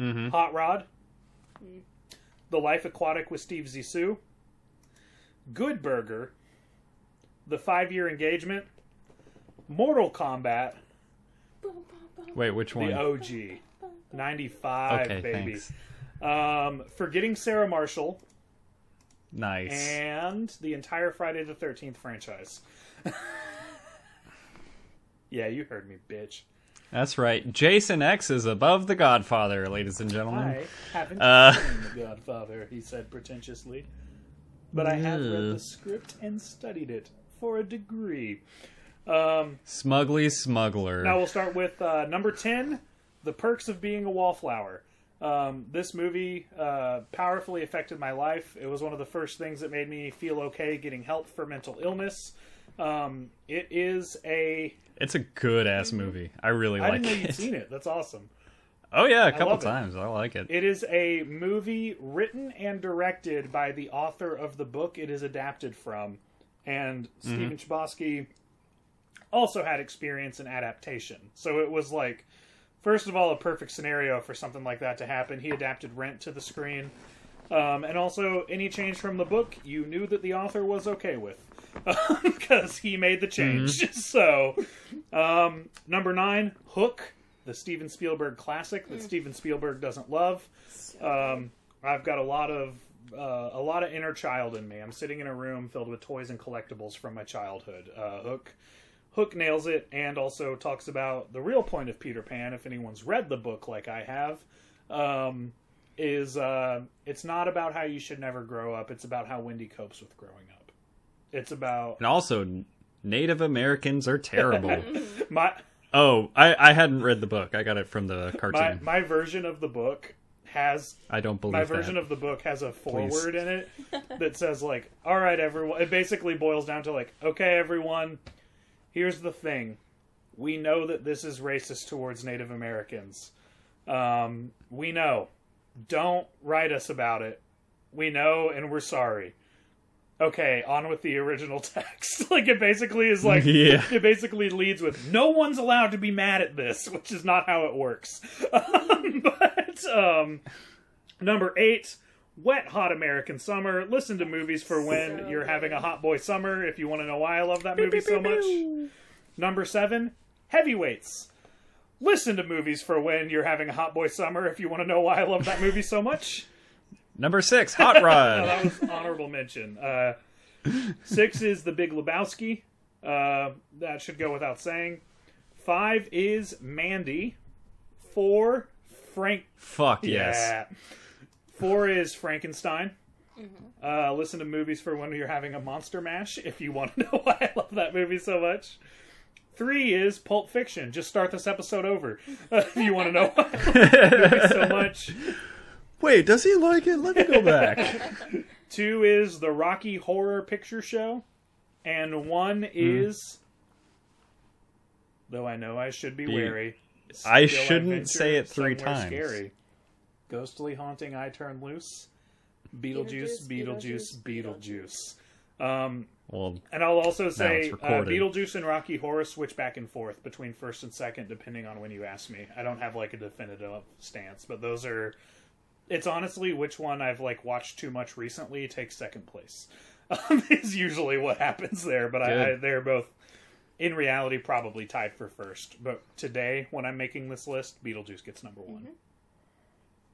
Mhm. Hot Rod. The Life Aquatic with Steve Zissou. Good Burger. The Five Year Engagement. Mortal Kombat. Wait, which one? The OG. 95, okay, baby. thanks. Um, Forgetting Sarah Marshall. Nice. and the entire Friday the 13th franchise. yeah, you heard me, bitch. That's right. Jason X is above The Godfather, ladies and gentlemen. I haven't Uh. seen The Godfather, he said pretentiously. But I have read the script and studied it for a degree. Um, Smugly Smuggler. now we'll start with uh, number 10 The Perks of Being a Wallflower. Um, this movie uh, powerfully affected my life. It was one of the first things that made me feel okay getting help for mental illness. Um, it is a. It's a good ass movie. I really I like didn't know it. seen it. That's awesome. Oh yeah, a couple it. times. I like it. It is a movie written and directed by the author of the book it is adapted from. And Stephen Chbosky also had experience in adaptation. So it was like, first of all, a perfect scenario for something like that to happen. He adapted Rent to the screen. Um, and also, any change from the book, you knew that the author was okay with. Because he made the change. So, um, number nine, Hook, the Steven Spielberg classic that Steven Spielberg doesn't love. Um, I've got a lot of uh, a lot of inner child in me. I'm sitting in a room filled with toys and collectibles from my childhood. Uh, Hook, Hook nails it, and also talks about the real point of Peter Pan. If anyone's read the book like I have, um, is uh, it's not about how you should never grow up. It's about how Wendy copes with growing up. It's about And also, Native Americans are terrible. my oh, I, I hadn't read the book. I got it from the my cartoon. my version of the book has I don't believe my that. version of the book has a foreword in it that says like all right everyone it basically boils down to like okay everyone here's the thing. We know that this is racist towards native americans. Um, we know. Don't write us about it. We know and we're sorry. Okay on with the original text. Like it basically is like Yeah. it basically leads with no one's allowed to be mad at this which is not how it works. Um, but um number eight wet hot american summer listen to movies for when So you're having a good. hot boy summer if you want to know why i love that movie so much number seven heavyweights listen to movies for when you're having a hot boy summer if you want to know why i love that movie so much Number six, Hot Rod. that was honorable mention. Uh, six is the Big Lebowski. Uh, that should go without saying. Five is Mandy. Four, Frank. Fuck yes. Yeah. Four is Frankenstein. Uh, listen to movies for when you're having a monster mash. If you want to know why I love that movie so much. Three is Pulp Fiction. Just start this episode over uh, if you want to know why I love that movie so much. Wait, does he like it? Let me go back. Two is the Rocky Horror Picture Show, and one Hmm. is, though I know I should be Be- wary. I shouldn't say it three times. Scary. Ghostly haunting, I turn loose. Beetlejuice, Beetlejuice, Beetlejuice, Beetlejuice. Um, well, and I'll also say uh. Beetlejuice and Rocky Horror switch back and forth between first and second, depending on when you ask me. I don't have like a definitive stance, but those are. It's honestly which one I've like watched too much recently takes second place. Um, is usually what happens there, but I, I they're both in reality probably tied for first. But today, when I'm making this list, Beetlejuice gets number one.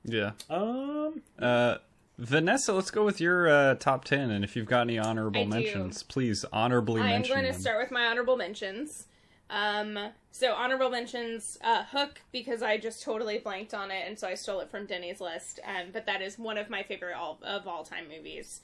yeah. Um, Uh, Vanessa, let's go with your uh, top ten, and if you've got any honorable I do. mentions, please honorably mention. I am going to them. start with my honorable mentions. Um, so honorable mentions, uh, Hook because I just totally blanked on it, and so I stole it from Denny's list. Um, but that is one of my favorite all, of all time movies.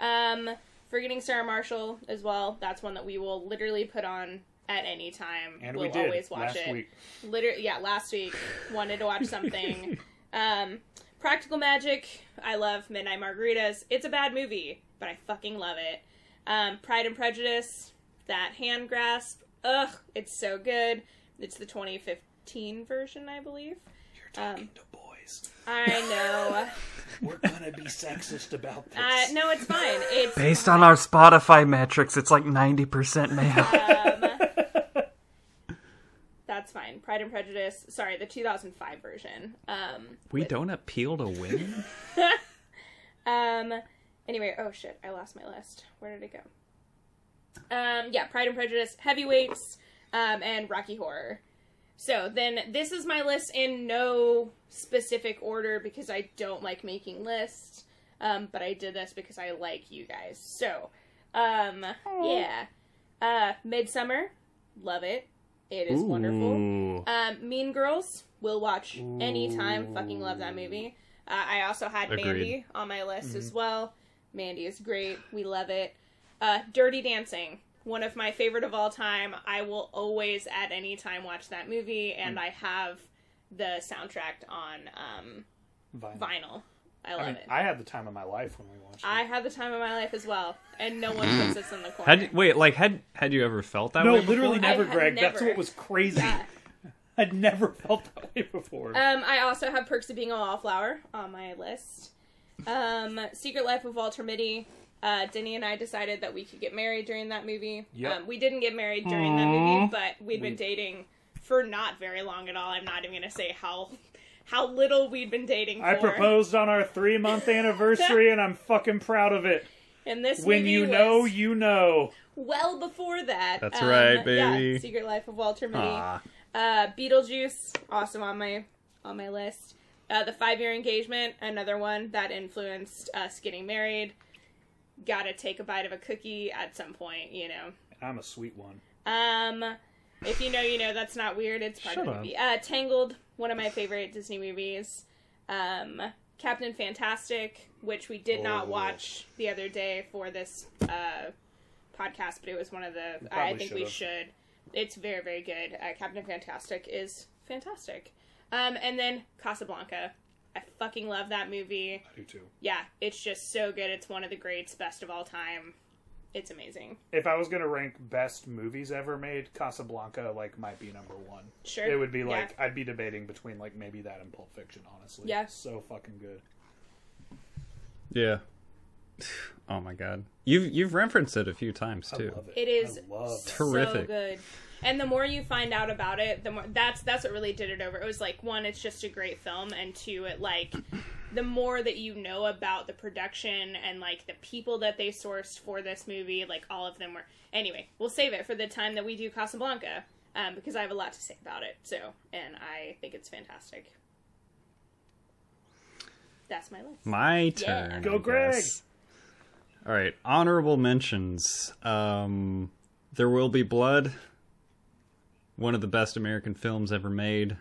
Um, Forgetting Sarah Marshall as well. That's one that we will literally put on at any time. and we'll we did always watch last it. week. Literally, yeah, last week wanted to watch something. um, Practical Magic. I love Midnight Margaritas. It's a bad movie, but I fucking love it. Um, Pride and Prejudice. That hand grasp. Ugh, it's so good. It's the 2015 version, I believe. You're talking Um, to boys. I know. We're gonna be sexist about this. uh, no, it's fine. It's Based on our Spotify metrics, it's like 90% male. um, that's fine. Pride and Prejudice. Sorry, the 2005 version. Um, we don't appeal to women. Um. Anyway, oh shit, I lost my list. Where did it go? Um. Yeah, Pride and Prejudice, Heavyweights, um, and Rocky Horror. So then, this is my list in no specific order because I don't like making lists. Um, but I did this because I like you guys. So, um, yeah. Uh, Midsummer, love it. It is wonderful. Um, mean Girls, will watch anytime. Fucking love that movie. Uh, I also had Agreed. Mandy on my list as well. Mandy is great. We love it. Uh, Dirty Dancing, one of my favorite of all time. I will always, at any time, watch that movie, and I have the soundtrack on um, Vinyl. vinyl. I love I mean, it. I had the time of my life when we watched it. I had the time of my life as well, and no one puts this in the corner. Had wait, like had had you ever felt that no, way? before? literally never, had Greg. That's what was crazy. Yeah. I'd never felt that way before. Um, I also have Perks of Being a Wallflower on my list. Um, Secret Life of Walter Mitty. Uh, Denny and I decided that we could get married during that movie. Yep. Um, we didn't get married during that movie, but we'd been We- dating for not very long at all. I'm not even gonna say how how little we'd been dating. For. I proposed on our three month anniversary, and I'm fucking proud of it. And this When movie you was know, you know. well before that. That's Um, right, yeah, baby. Secret Life of Walter Mitty. Aw. Uh, Beetlejuice, also on my on my list. Uh, the Five Year Engagement, another one that influenced us getting married. Got to take a bite of a cookie at some point, you know. I'm a sweet one. Um, if you know, you know. That's not weird. It's part Shut of the movie. Uh, Tangled, one of my favorite Disney movies. Um, Captain Fantastic, which we did not Oh. watch the other day for this uh, podcast, but it was one of the. I think we should've. should. It's very, very good. Uh, Captain Fantastic is fantastic. Um, and then Casablanca. I fucking love that movie. I do too. Yeah, it's just so good. It's one of the greats, best of all time. It's amazing. If I was gonna rank best movies ever made, Casablanca like might be number one. Sure. It would be Yeah. like I'd be debating between like maybe that and Pulp Fiction, honestly. Yeah. So fucking good. Yeah. Oh my god. You've you've referenced it a few times I too. love it. It is I love. Terrific. So good. And the more you find out about it, the more that's that's what really did it over. It was like one, it's just a great film, and two, it like the more that you know about the production and like the people that they sourced for this movie, like all of them were. Anyway, we'll save it for the time that we do Casablanca, um, because I have a lot to say about it. So, and I think it's fantastic. That's my list. My turn. Go Greg. All right, honorable mentions. Um, there will be blood. One of the best American films ever made.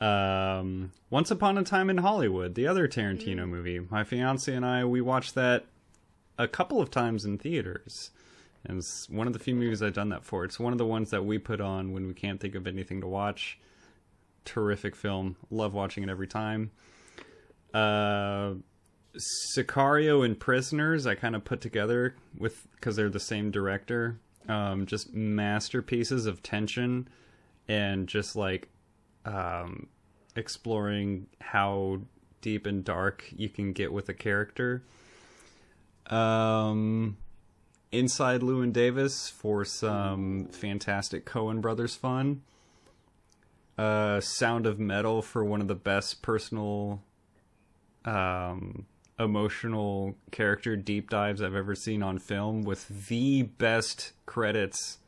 Um, Once Upon a Time in Hollywood, the other Tarantino movie. My fiance and I we watched that a couple of times in theaters. And it's one of the few movies I've done that for. It's one of the ones that we put on when we can't think of anything to watch. Terrific film. Love watching it every time. Uh, Sicario and Prisoners, I kind of put together with because they're the same director. Um, just masterpieces of tension and just like um, exploring how deep and dark you can get with a character. Um, Inside Llewyn Davis for some fantastic Coen Brothers fun. Uh, Sound of Metal for one of the best personal um, emotional character deep dives I've ever seen on film with the best credits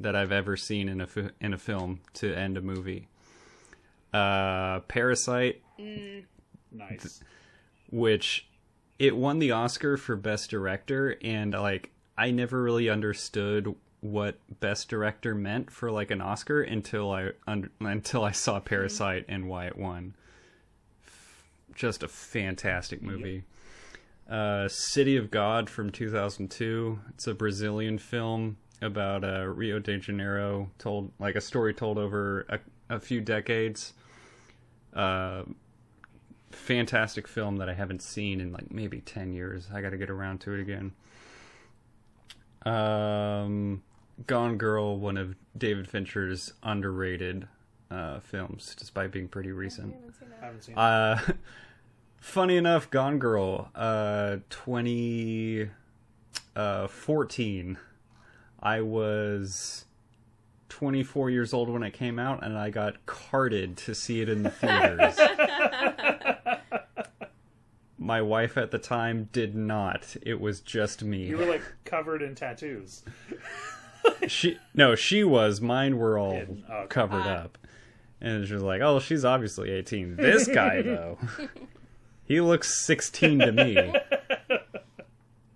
that I've ever seen in a fi- in a film to end a movie. Uh, Parasite, Nice. which it won the Oscar for best director and like I never really understood what best director meant for like an Oscar until I un- until I saw Parasite and why it won. Just a fantastic movie. Uh, City of God from 2002. It's a Brazilian film about uh, Rio de Janeiro, told like a story told over a, a few decades. Uh, fantastic film that I haven't seen in like maybe 10 years. I got to get around to it again. Um, Gone Girl, one of David Fincher's underrated uh, films, despite being pretty recent. I haven't seen it. Uh, funny enough, Gone Girl, uh, 2014. I was 24 years old when it came out, and I got carded to see it in the theaters. My wife at the time did not. It was just me. You were like covered in tattoos. she no, she was. Mine were all Hidden. Oh, okay. covered up, and she was like, "Oh, she's obviously 18." This guy though, He looks 16 to me.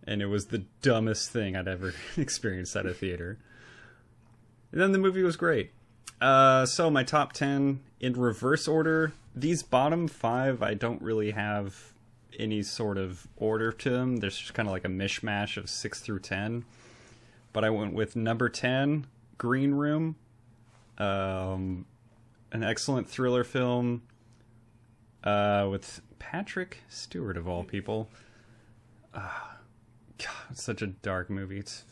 and it was the dumbest thing I'd ever experienced at a theater. And then the movie was great. Uh, so my top 10 in reverse order. These bottom five, I don't really have any sort of order to them. There's just kind of like a mishmash of 6 through 10. But I went with number 10, Green Room. Um, an excellent thriller film uh, with Patrick Stewart, of all people. Uh, God, it's such a dark movie. It's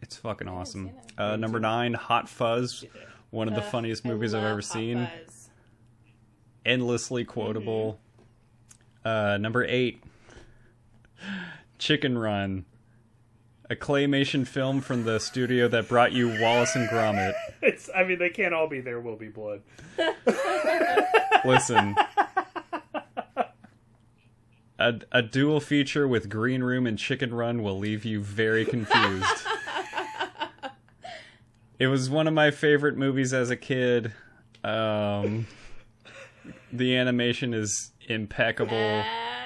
it's fucking awesome. Uh, number nine, Hot Fuzz, one of the funniest movies I've ever Hot seen. Fuzz. Endlessly quotable. Uh, number eight, Chicken Run, a claymation film from the studio that brought you Wallace and Gromit. It's. I mean, they can't all be there. Will be blood. Listen. A, a dual feature with Green Room and Chicken Run will leave you very confused. it was one of my favorite movies as a kid. Um, the animation is impeccable.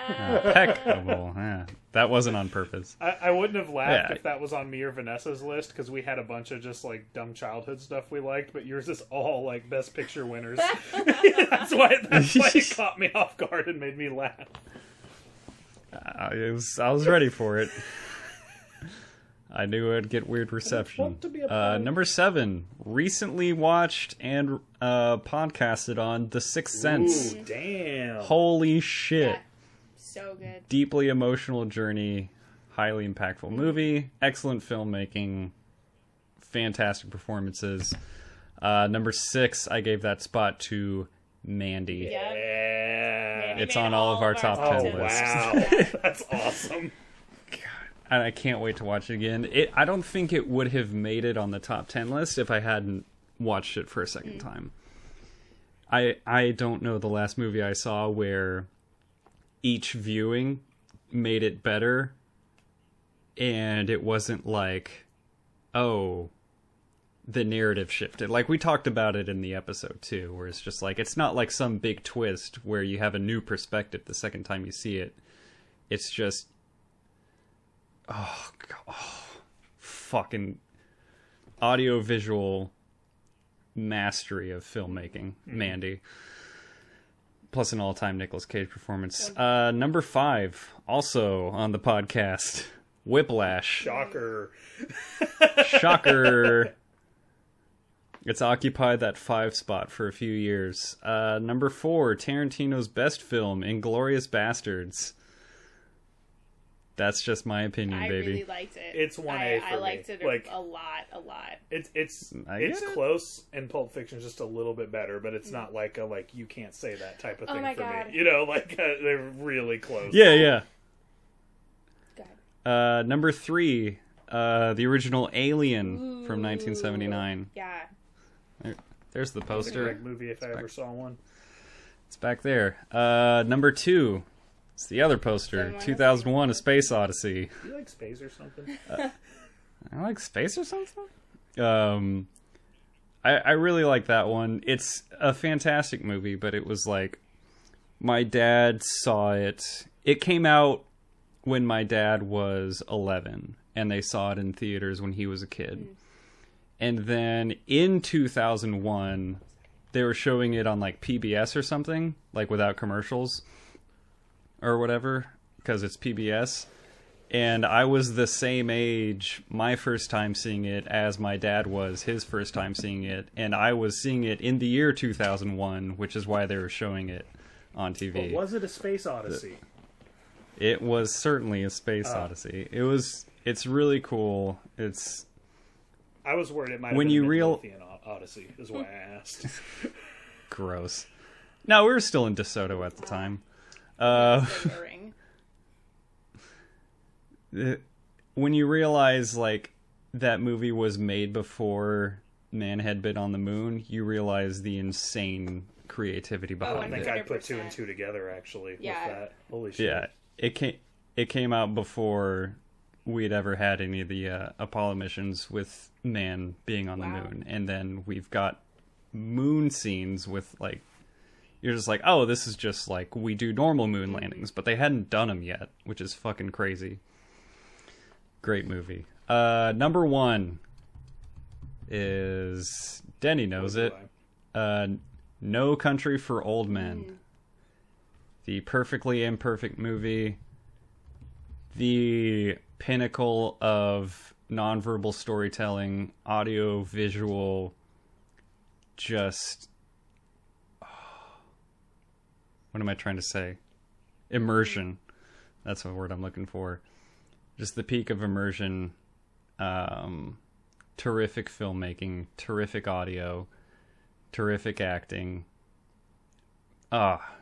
Impeccable. Yeah. That wasn't on purpose. I, I wouldn't have laughed Yeah. if that was on me or Vanessa's list because we had a bunch of just like dumb childhood stuff we liked, but yours is all like best picture winners. that's why that's why it caught me off guard and made me laugh. I was, I was ready for it. I knew I'd get weird reception. Want to be a Uh, number seven, recently watched and uh, podcasted on The Sixth Sense. Ooh, damn. Holy shit. Yeah. So good. Deeply emotional journey, highly impactful movie, excellent filmmaking, fantastic performances. Uh, number six, I gave that spot to Mandy. Yeah. Yeah. Mandy It's on all of our top Oh 10 lists. wow, that's awesome. and I can't wait to watch it again. It I don't think it would have made it on the top 10 list if I hadn't watched it for a second time. I I don't know the last movie I saw where each viewing made it better and it wasn't like oh the narrative shifted. Like we talked about it in the episode too, where it's just like it's not like some big twist where you have a new perspective the second time you see it. It's just oh, God, oh fucking audio visual mastery of filmmaking, mm-hmm. Mandy. Plus an all-time Nicolas Cage performance. Uh, number five, also on the podcast, Whiplash. Shocker. Shocker. It's occupied that five spot for a few years. Uh, number four, Tarantino's best film, Inglourious Basterds. That's just my opinion, I baby. really liked it. It's 1A I, for I me. liked it Like- a lot, a lot. It's it's it's it. close, and Pulp Fiction's just a little bit better, but it's not like a like you can't say that type of Oh thing my for God. me. You know, like uh, they're really close. yeah, yeah. God. Uh, number three, uh, the original Alien from 1979. Yeah. There's the It's a poster. great movie if I back. ever saw one. It's back there. Uh, number two, it's the other poster, Same one as 2001: A Space Odyssey. Do you like space or something? I like space or something. Um, I I really like that one. It's a fantastic movie, but it was like my dad saw it. It came out when my dad was 11, and they saw it in theaters when he was a kid. And then in 2001, they were showing it on like PBS or something, like without commercials or whatever, because it's PBS and I was the same age my first time seeing it as my dad was his first time seeing it, and I was seeing it in the year 2001, which is why they were showing it on TV. was it a space odyssey? It was certainly a space Oh. odyssey. It was. It's really cool. It's I was worried it might have When been you a real- Odyssey, is why I asked. gross. No, we were still in DeSoto at the time. Uh, when you realize like that movie was made before man had been on the moon, you realize the insane creativity I behind think it. I put two and two together actually Yeah. with that. Holy shit! Yeah, it came it came out before we'd ever had any of the uh, Apollo missions with man being on the moon, and then we've got moon scenes with like you're just like, oh, this is just like we do normal moon landings, but they hadn't done them yet, which is fucking crazy. Great movie. Uh, number one is Denny knows it. Uh, no Country for Old Men. The perfectly imperfect movie. The pinnacle of nonverbal storytelling, audio, visual, just. What am I trying to say? Immersion. That's the word I'm looking for. Just the peak of immersion. Um, terrific filmmaking, terrific audio, terrific acting. Ah,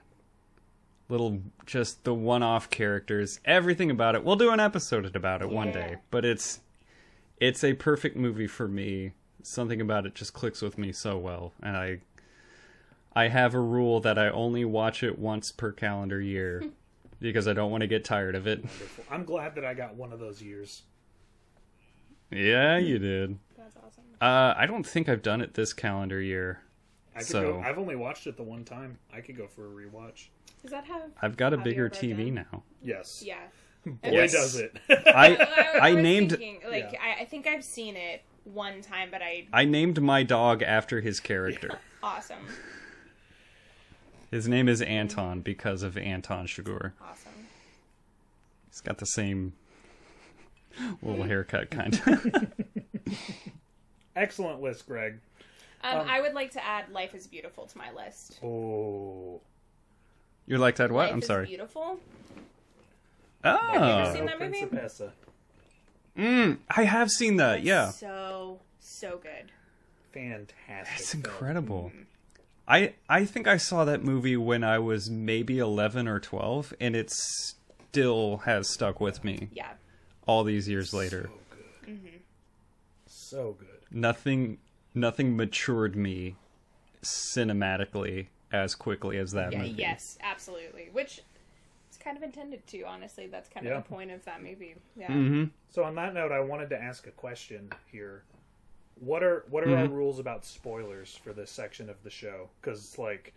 little just the one-off characters, everything about it. We'll do an episode about it one day, but it's it's a perfect movie for me. Something about it just clicks with me so well, and I I have a rule that I only watch it once per calendar year because I don't want to get tired of it. Wonderful. I'm glad that I got one of those years. Yeah, you did. That's awesome. Uh, I don't think I've done it this calendar year. I could So- go, I've only watched it the one time. I could go for a rewatch. Does that have? I've got a bigger version? TV now. Yes. Yeah. Boy, Yes. does it. I I was named thinking, like Yeah. I, I think I've seen it one time, but I I named my dog after his character. awesome, His name is Anton because of Anton Chigurh. awesome. He's got the same little haircut, kind of. Excellent list, Greg. Um, Um, I would like to add "Life Is Beautiful" to my list. Oh. You're like that? What? Life I'm is sorry. Beautiful. Oh, Have you seen that movie? Principessa. mm, I have seen that. Yeah, So so good. Fantastic. it's film. incredible. I I think I saw that movie when I was maybe 11 or 12, and it still has stuck with me Yeah. all these years later. So good. So good. Nothing nothing matured me cinematically as quickly as that Yeah. movie. Yes. Absolutely. Which it's kind of intended to. Honestly, that's kind Yeah. of the point of that movie. Yeah. hmm So on that note, I wanted to ask a question here. What are what are our mm-hmm. rules about spoilers for this section of the show? Because like,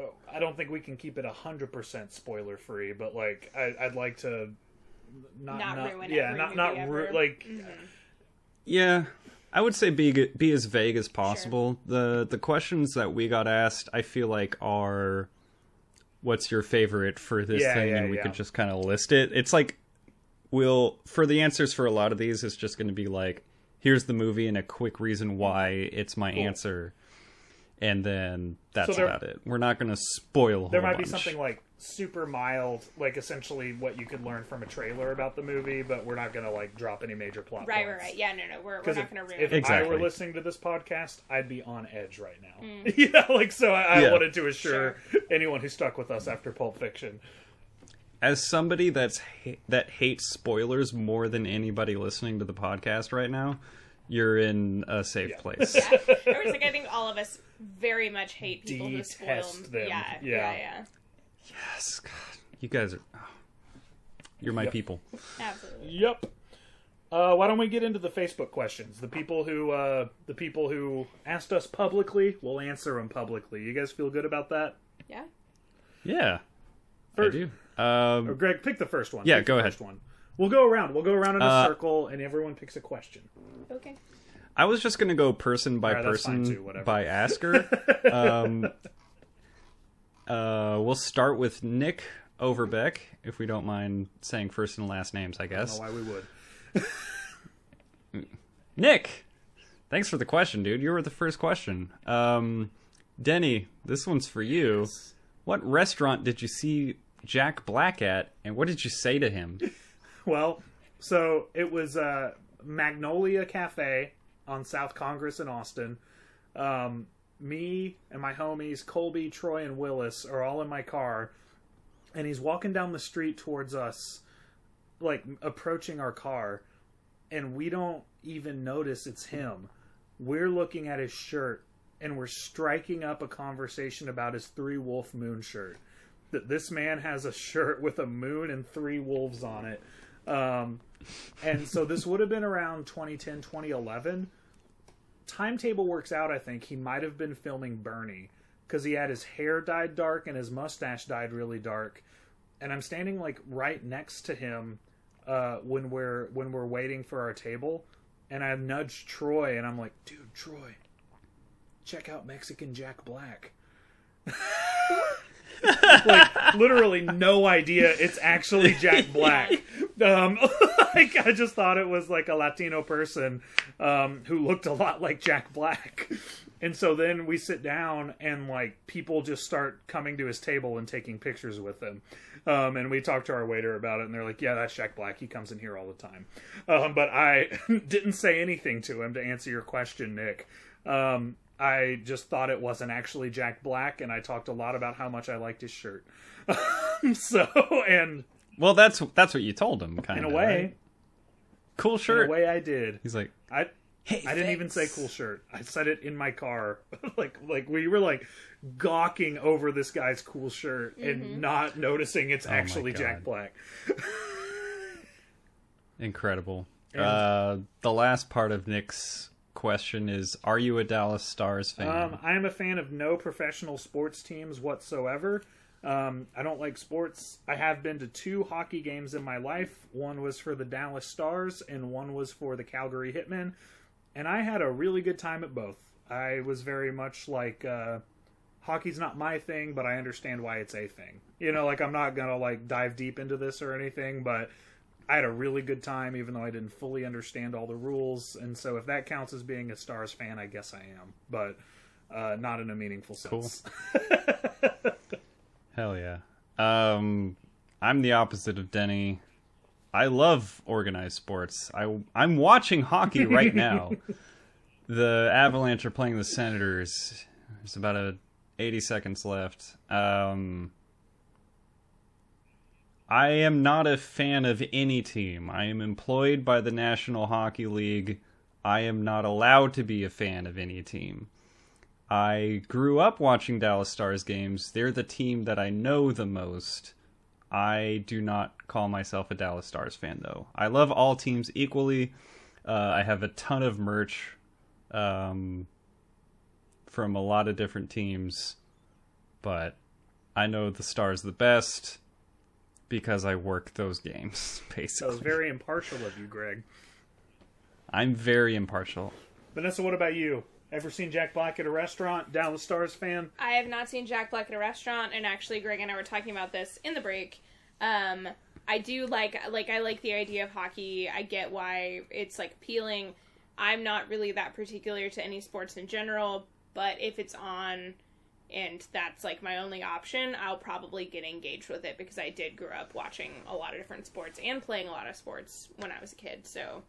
oh, I don't think we can keep it hundred percent spoiler free, but like, I, I'd like to not, Not ruin yeah, not not ru- ever. like mm-hmm. Yeah, I would say be be as vague as possible. The the questions that we got asked, I feel like are what's your favorite for this Yeah, thing yeah, and we yeah. could just kind of list it. It's like we'll for the answers for a lot of these it's just going to be like here's the movie and a quick reason why it's my answer. And then that's So there- about it. We're not going to spoil a there whole might be something like super mild, like essentially what you could learn from a trailer about the movie, but we're not gonna like drop any major plot. Right. points. Right. Right. Yeah. No. No. We're, we're not if, going to ruin if it. Exactly. I were listening to this podcast, I'd be on edge right now. Mm. yeah, like so. I, I Yeah. wanted to assure anyone who stuck with us after Pulp Fiction. As somebody that's ha- that hates spoilers more than anybody listening to the podcast right now, you're in a safe Yeah. place. I was like, I think all of us very much hate people who spoil them. Yeah, Yeah. yeah, yeah, Yes, God, you guys are. oh, you're my Yep. people. absolutely. Yep. Uh, why don't we get into the Facebook questions? The people who uh, the people who asked us publicly, we'll answer them publicly. You guys feel good about that? Yeah. Yeah, I First- do. Or Um, Greg, pick the first one. Yeah, Pick go ahead. First one. We'll go around. We'll go around in a Uh, circle, and everyone picks a question. Okay. I was just gonna go person by Alright, that's fine person too, whatever. by asker. um, uh, we'll start with Nick Overbeck, if we don't mind saying first and last names. I I don't guess. know why we would. Nick, thanks for the question, dude. You were the first question. Um, Denny, this one's for you. What restaurant did you see Jack Black at, and what did you say to him? Well, so it was uh, Magnolia Cafe on South Congress in Austin. Um, me and my homies, Colby, Troy, and Willis, are all in my car, and he's walking down the street towards us, like approaching our car, and we don't even notice it's him. We're looking at his shirt, and we're striking up a conversation about his Three Wolf Moon shirt. That this man has a shirt with a moon and three wolves on it. Um, and so this would have been around 2010, 2011. Timetable works out, I think. He might have been filming Bernie because he had his hair dyed dark and his mustache dyed really dark, and I'm standing like right next to him uh, when we're when we're waiting for our table, and I nudged Troy and I'm like, dude, Troy, check out Mexican Jack Black. like literally no idea it's actually Jack Black. Um, like I just thought it was like a Latino person um, who looked a lot like Jack Black. And so then we sit down and like people just start coming to his table and taking pictures with him. Um, and we talked to our waiter about it, and they're like, "Yeah, that's Jack Black. He comes in here all the time." Um, but I didn't say anything to him to answer your question, Nick. Um, I just thought it wasn't actually Jack Black, and I talked a lot about how much I liked his shirt. so, and Well, that's that's what you told him, kind of. in a way, cool in shirt. a way, I did. He's like, I I didn't even say cool shirt. I said it in my car. like like we were like gawking over this guy's cool shirt and not noticing it's Oh actually Jack Black. incredible. And- uh, the last part of Nick's question is: Are you a Dallas Stars fan? Um, I am a fan of no professional sports teams whatsoever. Um, I don't like sports. I have been to two hockey games in my life. One was for the Dallas Stars, and one was for the Calgary Hitmen. And I had a really good time at both. I was very much like, uh, hockey's not my thing, but I understand why it's a thing. You know, like I'm not gonna like dive deep into this or anything, but I had a really good time, even though I didn't fully understand all the rules. And so, if that counts as being a Stars fan, I guess I am, but uh, not in a meaningful sense. Hell yeah. Um, I'm the opposite of Denny. I love organized sports. I I'm watching hockey right now. the Avalanche are playing the Senators. There's about a 80 seconds left. Um, I am not a fan of any team. I am employed by the National Hockey League. I am not allowed to be a fan of any team. I grew up watching Dallas Stars games. They're the team that I know the most. I do not call myself a Dallas Stars fan, though. I love all teams equally. Uh, I have a ton of merch um, from a lot of different teams, but I know the Stars the best because I work those games, That basically. was very impartial of you, Greg. I'm very impartial. Vanessa, what about you? Ever seen Jack Black at a restaurant? Dallas Stars fan? I have not seen Jack Black at a restaurant, and actually, Greg and I were talking about this in the break. Um, I do like like I like the idea of hockey. I get why it's like appealing. I'm not really that particular to any sports in general, but if it's on and that's like my only option, I'll probably get engaged with it because I did grow up watching a lot of different sports and playing a lot of sports when I was a kid. So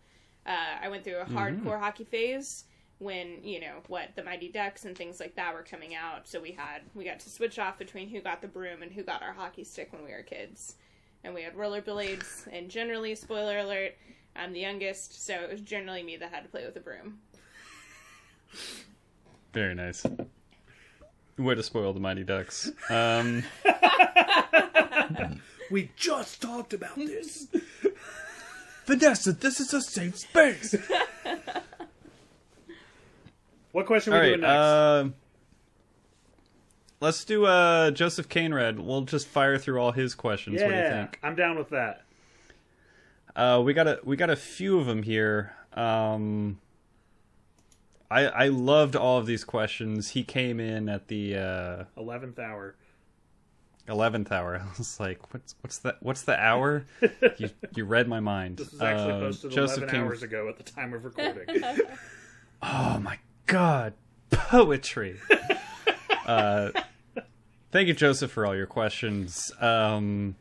uh, I went through a hardcore hockey phase when you know what the Mighty Ducks and things like that were coming out. So we had we got to switch off between who got the broom and who got our hockey stick when we were kids, and we had rollerblades. And generally, spoiler alert, I'm the youngest, so it was generally me that had to play with the broom. Very nice. Way to spoil the Mighty Ducks. Um, We just talked about this. Vanessa, this is a safe space. What question are we right. doing next? Uh, let's do uh, Joseph Cainred. We'll just fire through all his questions. What do you yeah, think? I'm down with that. Uh, we got a we got a few of them here. Um, I I loved all of these questions. He came in at the uh, Eleventh hour. eleventh hour. I was like, what's what's the what's the hour? you you read my mind. This was actually Uh, posted Joseph eleven Cain- hours ago at the time of recording. Oh my god, poetry. uh, thank you, Joseph, for all your questions. Um,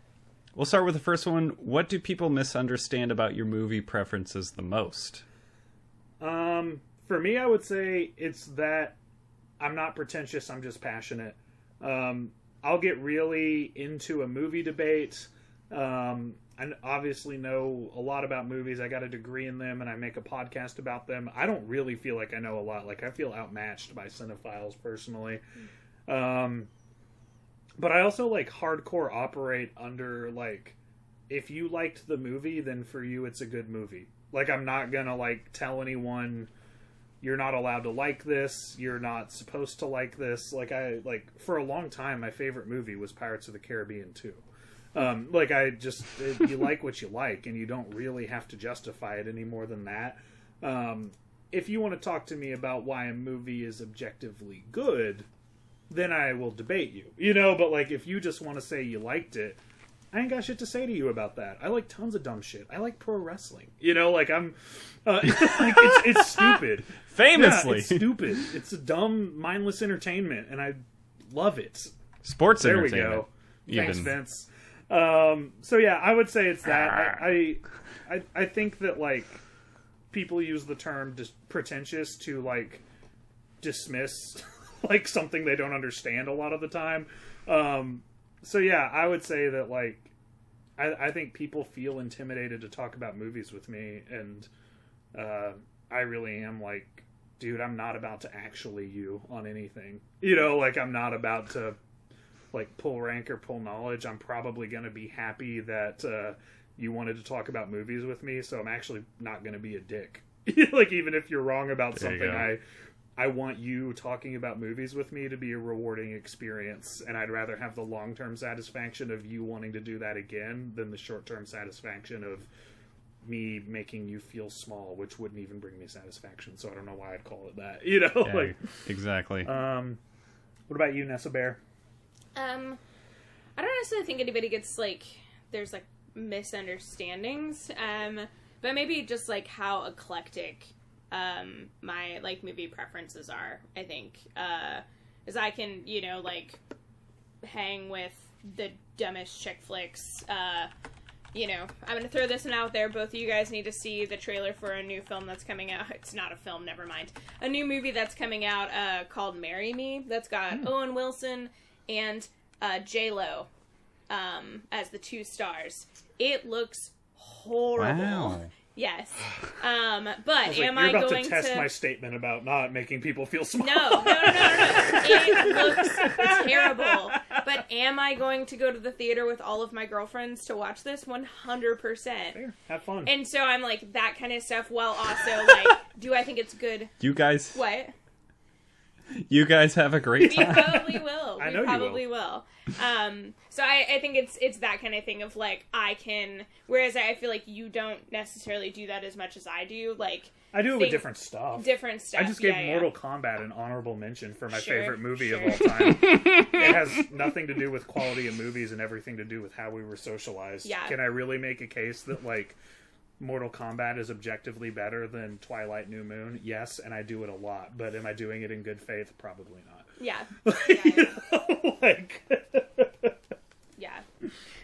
we'll start with the first one. What do people misunderstand about your movie preferences the most? Um, for me, I would say it's that I'm not pretentious. I'm just passionate. Um, I'll get really into a movie debate. Um, I obviously know a lot about movies. I got a degree in them, and I make a podcast about them. I don't really feel like I know a lot. Like I feel outmatched by cinephiles personally. Um, but I also like hardcore operate under like if you liked the movie, then for you it's a good movie. Like I'm not gonna like tell anyone you're not allowed to like this. You're not supposed to like this. Like I like for a long time, my favorite movie was Pirates of the Caribbean 2. Um, like I just it, you like what you like, and you don't really have to justify it any more than that. Um, if you want to talk to me about why a movie is objectively good, then I will debate you. You know, but like if you just want to say you liked it, I ain't got shit to say to you about that. I like tons of dumb shit. I like pro wrestling. You know, like I'm, uh, like it's, it's stupid. Famously, Yeah, it's stupid. It's a dumb, mindless entertainment, and I love it. sports There we entertainment. go. Thanks, even. Vince. Um, so yeah, I would say it's that. I, I, I, I think that like people use the term dis- pretentious to like dismiss like something they don't understand a lot of the time. Um, so yeah, I would say that like I, I think people feel intimidated to talk about movies with me, and uh, I really am like, dude, I'm not about to actually you on anything. You know, like I'm not about to like pull rank or pull knowledge. I'm probably going to be happy that uh, you wanted to talk about movies with me, so I'm actually not going to be a dick. like even if you're wrong about There something. I I want you talking about movies with me to be a rewarding experience, and I'd rather have the long term satisfaction of you wanting to do that again than the short term satisfaction of me making you feel small, which wouldn't even bring me satisfaction. So I don't know why I'd call it that. You know, Yeah, like exactly. um, what about you, Nessa Bear? Um, I don't necessarily think anybody gets like there's like misunderstandings. Um, but maybe just like how eclectic um my like movie preferences are. I think uh, is I can you know like hang with the dumbest chick flicks. Uh, you know, I'm gonna throw this one out there. Both of you guys need to see the trailer for a new film that's coming out. It's not a film, never mind. A new movie that's coming out uh, called "Marry Me." That's got Owen Wilson and uh, J Lo um, as the two stars. It looks horrible. Wow. Yes, um, but I was like, am You're I about going to test my statement about not making people feel small. no, no, no, no, no. It looks terrible. But am I going to go to the theater with all of my girlfriends to watch this? 100%. Have fun. And so I'm like, that kind of stuff, while also, like, do I think it's good? You guys, What? You guys have a great We time. probably will. We I know you probably will. Um, so I, I think it's it's that kind of thing of like I can whereas I feel like you don't necessarily do that as much as I do, like I do it with different stuff. different stuff. I just gave Yeah, yeah. Mortal Kombat an honorable mention for my Sure, favorite movie sure. of all time. it has nothing to do with quality of movies and everything to do with how we were socialized. Yeah. Can I really make a case that like Mortal Kombat is objectively better than Twilight New Moon? Yes, and I do it a lot. But am I doing it in good faith? Probably not. Yeah. Yeah, know, like Yeah.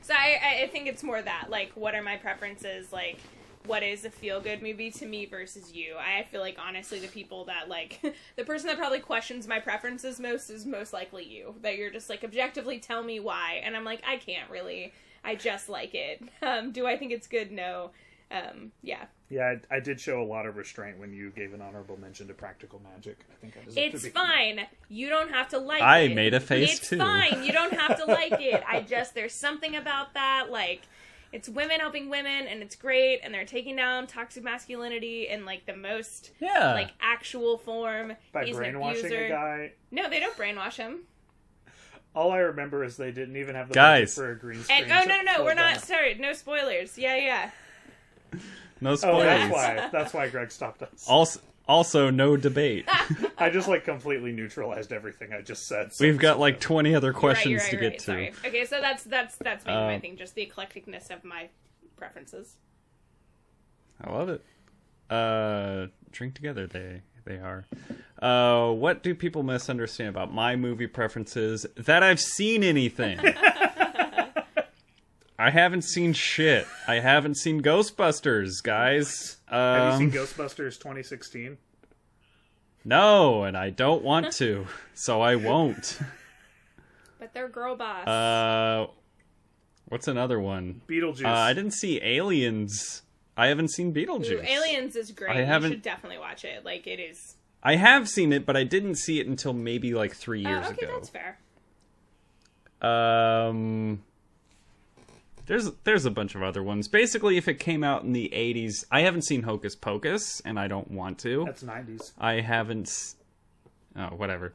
So I, I- I think it's more that, like, what are my preferences? Like, what is a feel good movie to me versus you? I feel like, honestly, the people that, like, the person that probably questions my preferences most is most likely you. That you're just, like, objectively tell me why. And I'm like, I can't really. I just like it. Um, do I think it's good? No. Um, yeah. Yeah, I, I did show a lot of restraint when you gave an honorable mention to Practical Magic. I think I deserve to It's be- fine. You don't have to like I it. I made a face, it's too. It's fine. You don't have to like it. I just there's something about that like it's women helping women and it's great and they're taking down toxic masculinity in like the most Yeah. like actual form. by He's an brainwashing abuser. a guy. No, they don't brainwash him. All I remember is they didn't even have the Guys. for a green screen. And oh no no no, we're not down. sorry, no spoilers. Yeah, yeah. no Oh, that's why. That's why Greg stopped us. Also, also no debate. I just like completely neutralized everything I just said. so- We've got like 20 other You're right, questions you're right, to you're get right. to. Sorry. Okay, so that's that's that's maybe my Um, thing, just the eclecticness of my preferences. I love it. Uh, drink together. They they are. Uh, what do people misunderstand about my movie preferences? That I've seen anything. I haven't seen shit. I haven't seen Ghostbusters, guys. Have Um, you seen Ghostbusters 2016? no, and I don't want to, so I won't. But they're girl boss. Uh, what's another one? Beetlejuice. Uh, I didn't see Aliens. I haven't seen Ooh, Beetlejuice. Aliens is great. I haven't- You should definitely watch it. Like it is. I have seen it, but I didn't see it until maybe like three years okay, ago. Okay, that's fair. Um, There's there's a bunch of other ones. Basically, if it came out in the 80s, I haven't seen Hocus Pocus, and I don't want to. That's 90s. I haven't. Oh, whatever.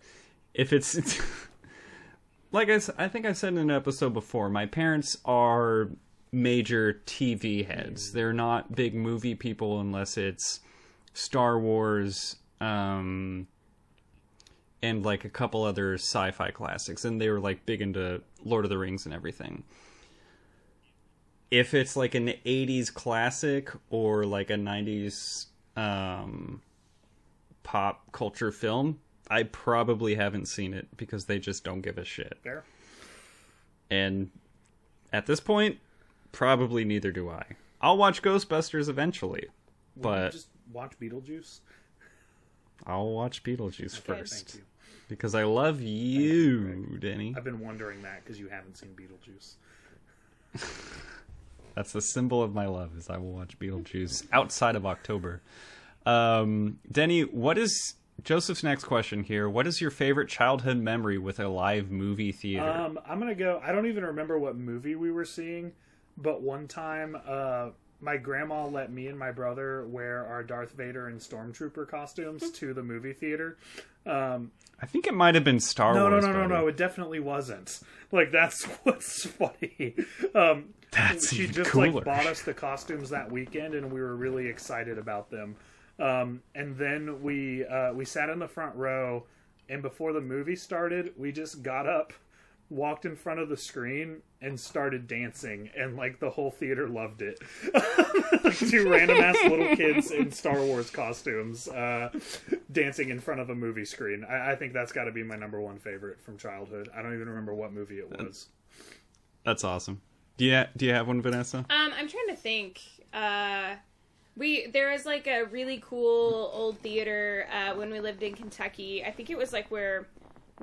If it's like I, I think I said in an episode before, my parents are major TV heads. They're not big movie people unless it's Star Wars, um, and like a couple other sci-fi classics. And they were like big into Lord of the Rings and everything. If it's like an '80s classic or like a '90s um, pop culture film, I probably haven't seen it because they just don't give a shit. Fair. And at this point, probably neither do I. I'll watch Ghostbusters eventually, but Just watch Beetlejuice. I'll watch Beetlejuice Okay, first Thank you. because I love you, Denny. I've been wondering that because you haven't seen Beetlejuice. That's the symbol of my love is I will watch Beetlejuice outside of October. Um, Denny, what is Joseph's next question here? What is your favorite childhood memory with a live movie theater? Um, I'm gonna go. I don't even remember what movie we were seeing, but one time, uh, my grandma let me and my brother wear our Darth Vader and Stormtrooper costumes to the movie theater. Um, I think it might have been Star Wars. no, no, no, no, buddy. no. It definitely wasn't. Like that's what's funny. Um, That's she even just cooler. like bought us the costumes that weekend, and we were really excited about them. Um, and then we uh, we sat in the front row, and before the movie started, we just got up, walked in front of the screen, and started dancing, and like the whole theater loved it. two random ass little kids in Star Wars costumes uh, dancing in front of a movie screen. I, I think that's got to be my number one favorite from childhood. I don't even remember what movie it was. That's awesome. Do you do you have one, Vanessa? Um, I'm trying to think. Uh, we there was like a really cool old theater uh, when we lived in Kentucky. I think it was like where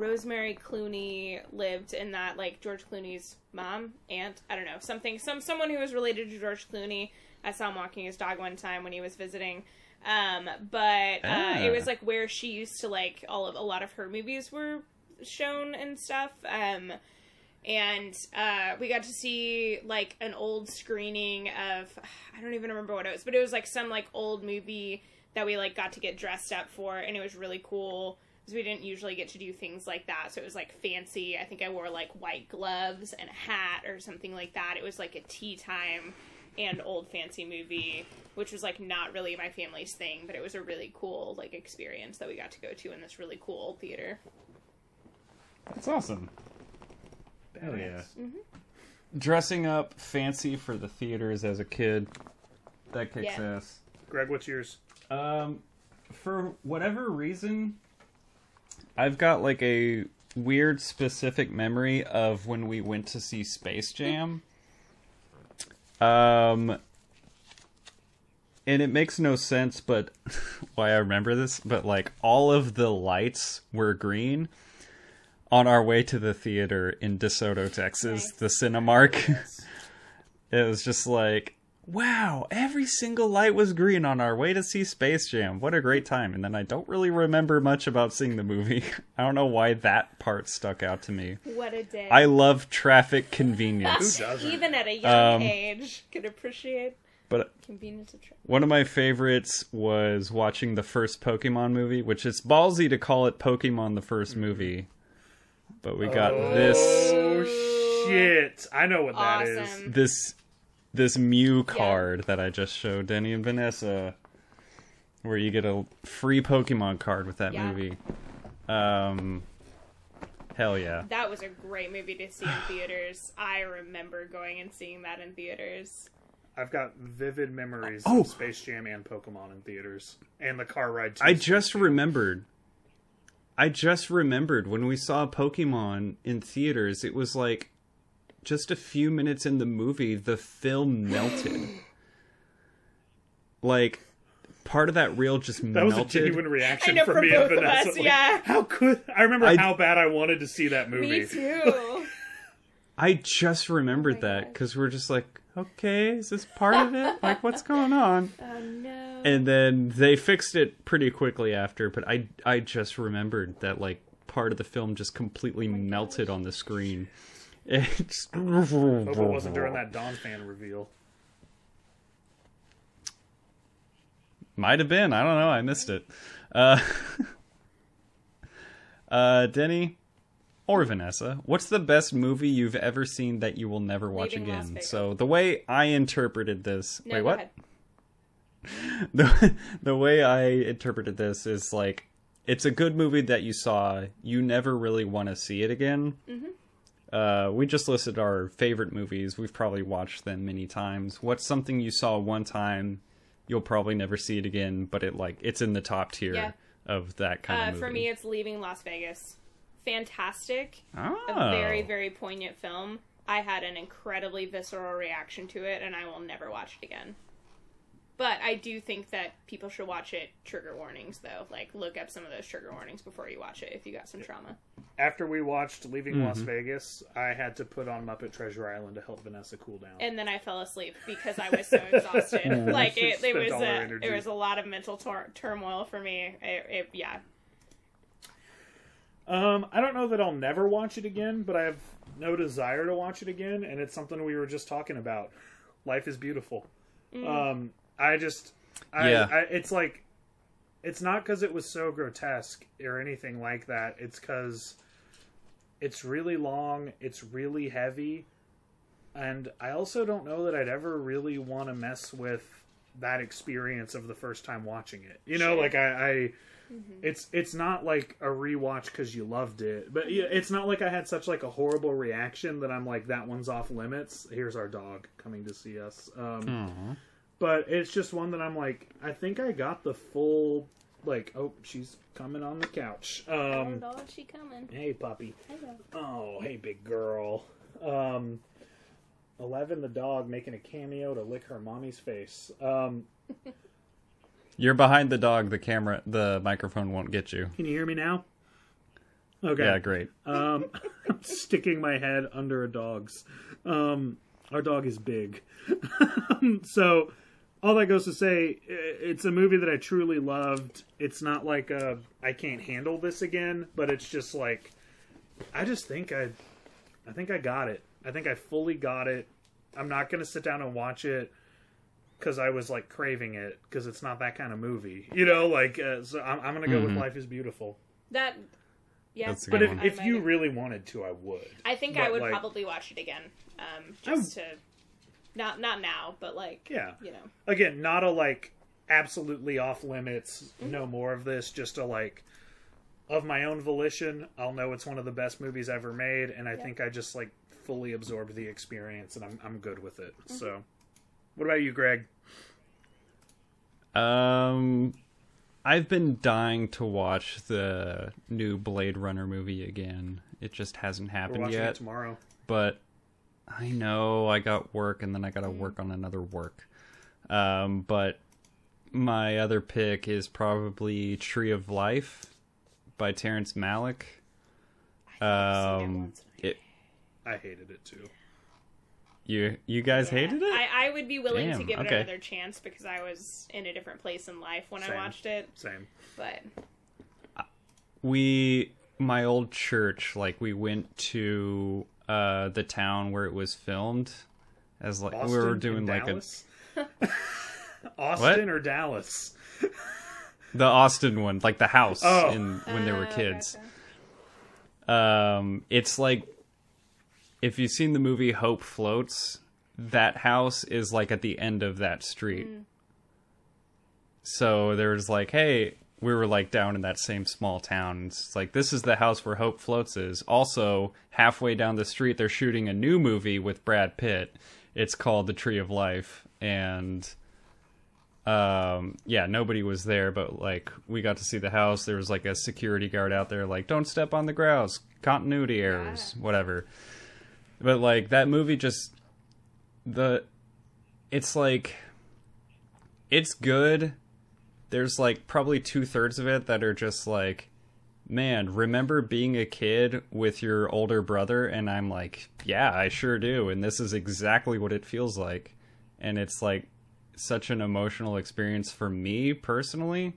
Rosemary Clooney lived, in that like George Clooney's mom, aunt, I don't know, something, some someone who was related to George Clooney. I saw him walking his dog one time when he was visiting. Um, but uh, Ah. it was like where she used to like all of a lot of her movies were shown and stuff. Um, and uh, we got to see like an old screening of I don't even remember what it was, but it was like some like old movie that we like got to get dressed up for, and it was really cool because we didn't usually get to do things like that. So it was like fancy. I think I wore like white gloves and a hat or something like that. It was like a tea time and old fancy movie, which was like not really my family's thing, but it was a really cool like experience that we got to go to in this really cool old theater. That's awesome. Hell yeah. Mm-hmm. Dressing up fancy for the theaters as a kid, that kicks Yeah. ass. Greg, what's yours? Um, for whatever reason, I've got like a weird specific memory of when we went to see Space Jam. Um, and it makes no sense, but why I remember this, but like all of the lights were green on our way to the theater in DeSoto, Texas, Nice. the Cinemark. it was just like, wow, every single light was green on our way to see Space Jam. What a great time. And then I don't really remember much about seeing the movie. I don't know why that part stuck out to me. What a day! I love traffic convenience. Who doesn't? even at a young Um, age could appreciate But convenience of traffic. one of my favorites was watching the first Pokemon movie, which is ballsy to call it Pokemon the first movie. But we got this Oh shit! I know what that is. Awesome. this this Mew card that I just showed Denny and Vanessa, where you get a free Pokemon card with that Yeah. movie. Um, hell yeah! That was a great movie to see in theaters. I remember going and seeing that in theaters. I've got vivid memories Oh. of Space Jam and Pokemon in theaters, and the car ride. To I Space just Jam. remembered. I just remembered when we saw Pokemon in theaters. It was like just a few minutes in the movie, the film melted. like part of that reel just melted. That was a genuine reaction I know, from for me and both of Vanessa. us, like, yeah. How could I remember I- how bad I wanted to see that movie? Me too. I just remembered oh my that because we're just like, okay, is this part of it? Like, what's going on? oh no. And then they fixed it pretty quickly after, but I I just remembered that like part of the film just completely oh melted on the screen. It's Hope it wasn't during that Dawn fan reveal. Might have been. I don't know. I missed it. Uh, uh, Denny or Vanessa, what's the best movie you've ever seen that you will never watch Leaving again? So the way I interpreted this, No, wait, what? ahead. the the way I interpreted this is like it's a good movie that you saw. You never really want to see it again. Mm-hmm. Uh, we just listed our favorite movies. We've probably watched them many times. What's something you saw one time? You'll probably never see it again, but it like it's in the top tier Yeah. of that kind Uh, of movie. for me, it's Leaving Las Vegas. Fantastic. oh. A very, very poignant film. I had an incredibly visceral reaction to it, and I will never watch it again. But I do think that people should watch it. Trigger warnings, though. Like, look up some of those trigger warnings before you watch it if you got some trauma. After we watched Leaving Las Mm-hmm. Vegas, I had to put on Muppet Treasure Island to help Vanessa cool down. And then I fell asleep because I was so exhausted. like it, it was all a, energy. it was a lot of mental tor- turmoil for me. It, it, yeah, Um, I don't know that I'll never watch it again, but I have no desire to watch it again, and it's something we were just talking about. Life is beautiful. Um, I just, I, Yeah. I, it's like, it's not because it was so grotesque or anything like that. It's because it's really long, it's really heavy, and I also don't know that I'd ever really want to mess with that experience of the first time watching it. You know, Sure. like I, I it's it's not like a rewatch because you loved it, but yeah, it's not like I had such like a horrible reaction that I'm like that one's off limits. Here's our dog coming to see us. Um, Aw. But it's just one that I'm like, I think I got the full like. Oh, she's coming on the couch. Um, oh, she coming. hey, puppy. Hello. Oh, hey, big girl. Um, Eleven, the dog, making a cameo to lick her mommy's face. Um, You're behind the dog. The camera, the microphone won't get you. can you hear me now? Okay. Yeah, great. Um, I'm sticking my head under a dog's. Um, our dog is big. so, all that goes to say, it's a movie that I truly loved. It's not like a, I can't handle this again, but it's just like, I just think I, I think I got it. I think I fully got it. I'm not going to sit down and watch it because I was like craving it because it's not that kind of movie. You know, like, uh, so I'm, I'm going to go with Life is Beautiful. That, yeah. That's a But if, if you really wanted to, I would. I think I would like- probably watch it again, um, just to, not not now, but like, Yeah. you know, Again, not a like absolutely off limits, no more of this, just a like of my own volition, I'll know it's one of the best movies ever made and I think I just like fully absorbed the experience and I'm I'm good with it. So what about you, Greg? Um, I've been dying to watch the new Blade Runner movie again. It just hasn't We're happened watching yet. it tomorrow. but I know I got work and then I got to work on another work. Um, but my other pick is probably Tree of Life by Terrence Malick. I've it Um, once. it I hated it too. you you guys hated it? I, I would be willing to give it okay. another chance because I was in a different place in life when Same. I watched it. Same. But we my old church like we went to uh the town where it was filmed as like Austin we were doing like Dallas? Austin What? or Dallas? the Austin one like the house Oh. in when they were Uh, kids. gotcha. Um, it's like if you've seen the movie Hope Floats, that house is like at the end of that street. So there's like, hey, we were like down in that same small town. It's like this is the house where Hope Floats is. Also, halfway down the street, they're shooting a new movie with Brad Pitt. It's called The Tree of Life, and um yeah nobody was there but like we got to see the house there was like a security guard out there like don't step on the grouse continuity errors whatever but like that movie just the it's like it's good there's like probably two-thirds of it that are just like man remember being a kid with your older brother? And i'm like yeah i sure do. And this is exactly what it feels like. And it's like such an emotional experience for me personally.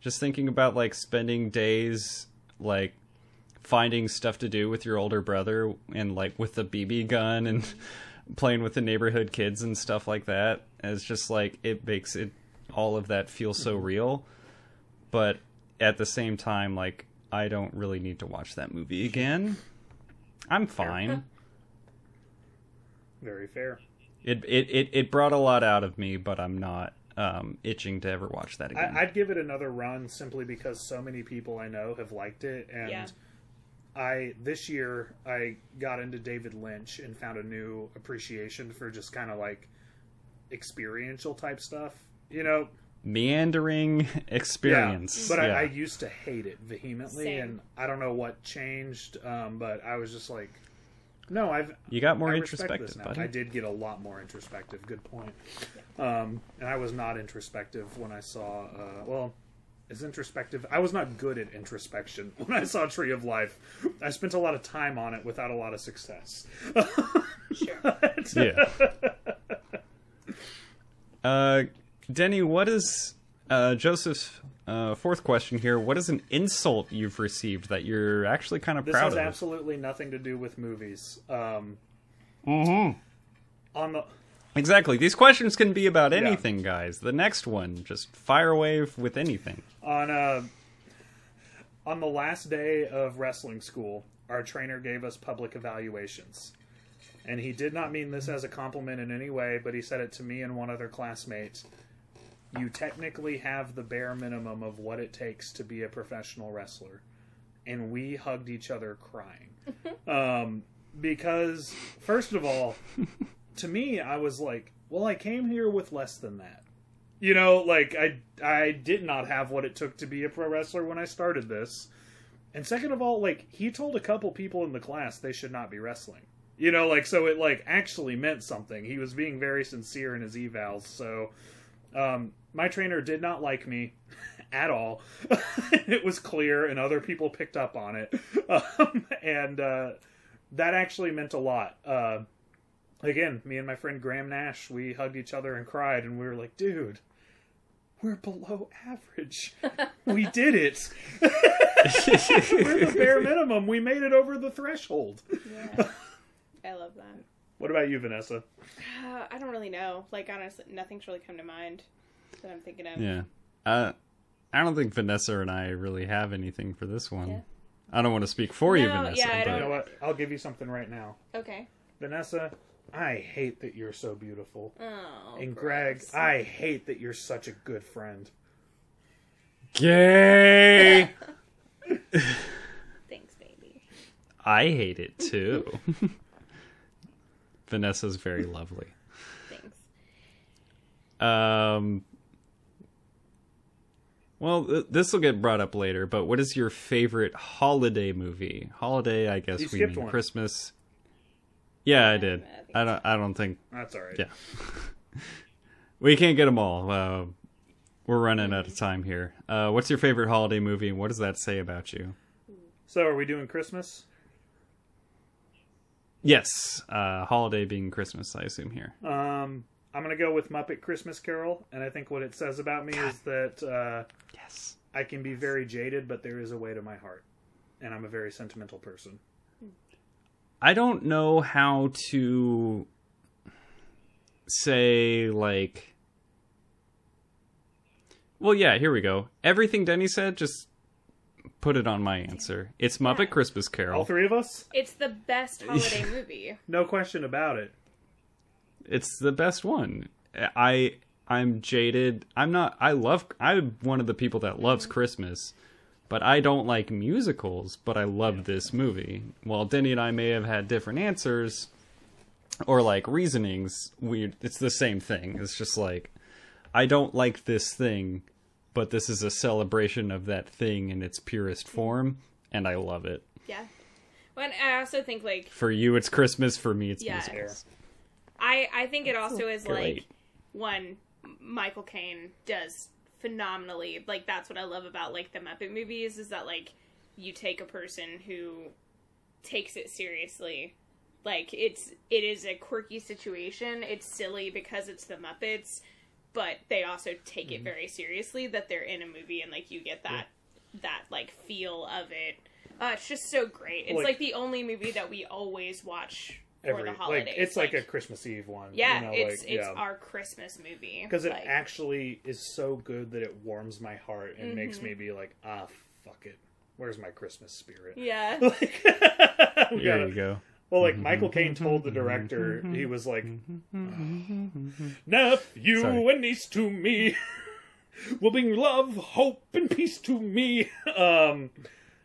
Just thinking about like spending days like finding stuff to do with your older brother and like with the BB gun and playing with the neighborhood kids and stuff like that. It's just like it makes it all of that feel so real. But at the same time, like I don't really need to watch that movie again. I'm fine. Very fair. It it it, it brought a lot out of me, but I'm not um, itching to ever watch that again. I, I'd give it another run simply because so many people I know have liked it, and Yeah. I this year I got into David Lynch and found a new appreciation for just kind of like experiential type stuff. You know, Meandering experience. Yeah, but Yeah. I, I used to hate it vehemently, Same. and I don't know what changed. Um, but I was just like, no, I've you got more I introspective, buddy. I did get a lot more introspective. Good point. Um, and I was not introspective when I saw. Uh, well, as introspective, I was not good at introspection when I saw Tree of Life. I spent a lot of time on it without a lot of success. Sure. yeah. Uh, Denny, what is uh, Joseph's uh, fourth question here? What is an insult you've received that you're actually kind of This proud of? This has absolutely nothing to do with movies. Um, Mm-hmm. on the Exactly. These questions can be about anything, guys. The next one, just fire away with anything. on uh on the last day of wrestling school, our trainer gave us public evaluations. And he did not mean this as a compliment in any way, but he said it to me and one other classmate. You technically have the bare minimum of what it takes to be a professional wrestler. And we hugged each other crying. um, because, first of all, to me, I was like, well, I came here with less than that. You know, like I I did not have what it took to be a pro wrestler when I started this. And second of all, like he told a couple people in the class they should not be wrestling. You know, like so it like actually meant something. He was being very sincere in his evals. So um my trainer did not like me at all. it was clear and other people picked up on it. Um, and uh that actually meant a lot. Uh again, me and my friend Graham Nash, we hugged each other and cried, and we were like, dude, we're below average. we did it. we're the bare minimum. We made it over the threshold. Yeah. I love that. What about you, Vanessa? Uh, I don't really know. Like honestly, nothing's really come to mind that I'm thinking of. Yeah. Uh, I don't think Vanessa and I really have anything for this one. Yeah. I don't want to speak for you, Vanessa. yeah, I but don't- You know what? I'll give you something right now. Okay. Vanessa, I hate that you're so beautiful. Oh. And Greg. I hate that you're such a good friend. Gay! Thanks, baby. I hate it too. Vanessa's very lovely. Thanks. Um. Well, th- this will get brought up later, but what is your favorite holiday movie? Holiday, I guess You we skipped mean one. Christmas. Yeah, I did. I I don't. I don't think. That's all right. Yeah. we can't get them all. Uh, we're running out of time here. Uh, what's your favorite holiday movie, and what does that say about you? So, are we doing Christmas? Yes, uh, holiday being Christmas, I assume here. Um, I'm gonna go with Muppet Christmas Carol, and I think what it says about me is that uh, Yes. I can be very jaded, but there is a way to my heart, and I'm a very sentimental person. I don't know how to say like Well, yeah, here we go. Everything Denny said just put it on my answer. It's Muppet Yeah. Christmas Carol. All three of us, It's the best holiday movie. no question about it. It's the best one. I I'm jaded. I'm not I love I'm one of the people that loves Christmas, but I don't like musicals, but I love this movie. While Denny and I may have had different answers or like reasonings, we it's the same thing. It's just like I don't like this thing, but this is a celebration of that thing in its purest form and I love it. Yeah. But I also think like For you it's Christmas, for me it's Yeah. musicals. I I think it also is Great. like one Michael Caine does phenomenally. Like that's what I love about like the Muppet movies is that like you take a person who takes it seriously. Like it's it is a quirky situation. It's silly because it's the Muppets, but they also take it very seriously that they're in a movie and like you get that that like feel of it. Uh, it's just so great. It's Like- like, the only movie that we always watch for Every the holidays. like it's like, a Christmas Eve one. yeah, you know, it's like, it's yeah. our Christmas movie because it Like, actually is so good that it warms my heart and makes Mm-hmm. me be like, ah, fuck it. Where's my Christmas spirit? yeah. Like, we There gotta- you go. Well, like mm-hmm. Michael Caine told the director, mm-hmm. he was like, mm-hmm. ah, "Nephew Sorry. and niece to me will bring love, hope, and peace to me." Um,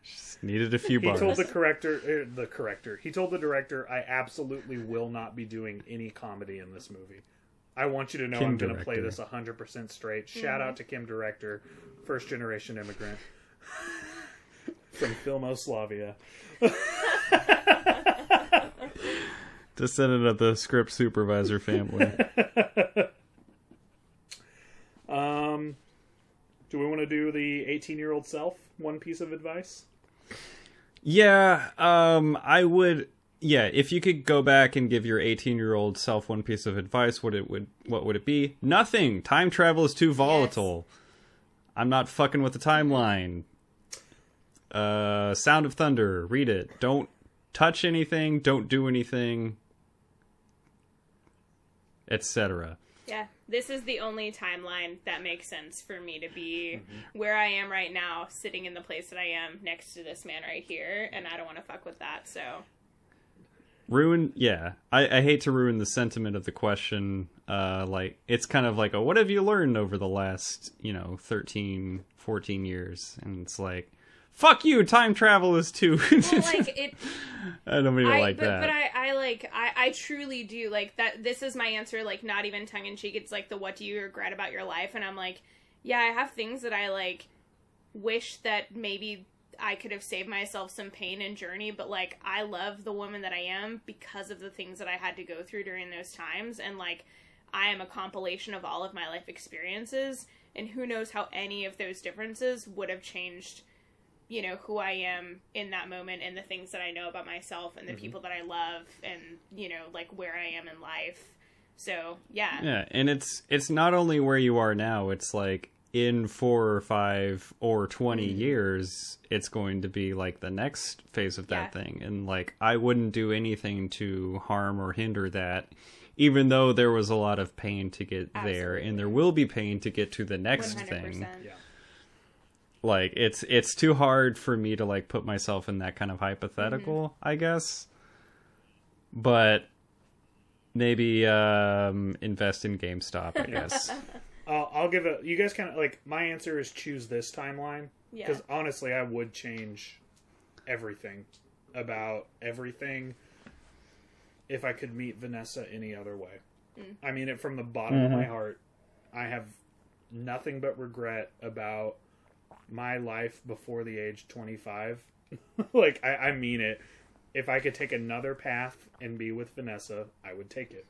Just needed a few Bars. he told the corrector, uh, the corrector, he told the director, "I absolutely will not be doing any comedy in this movie. I want you to know Kim I'm going to play this 100 percent straight." Shout out to Kim Director, first generation immigrant from Filmoslavia. Descendant of the script supervisor family. Um, do we want to do the 18 year old self? One piece of advice? yeah, um, I would. Yeah, if you could go back and give your 18 year old self one piece of advice, what it would what would it be? Nothing. Time travel is too volatile. I'm not fucking with the timeline. Uh, Sound of Thunder. Read it. Don't touch anything. Don't do anything. Etc. Yeah, this is the only timeline that makes sense for me to be Mm-hmm. where I am right now, sitting in the place that I am next to this man right here, and I don't want to fuck with that. So ruin yeah I, I hate to ruin the sentiment of the question uh like it's kind of like a what have you learned over the last you know 13 14 years and it's like fuck you time travel is too. Well, like it i don't mean I, like but, that. but I, I like I, I truly do like that this is my answer like not even tongue in cheek. It's like the what do you regret about your life? And i'm like yeah i have things that i like wish that maybe i could have saved myself some pain and journey but like i love the woman that i am because of the things that i had to go through during those times. And like i am a compilation of all of my life experiences. And who knows how any of those differences would have changed you know who I am in that moment and the things that I know about myself and the people that I love and you know like where I am in life. So yeah, yeah and it's it's not only where you are now it's like in four or five or 20 Mm-hmm. years it's going to be like the next phase of that Yeah. thing and like i wouldn't do anything to harm or hinder that even though there was a lot of pain to get there and there will be pain to get to the next hundred thing. Yeah. Like it's it's too hard for me to like put myself in that kind of hypothetical mm-hmm. i guess but maybe um invest in gamestop i guess I'll, I'll give a. You guys kind of like my answer is choose this timeline Yeah. because honestly, I would change everything about everything if I could meet Vanessa any other way. Mm. I mean it from the bottom of my mm-hmm. heart. I have nothing but regret about my life before the age 25. like I, I mean it. If I could take another path and be with Vanessa, I would take it.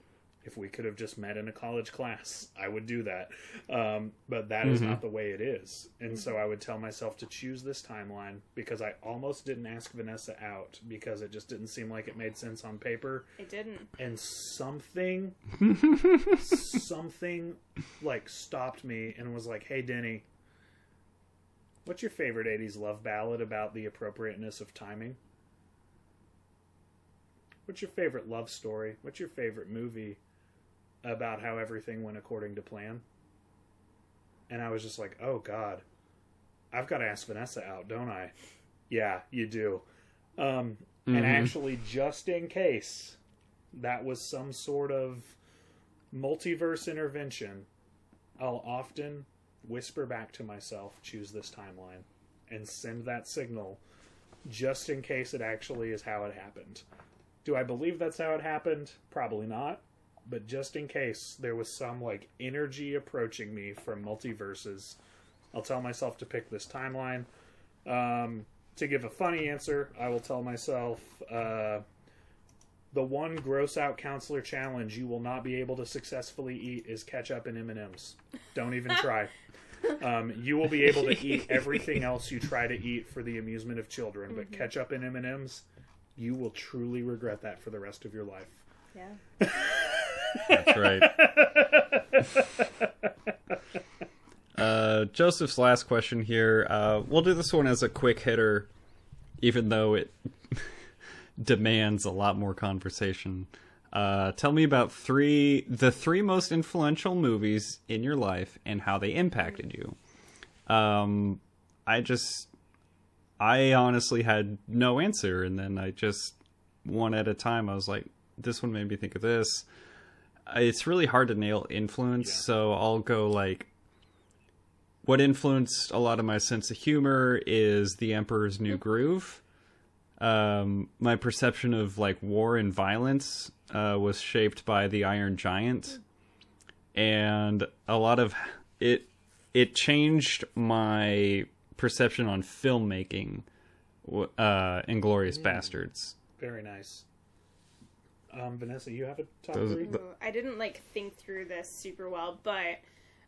If we could have just met in a college class, I would do that. Um, but that is not the way it is. And so I would tell myself to choose this timeline because I almost didn't ask Vanessa out because it just didn't seem like it made sense on paper. It didn't. And something, something like stopped me and was like, hey, Denny, what's your favorite 80s love ballad about the appropriateness of timing? What's your favorite love story? What's your favorite movie about how everything went according to plan? And I was just like, oh, God. I've got to ask Vanessa out, don't I? Yeah, you do. Um, And actually, just in case that was some sort of multiverse intervention, I'll often whisper back to myself, choose this timeline, and send that signal just in case it actually is how it happened. Do I believe that's how it happened? Probably not. But just in case there was some like energy approaching me from multiverses, I'll tell myself to pick this timeline. Um, to give a funny answer, I will tell myself uh, the one gross out counselor challenge you will not be able to successfully eat is ketchup and M and M's. Don't even try. Um, you will be able to eat everything else you try to eat for the amusement of children, but ketchup and M and M's, you will truly regret that for the rest of your life. Yeah. That's right. uh, Joseph's last question here. Uh, we'll do this one as a quick hitter. even though it demands a lot more conversation. Uh, tell me about three the three most influential movies in your life and how they impacted you. Um, I just, I honestly had no answer, and then I just one at a time. I was like, this one made me think of this. It's really hard to nail influence, so I'll go like. What influenced a lot of my sense of humor is The Emperor's New Groove. Um, my perception of like war and violence uh, was shaped by the Iron Giant, and a lot of it it changed my perception on filmmaking. Uh, Inglourious Basterds. Very nice. Um, Vanessa, you have a top Those- three? Ooh, I didn't like think through this super well, but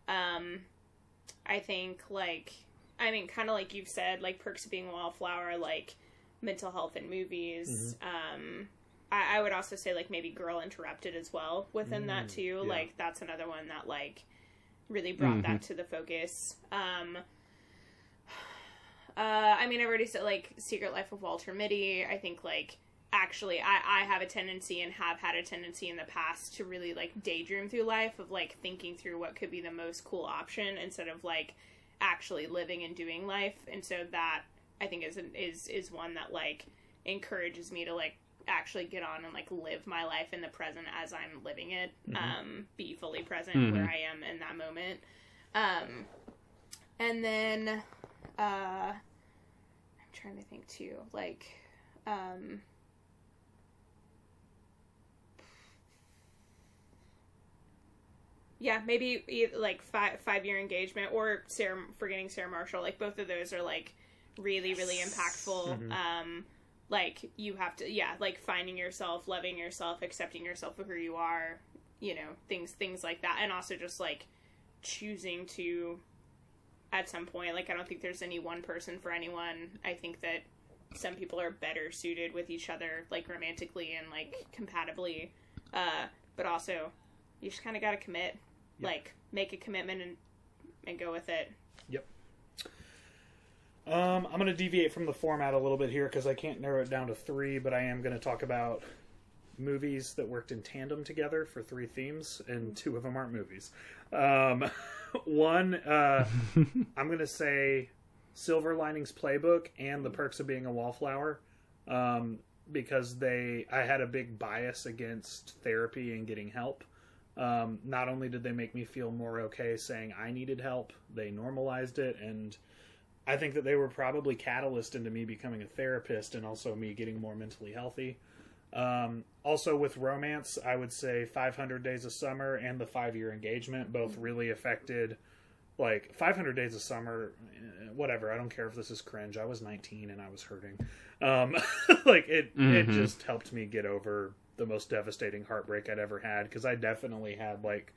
um I think like I mean kind of like you've said like perks of being a wallflower like mental health in movies um I, I would also say like maybe girl interrupted as well within that too yeah. like that's another one that like really brought that to the focus um uh, I mean, I've already said like Secret Life of Walter Mitty. I think like actually, I I have a tendency and have had a tendency in the past to really like daydream through life of like thinking through what could be the most cool option instead of like actually living and doing life. And so that I think is an, is is one that like encourages me to like actually get on and like live my life in the present as I'm living it. Um, be fully present Mhm. where I am in that moment. Um, and then uh I'm trying to think too like um yeah maybe like five five year engagement or Sarah forgetting Sarah Marshall like both of those are like really really impactful. Um like you have to yeah like finding yourself loving yourself accepting yourself for who you are you know things things like that. And also just like choosing to at some point like i don't think there's any one person for anyone. I think that some people are better suited with each other like romantically and like compatibly. Uh but also you just kind of got to commit like make a commitment and and go with it. Yep. Um, I'm going to deviate from the format a little bit here because I can't narrow it down to three, but I am going to talk about movies that worked in tandem together for three themes, and two of them aren't movies. Um, one, uh, I'm going to say Silver Linings Playbook and The Perks of Being a Wallflower, um, because they I had a big bias against therapy and getting help. Um, not only did they make me feel more okay saying I needed help, they normalized it, and I think that they were probably catalyst into me becoming a therapist and also me getting more mentally healthy. Um, also, with romance, I would say 500 Days of Summer and the Five Year Engagement both really affected. Like 500 Days of Summer, eh, whatever. I don't care if this is cringe. I was 19 and I was hurting. Um, like it, it Mhm. just helped me get over the most devastating heartbreak I'd ever had because I definitely had like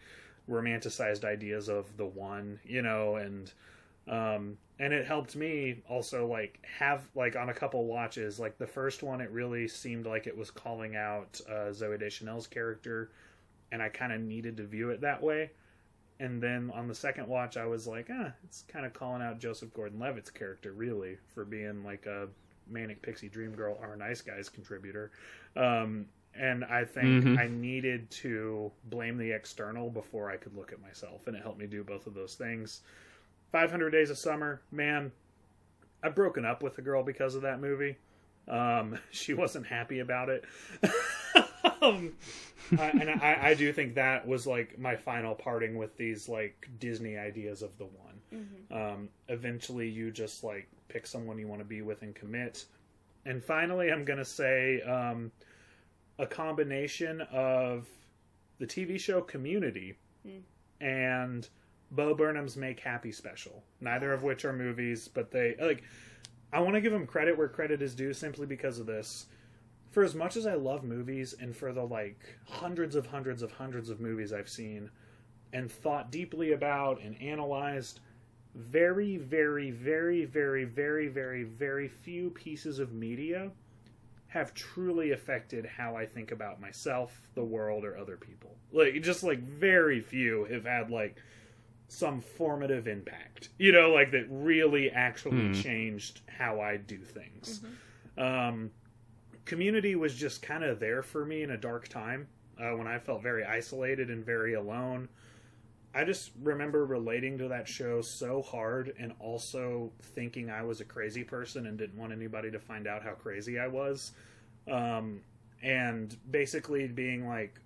romanticized ideas of the one, you know, and um and it helped me also like have like on a couple watches like the first one it really seemed like it was calling out uh zooey deschanel's character and i kind of needed to view it that way. And then on the second watch i was like ah it's kind of calling out joseph gordon-levitt's character really for being like a manic pixie dream girl our nice guys contributor. Um and i think Mhm. i needed to blame the external before i could look at myself and it helped me do both of those things 500 Days of Summer, man, I've broken up with a girl because of that movie. Um, she wasn't happy about it. um, I, and I, I do think that was like my final parting with these like Disney ideas of the one. Um, eventually, you just like pick someone you want to be with and commit. And finally, I'm gonna say um, a combination of the TV show Community and Bo Burnham's Make Happy special. Neither of which are movies, but they like. I want to give them credit where credit is due, simply because of this. For as much as I love movies, and for the like hundreds of hundreds of hundreds of movies I've seen, and thought deeply about and analyzed, very, very, very, very, very, very, very few pieces of media have truly affected how I think about myself, the world, or other people. Like just like very few have had like some formative impact. You know, like that really actually Hmm. changed how I do things. Um, community was just kind of there for me in a dark time uh, when I felt very isolated and very alone. I just remember relating to that show so hard and also thinking I was a crazy person and didn't want anybody to find out how crazy I was. Um, and basically being like,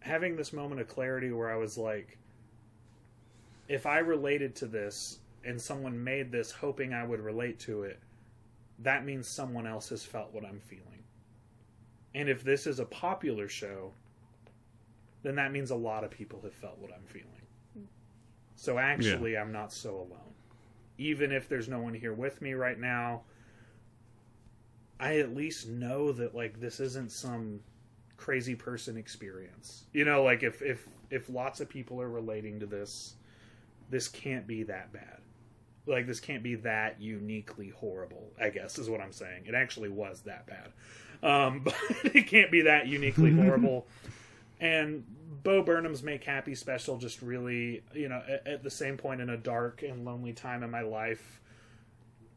having this moment of clarity where I was like, if I related to this and someone made this hoping I would relate to it, that means someone else has felt what I'm feeling. And if this is a popular show, then that means a lot of people have felt what I'm feeling. So actually, I'm not so alone. Even if there's no one here with me right now, I at least know that like this isn't some crazy person experience. You know, like if if if lots of people are relating to this, this can't be that bad. Like this can't be that uniquely horrible. I guess is what I'm saying. It actually was that bad, um, but it can't be that uniquely horrible. and Bo Burnham's Make Happy special just really, you know, at, at the same point in a dark and lonely time in my life,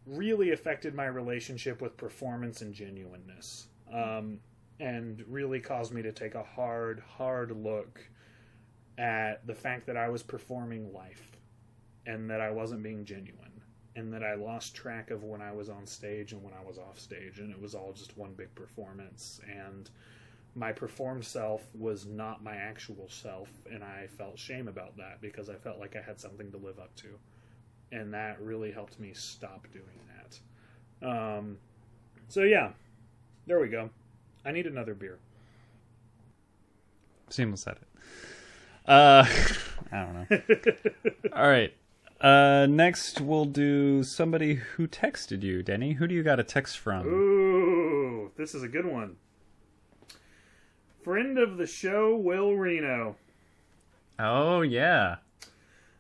really affected my relationship with performance and genuineness. Um, and really caused me to take a hard, hard look at the fact that I was performing life and that I wasn't being genuine and that I lost track of when I was on stage and when I was off stage and it was all just one big performance and my performed self was not my actual self and I felt shame about that because I felt like I had something to live up to and that really helped me stop doing that. Um, so yeah, there we go. I need another beer. Seamless said it. Uh, I don't know. All right. Uh, next we'll do somebody who texted you, Denny. Who do you got a text from? Ooh, this is a good one. Friend of the show, Will Reno. Oh yeah,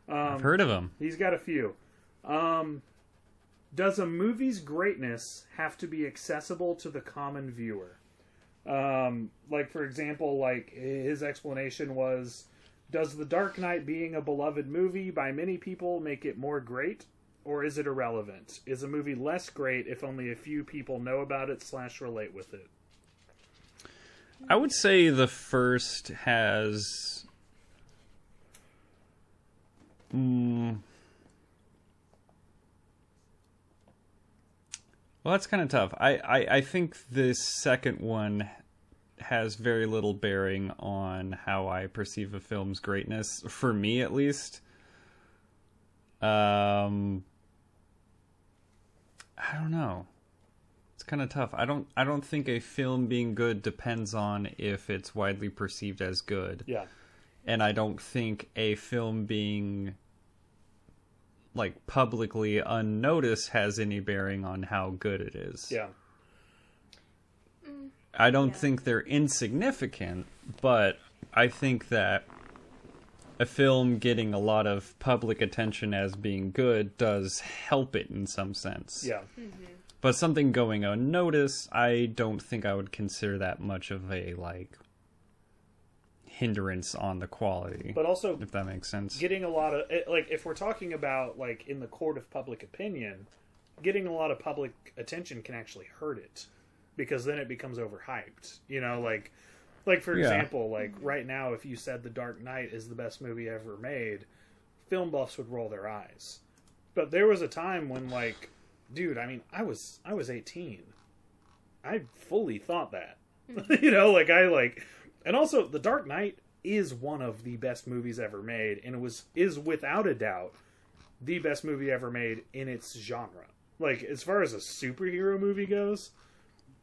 Um, I've heard of him. He's got a few. Um, does a movie's greatness have to be accessible to the common viewer? Um, like for example, like his explanation was, does The Dark Knight being a beloved movie by many people make it more great, or is it irrelevant? Is a movie less great if only a few people know about it slash relate with it? I would say the first has. Mm, well, that's kind of tough. I, I, I think the second one has very little bearing on how I perceive a film's greatness, for me at least. Um, I don't know. It's kind of tough. I don't I don't think a film being good depends on if it's widely perceived as good. Yeah. And I don't think a film being like publicly unnoticed has any bearing on how good it is. Yeah. I don't Yeah. think they're insignificant, but I think that a film getting a lot of public attention as being good does help it in some sense. Yeah. Mm-hmm. But something going unnoticed, I don't think I would consider that much of a like hindrance on the quality. But also if that makes sense. getting a lot of like if we're talking about like in the court of public opinion getting a lot of public attention can actually hurt it because then it becomes overhyped you know like like for Yeah. example like right now if you said the dark knight is the best movie ever made film buffs would roll their eyes. But there was a time when like dude i mean i was i was 18 i fully thought that. Hmm. You know like i like and also the dark knight is one of the best movies ever made and it was is without a doubt the best movie ever made in its genre. Like as far as a superhero movie goes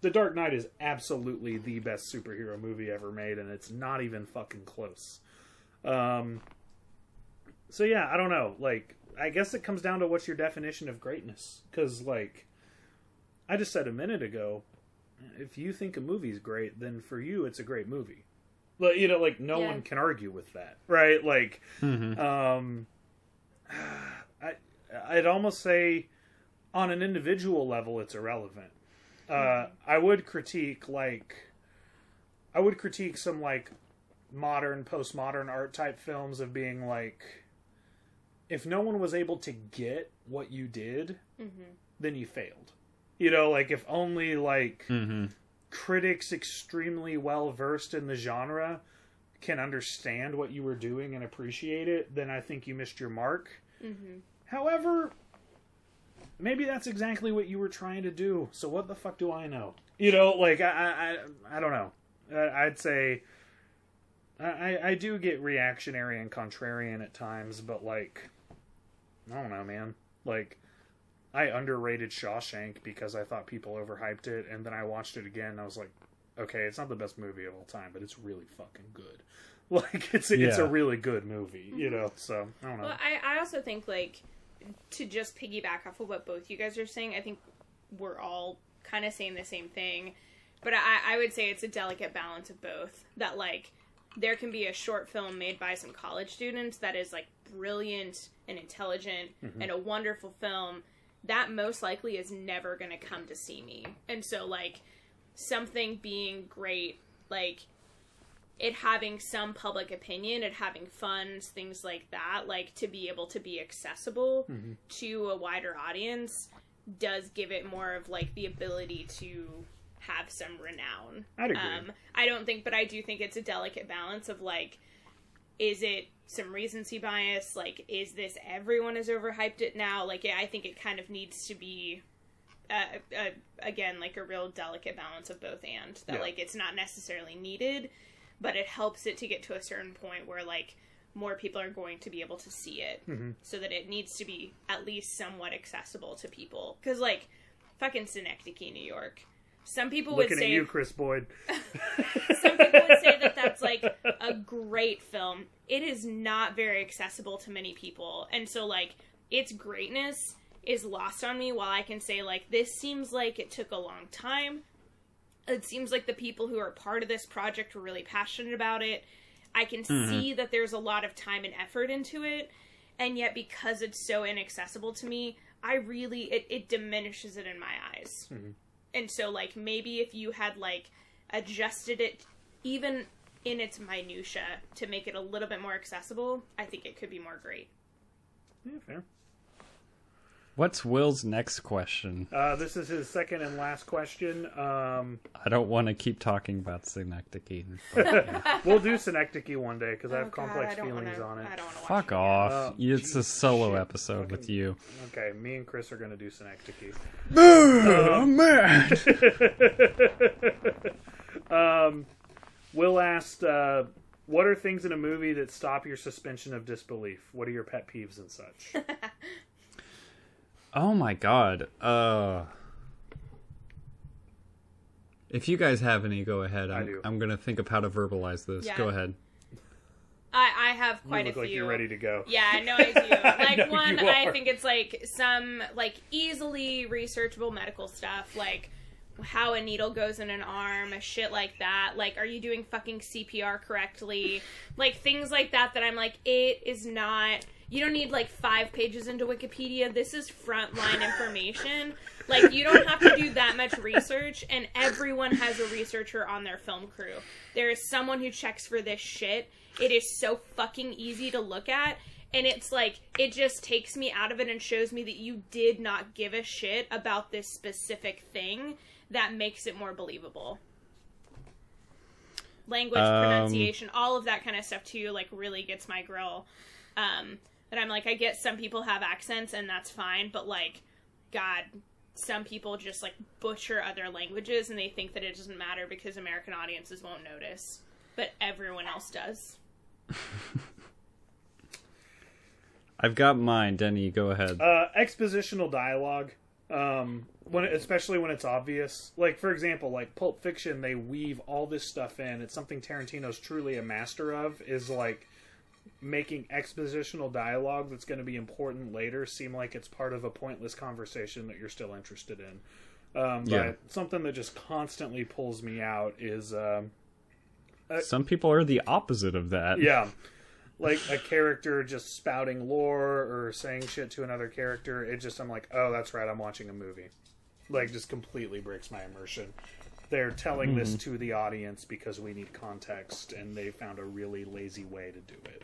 the dark knight is absolutely the best superhero movie ever made and it's not even fucking close. Um so yeah i don't know. Like i guess it comes down to what's your definition of greatness. Because like i just said a minute ago if you think a movie's great then for you it's a great movie. Like you know like no Yeah. one can argue with that right? Like Mhm. um i i'd almost say on an individual level it's irrelevant uh i would critique like i would critique some like modern postmodern art type films of being like if no one was able to get what you did then you failed You know, like if only like hmm critics extremely well versed in the genre can understand what you were doing and appreciate it, then I think you missed your mark. Mm-hmm. However, maybe that's exactly what you were trying to do. So what the fuck do I know? You know, like I I I don't know. I- I'd say I I do get reactionary and contrarian at times, but like I don't know, man. Like I underrated Shawshank because I thought people overhyped it, and then I watched it again. and I was like, okay, it's not the best movie of all time, but it's really fucking good. Like it's it's a really good movie, you know. So I don't know. Well, I, I also think like to just piggyback off of what both you guys are saying, I think we're all kind of saying the same thing, but I, I would say it's a delicate balance of both. That like there can be a short film made by some college students that is like brilliant and intelligent mm-hmm. and a wonderful film that most likely is never going to come to see me. And so like something being great like it having some public opinion, it having funds, things like that, like to be able to be accessible Mm-hmm. to a wider audience does give it more of like the ability to have some renown. I'd agree. Um, I don't think, but I do think it's a delicate balance of like, is it some recency bias? Like, is this everyone has overhyped it now? Like, yeah, I think it kind of needs to be uh, uh, again like a real delicate balance of both and that Yeah. like it's not necessarily needed but it helps it to get to a certain point where like more people are going to be able to see it Mm-hmm. so that it needs to be at least somewhat accessible to people because like fucking synecdoche new york some people Looking would say you, Chris Boyd. some people would say that that's like a great film. It is not very accessible to many people, and so like its greatness is lost on me. While I can say like this seems like it took a long time. It seems like the people who are part of this project were really passionate about it. I can mm-hmm. see that there's a lot of time and effort into it, and yet because it's so inaccessible to me, I really it, it diminishes it in my eyes. Mm-hmm. And so like maybe if you had like adjusted it even in its minutia to make it a little bit more accessible, I think it could be more great. Yeah, fair. What's Will's next question? Uh, this is his second and last question. Um, I don't want to keep talking about Synecdoche. but, yeah. we'll do Synecdoche one day because I have Oh, God, complex I don't feelings wanna- on it. I don't watch Fuck it off. Oh, it's a solo shit. episode with you. Okay, me and Chris are going to do Synecdoche. Oh, man. um, Will asked, uh, "What are things in a movie that stop your suspension of disbelief? What are your pet peeves and such?" Oh my god. Uh If you guys have any, go ahead. I'm, do. I'm gonna think of how to verbalize this. Yeah. Go ahead. I, I have you quite look a few. like you're ready to go. Yeah, I know I do. Like know one, I think it's like some like easily researchable medical stuff, like how a needle goes in an arm, a shit like that. Like, are you doing fucking CPR correctly? Like things like that. That I'm like, it is not. You don't need like five pages into Wikipedia. This is frontline information. Like, you don't have to do that much research, and everyone has a researcher on their film crew. There is someone who checks for this shit. It is so fucking easy to look at. And it's like, it just takes me out of it and shows me that you did not give a shit about this specific thing that makes it more believable. Language, Um, pronunciation, all of that kind of stuff too, like really gets my grill. Um, and I'm like, I get some people have accents and that's fine, but like, God, some people just like butcher other languages and they think that it doesn't matter because American audiences won't notice, but everyone else does. I've got mine. Denny, go ahead. Uh, expositional dialogue, um, when especially when it's obvious. Like for example, like Pulp Fiction, they weave all this stuff in. It's something Tarantino's truly a master of. Is like making expositional dialogue that's going to be important later seem like it's part of a pointless conversation that you're still interested in. Um, Yeah. Something that just constantly pulls me out is um, Some people are the opposite of that. yeah like a character just spouting lore or saying shit to another character it just i'm like oh that's right i'm watching a movie like just completely breaks my immersion they're telling this to the audience because we need context and they found a really lazy way to do it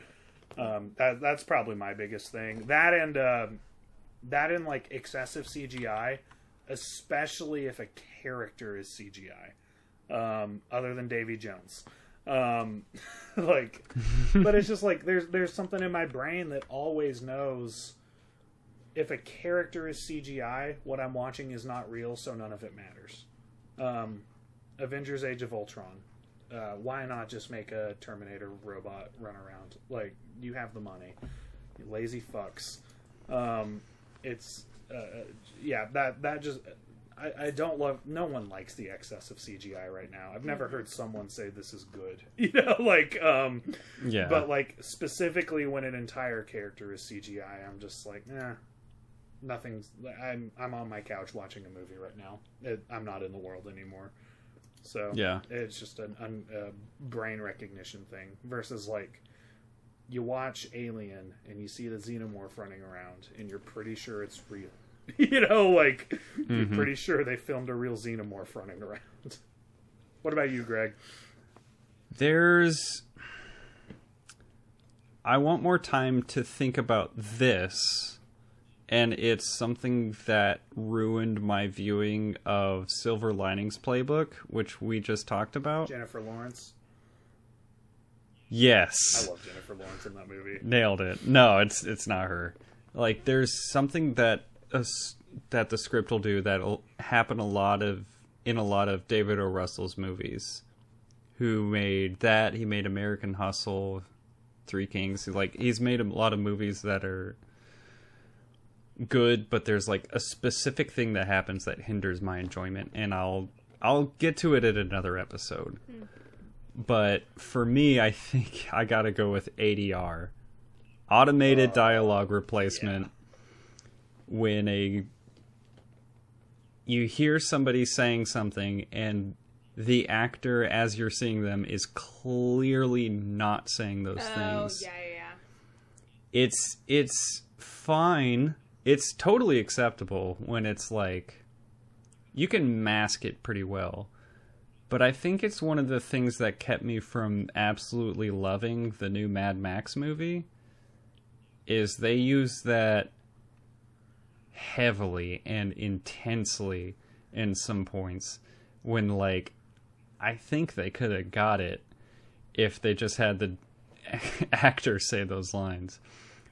um, that, that's probably my biggest thing that and um that and like excessive cgi especially if a character is CGI, um, other than Davy Jones. Um, like, but it's just like there's there's something in my brain that always knows if a character is CGI, what I'm watching is not real, so none of it matters. Um, Avengers: Age of Ultron. Uh, why not just make a Terminator robot run around? Like you have the money, you lazy fucks. Um, it's uh, yeah that that just I, I don't love no one likes the excess of CGI right now. I've never heard someone say this is good. You know, like um Yeah. but like specifically when an entire character is CGI, I'm just like, eh, nothing's. I'm I'm on my couch watching a movie right now. It, I'm not in the world anymore. So Yeah. it's just an, an, a brain recognition thing versus like you watch Alien and you see the xenomorph running around and you're pretty sure it's real. you know, like you're mm-hmm. pretty sure they filmed a real xenomorph running around. what about you, Greg? There's. I want more time to think about this, and it's something that ruined my viewing of Silver Linings Playbook, which we just talked about. Jennifer Lawrence. Yes. I love Jennifer Lawrence in that movie. nailed it. No, it's it's not her. Like there's something that that the script will do that'll happen a lot of in a lot of David O. Russell's movies. Who made that? He made American Hustle, Three Kings. Like he's made a lot of movies that are good, but there's like a specific thing that happens that hinders my enjoyment, and I'll I'll get to it at another episode. Hmm. But for me, I think I gotta go with ADR, automated oh, dialogue replacement. When a you hear somebody saying something and the actor as you're seeing them is clearly not saying those Oh things yeah, yeah, yeah. it's it's fine. It's totally acceptable when it's like you can mask it pretty well. But I think it's one of the things that kept me from absolutely loving the new Mad Max movie is they use that heavily and intensely in some points when like I think they could have got it if they just had the actor say those lines.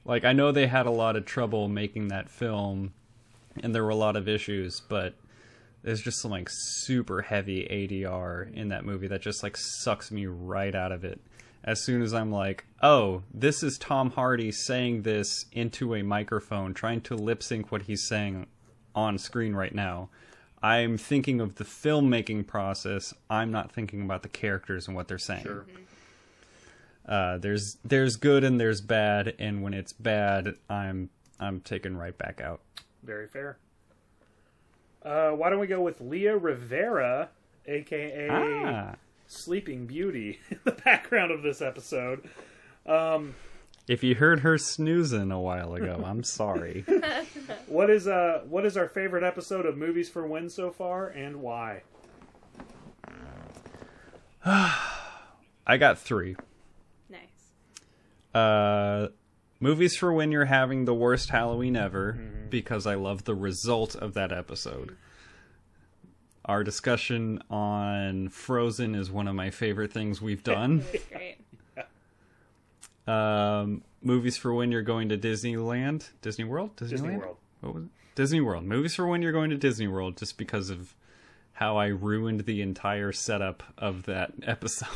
Like I know they had a lot of trouble making that film and there were a lot of issues, but there's just some like super heavy ADR in that movie that just like sucks me right out of it. As soon as I'm like, "Oh, this is Tom Hardy saying this into a microphone trying to lip sync what he's saying on screen right now." I'm thinking of the filmmaking process. I'm not thinking about the characters and what they're saying. Sure. Mm-hmm. Uh, there's there's good and there's bad, and when it's bad, I'm I'm taken right back out. Very fair. Uh, why don't we go with Leah Rivera, aka Ah, Sleeping Beauty, in the background of this episode? Um, if you heard her snoozing a while ago, I'm sorry. what is uh what is our favorite episode of Movies for When so far, and why? I got three. Uh, movies for when you're having the worst Halloween ever, because I love the result of that episode. Our discussion on Frozen is one of my favorite things we've done. Great. um, movies for when you're going to Disneyland, Disney World, Disneyland? Disney World. What was it? Disney World. Movies for when you're going to Disney World, just because of how I ruined the entire setup of that episode.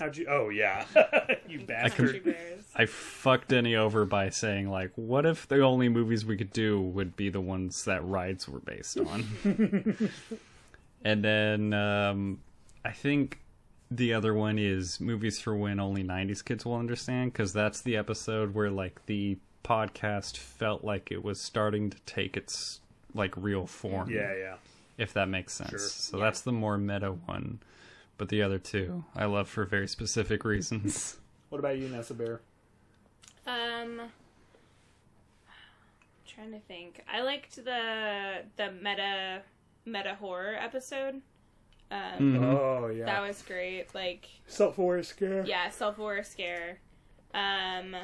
How'd you? Oh yeah, you could- bastard. Country Bears. I fucked Denny over by saying like, what if the only movies we could do would be the ones that rides were based on? and then um, I think the other one is movies for when only '90s kids will understand, because that's the episode where like the podcast felt like it was starting to take its like real form. Yeah, yeah. If that makes sense. Sure. So Yeah. that's the more meta one. But the other two, I love for very specific reasons. What about you, Nessa Bear? Um, trying to think. I liked the the meta meta horror episode. Um, Mhm. Oh yeah. that was great. Like, Self-aware scare. yeah, self horror scare. Um,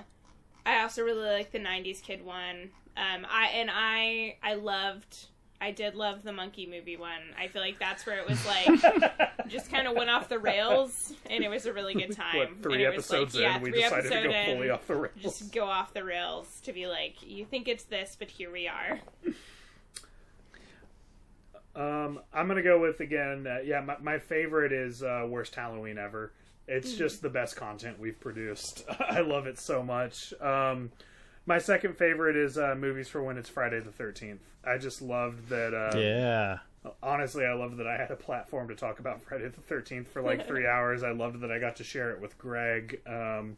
I also really like the '90s kid one. Um, I and I I loved I did love the monkey movie one. I feel like that's where it was like just kind of went off the rails, and it was a really good time. What, three and it was episodes like, in, yeah, we decided to go fully in, off the rails. Just go off the rails to be like, you think it's this, but here we are. Um, I'm gonna go with again. Uh, yeah, my, my favorite is uh, worst Halloween ever. It's just the best content we've produced. I love it so much. Um, my second favorite is uh, movies for when it's Friday the 13th. I just loved that. Uh, Yeah. Honestly, I loved that I had a platform to talk about Friday the 13th for like three hours. I loved that I got to share it with Greg. Um,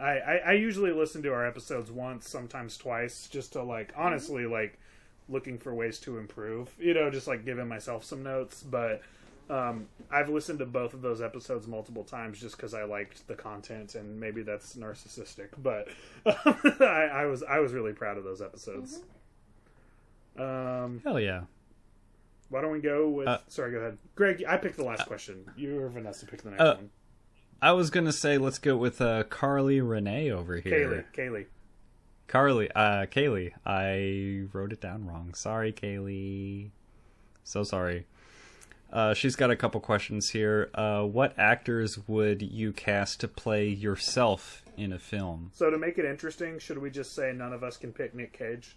I, I, I usually listen to our episodes once, sometimes twice, just to like honestly like looking for ways to improve. You know, just like giving myself some notes. But um, I've listened to both of those episodes multiple times just because I liked the content, and maybe that's narcissistic, but I, I was I was really proud of those episodes. Um, Hell yeah. why don't we go with? Uh, sorry, go ahead, Greg. I picked the last question. You or Vanessa picked the next uh, one. I was gonna say let's go with uh, Carly Renee over here. Kaylee, Kaylee. Carly, uh, Kaylee. I wrote it down wrong. Sorry, Kaylee. So sorry. Uh, she's got a couple questions here. Uh, what actors would you cast to play yourself in a film? So to make it interesting, should we just say none of us can pick Nick Cage?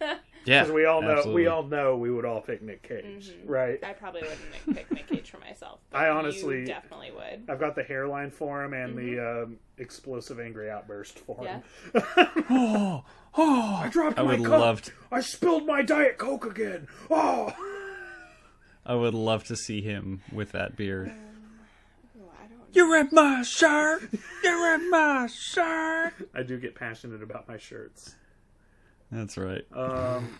Yeah, Because we all know absolutely. we all know we would all pick Nick Cage, right? I probably wouldn't pick Nick Cage for myself. But I honestly- you definitely would. I've got the hairline for him and the um, explosive angry outburst for him. Oh, oh! I dropped I my would cup. love to. I spilled my diet coke again. Oh, I would love to see him with that beard. Ooh, I don't You ripped my shirt. You ripped my shirt. I do get passionate about my shirts. That's right. Um,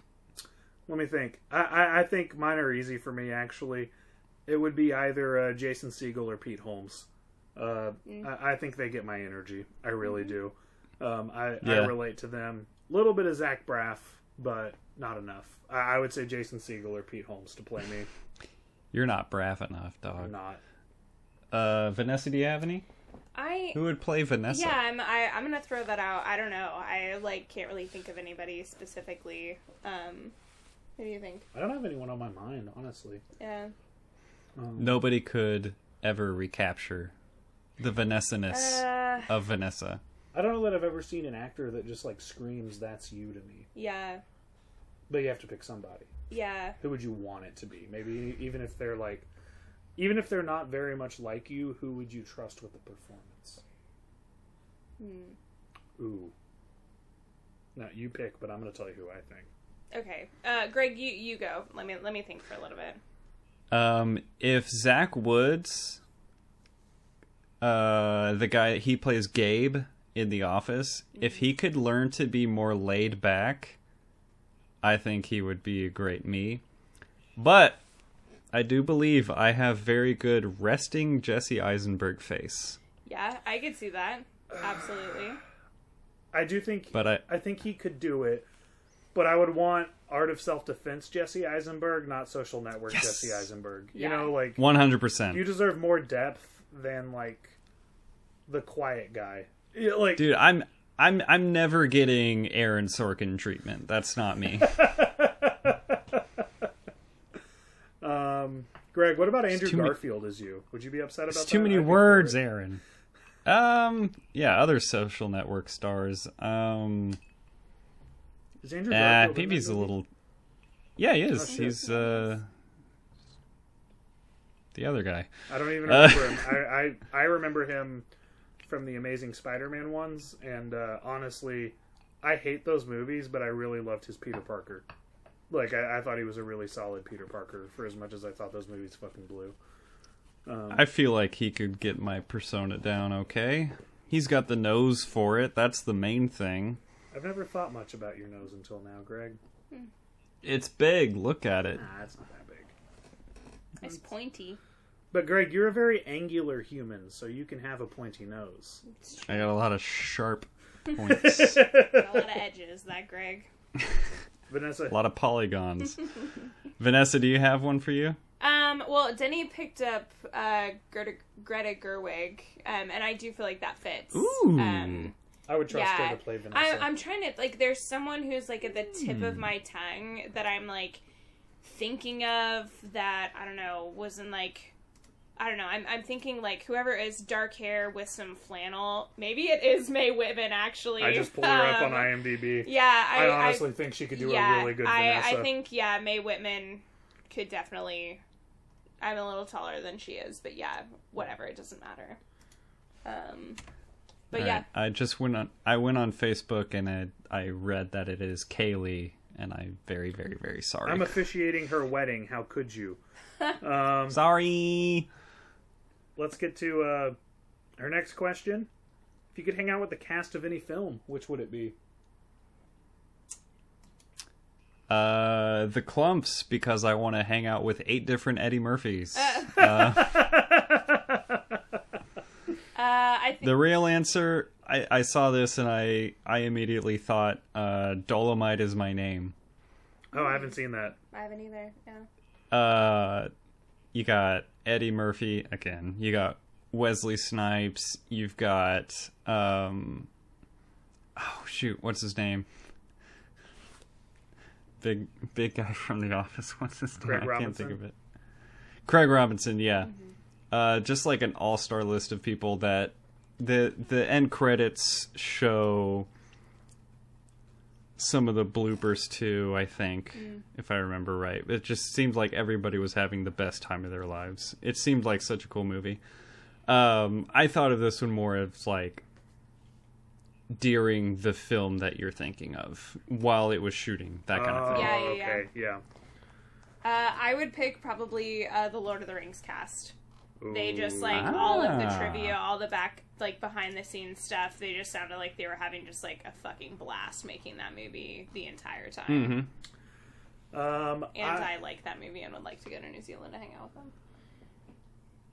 let me think. I, I, I think mine are easy for me. Actually, it would be either uh, Jason Segel or Pete Holmes. Uh, I, I think they get my energy. I really do. Um, I, I relate to them. A little bit of Zach Braff, but not enough. I, I would say Jason Segel or Pete Holmes to play me. You're not braff enough, dog. I'm not. Uh, Vanessa, do you have any? I Who would play Vanessa? yeah, I'm I, I'm gonna throw that out. I don't know. I like can't really think of anybody specifically. Um, what do you think? I don't have anyone on my mind, honestly. Yeah. Um, Nobody could ever recapture the Vanessa-ness Uh, of Vanessa. I don't know that I've ever seen an actor that just like screams "That's you" to me. yeah. But you have to pick somebody. Yeah. who would you want it to be? Maybe even if they're like, even if they're not very much like you, who would you trust with the performance? Hmm. Ooh. No, you pick, but I'm going to tell you who I think. Okay. Uh, Greg, you you go. Let me let me think for a little bit. Um, if Zach Woods, uh, the guy he plays Gabe in The Office, if he could learn to be more laid back, I think he would be a great me. But I do believe I have very good resting Jesse Eisenberg face. Yeah, I could see that. Absolutely. I do think, But I I think he could do it, but I would want Art of Self Defense Jesse Eisenberg, not Social Network Yes. Jesse Eisenberg. You know, like 100%. you deserve more depth than like the quiet guy. Yeah, like dude. I'm I'm I'm never getting Aaron Sorkin treatment. That's not me. um, Greg, what about Andrew Garfield as you? Would you be upset about It's that? too many I'd be for words. Aaron. Um, yeah, other social network stars. Um, Is Andrew ah, Garfield in maybe he's a little. Yeah, he is. Oh, he's uh, the other guy. I don't even Uh, remember him. I, I I remember him from the Amazing Spider-Man ones, and uh, honestly, I hate those movies, but I really loved his Peter Parker. Like I, I thought he was a really solid Peter Parker for as much as I thought those movies fucking blew. Um, I feel like he could get my persona down. Okay, he's got the nose for it. That's the main thing. I've never thought much about your nose until now, Greg. It's big. Look at it. Nah, it's not that big. It's pointy. But Greg, you're a very angular human, so you can have a pointy nose. I got a lot of sharp points, Got a lot of edges, that Greg. Vanessa, a lot of polygons. Vanessa, do you have one for you? Um, well, Denny picked up uh, Greta, Greta Gerwig, um, and I do feel like that fits. Ooh. Um, I would trust yeah. her to play Vanessa. I, I'm trying to like. There's someone who's like at the tip of my tongue that I'm like. thinking of that I don't know wasn't like I don't know. I'm I'm thinking like whoever is dark hair with some flannel. Maybe it is Mae Whitman actually. I just pulled her up on Um, IMDb. Yeah, I, I honestly think she could do yeah, a really good I, Vanessa. I think yeah, Mae Whitman could definitely. I'm a little taller than she is, but yeah, whatever. It doesn't matter. Um, but All yeah, I just went on. I went on Facebook and I I read that it is Kaylee, and I'm very very very sorry. I'm officiating her wedding. How could you? Um, sorry. Let's get to uh, her next question. If you could hang out with the cast of any film, which would it be? Uh, the Klumps because I want to hang out with eight different Eddie Murphys. uh, I think The real answer, I, I saw this and I I immediately thought uh, Dolomite is my name. Oh, I haven't seen that. I haven't either. Yeah. Uh, you got Eddie Murphy again. You got Wesley Snipes. You've got um, oh shoot, what's his name? Big big guy from The Office. What's his name? Craig I can't think Robinson? of it. Craig Robinson. Yeah. Uh, just like an all-star list of people that the the end credits show some of the bloopers too i think if i remember right it just seemed like everybody was having the best time of their lives it seemed like such a cool movie um i thought of this one more as like during the film that you're thinking of while it was shooting that kind of Oh, thing Yeah, yeah, yeah. okay, yeah. Uh, I would pick probably uh, the Lord of the Rings cast. They just like Ah. all of the trivia, all the back like behind the scenes stuff. They just sounded like they were having just like a fucking blast making that movie the entire time. hmm Um, And I, I, like that movie and would like to go to New Zealand to hang out with them.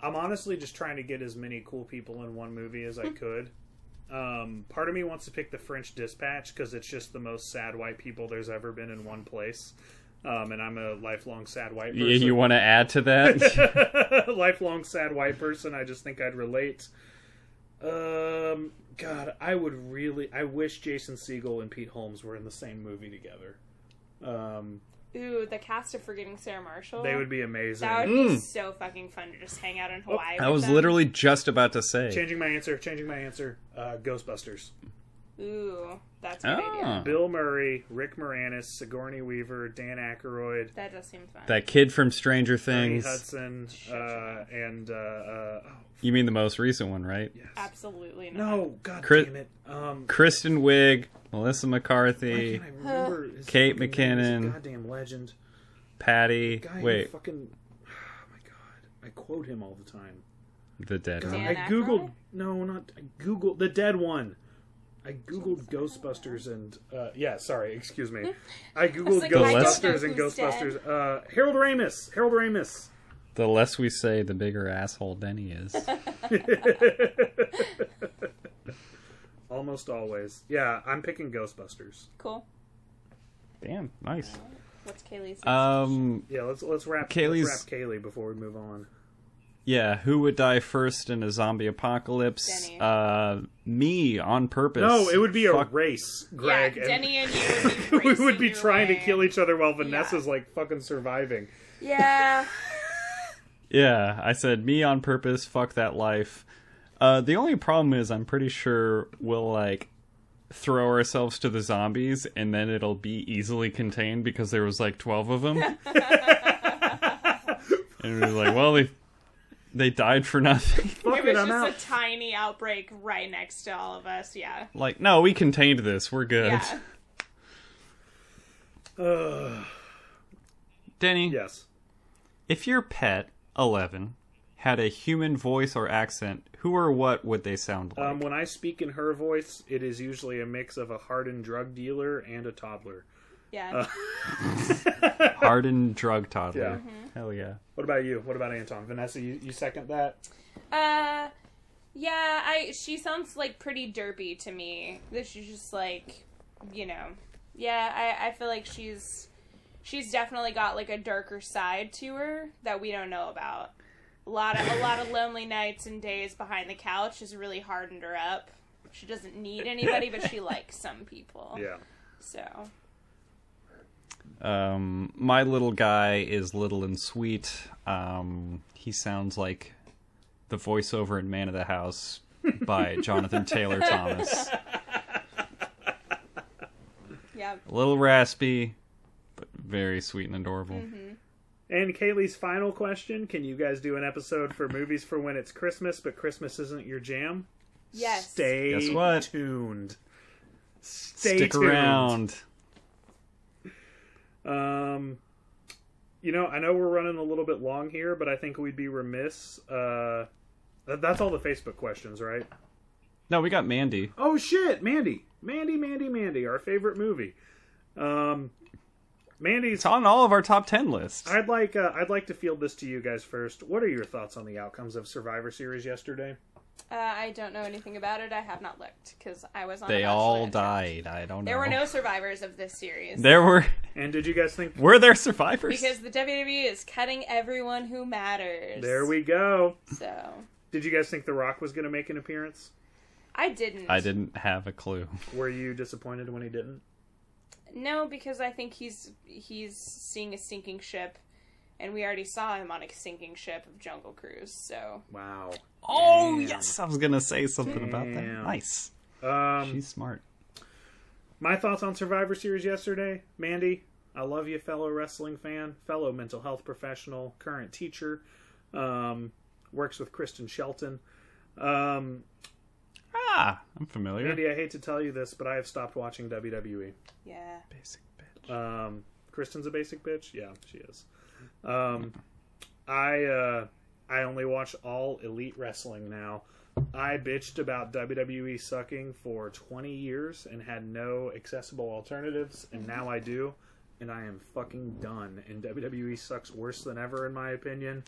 I'm honestly just trying to get as many cool people in one movie as I could. Um, part of me wants to pick the French Dispatch because it's just the most sad white people there's ever been in one place. Um, and I'm a lifelong sad white person. you, you want to add to that lifelong sad white person. I just think I'd relate. Um, God, I would really. I wish Jason Segel and Pete Holmes were in the same movie together. Um, Ooh, the cast of Forgetting Sarah Marshall. they would be amazing. That would be Mm. so fucking fun to just hang out in Hawaii. i with was them. literally just about to say Changing my answer. Changing my answer. Uh, Ghostbusters. Ooh, that's a good Ah. idea. Bill Murray, Rick Moranis, Sigourney Weaver, Dan Aykroyd, That does seem fun. that kid from stranger Ernie things Hudson, uh, and uh, uh, oh, you mean the most recent one right yes. Absolutely not. No, God Chris- damn it. Um, Kristen Wiig, Melissa why McCarthy, can't I remember his Kate fucking name? He's a McKinnon. goddamn legend. Patty. Guy who Wait, fucking. Oh my god, I quote him all the time. the dead God, one. Dan I googled. Aykroyd? No, not I googled the dead one. I googled Ghostbusters and uh, yeah, sorry, excuse me. I googled like, I don't know Ghostbusters and. Ghostbusters. Uh, Harold Ramis. Harold Ramis. The less we say, the bigger asshole Denny is. Almost always. Yeah, I'm picking Ghostbusters. Cool. Damn, nice. What's Kaylee's? Um, Yeah, let's let's wrap Kaylee's- let's wrap Kaylee before we move on. Yeah. Who would die first in a zombie apocalypse? Denny. Uh, me on purpose. No, it would be a race, Greg. yeah, and- Denny and you would be we would be your trying to kill each other while Vanessa's like fucking surviving. Yeah. Yeah, I said me on purpose. Fuck that life. Uh, the only problem is, I'm pretty sure we'll like throw ourselves to the zombies, and then it'll be easily contained because there was like twelve of them. and we're like, well, they they died for nothing. It it, was I'm out. just a tiny outbreak right next to all of us. Yeah. like, no, we contained this. We're good. Yeah. Ugh. Denny, yes. if your pet Eleven had a human voice or accent, who or what would they sound like? Um, when I speak in her voice, it is usually a mix of a hardened drug dealer and a toddler. Yeah. Hardened drug toddler. Yeah. Mm-hmm. Hell yeah. What about you? What about Anton? Vanessa, you, you second that? Uh, yeah. I she sounds like pretty derpy to me. That she's just like, you know, yeah. I I feel like she's she's definitely got like a darker side to her that we don't know about. A lot of a lot of lonely nights and days behind the couch has really hardened her up. She doesn't need anybody, but she likes some people. Yeah. So Um, my little guy is little and sweet. Um, he sounds like the voiceover in Man of the House by Jonathan Taylor Thomas. Yeah. A little raspy, but very sweet and adorable. And Kaylee's final question: Can you guys do an episode for movies for when it's Christmas, but Christmas isn't your jam? Yes. Stay Guess what? tuned. Stay Stick tuned. around. Um, you know, I know we're running a little bit long here, but I think we'd be remiss. Uh, that, that's all the Facebook questions, right? No, we got Mandy. Oh shit, Mandy, Mandy, Mandy, Mandy, our favorite movie. Um, Mandy's. It's on all of our top ten lists. I'd like uh, I'd like to field this to you guys first. What are your thoughts on the outcomes of Survivor Series yesterday? Uh, I don't know anything about it. I have not looked because I was on. They a all Bachelorette trip. died. I don't know. There were no survivors of this series. There were. And did you guys think? Were there survivors? because the WWE is cutting everyone who matters. There we go. So Did you guys think The Rock was going to make an appearance? I didn't. I didn't have a clue. Were you disappointed when he didn't? No, because I think he's he's seeing a sinking ship, and we already saw him on a sinking ship of Jungle Cruise. So Wow. Oh Damn. yes, I was gonna say something about that. Nice. Um, She's smart. My thoughts on Survivor Series yesterday, Mandy. I love you, fellow wrestling fan, fellow mental health professional, current teacher, um, works with Kristen Shelton. Um, Ah, I'm familiar. Mandy, I hate to tell you this, but I have stopped watching WWE. yeah, Basic bitch. Um, Kristen's a basic bitch. Yeah, she is. Um, I uh, I only watch all elite wrestling now. I bitched about WWE sucking for 20 years and had no accessible alternatives, and now I do, and I am fucking done. And WWE sucks worse than ever, in my opinion.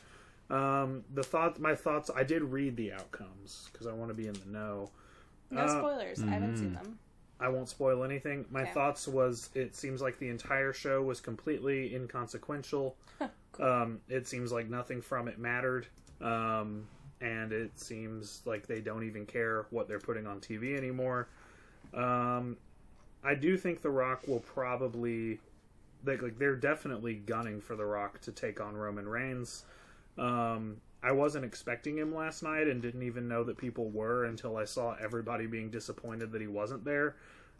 Um, the thought, my thoughts. I did read the outcomes because I want to be in the know. no Uh, spoilers. I haven't seen them. I won't spoil anything. My Okay. thoughts was it seems like the entire show was completely inconsequential. um, it seems like nothing from it mattered. Um, and it seems like they don't even care what they're putting on TV anymore. Um, I do think The Rock will probably like, like they're definitely gunning for The Rock to take on Roman Reigns. Um, I wasn't expecting him last night and didn't even know that people were until I saw everybody being disappointed that he wasn't there.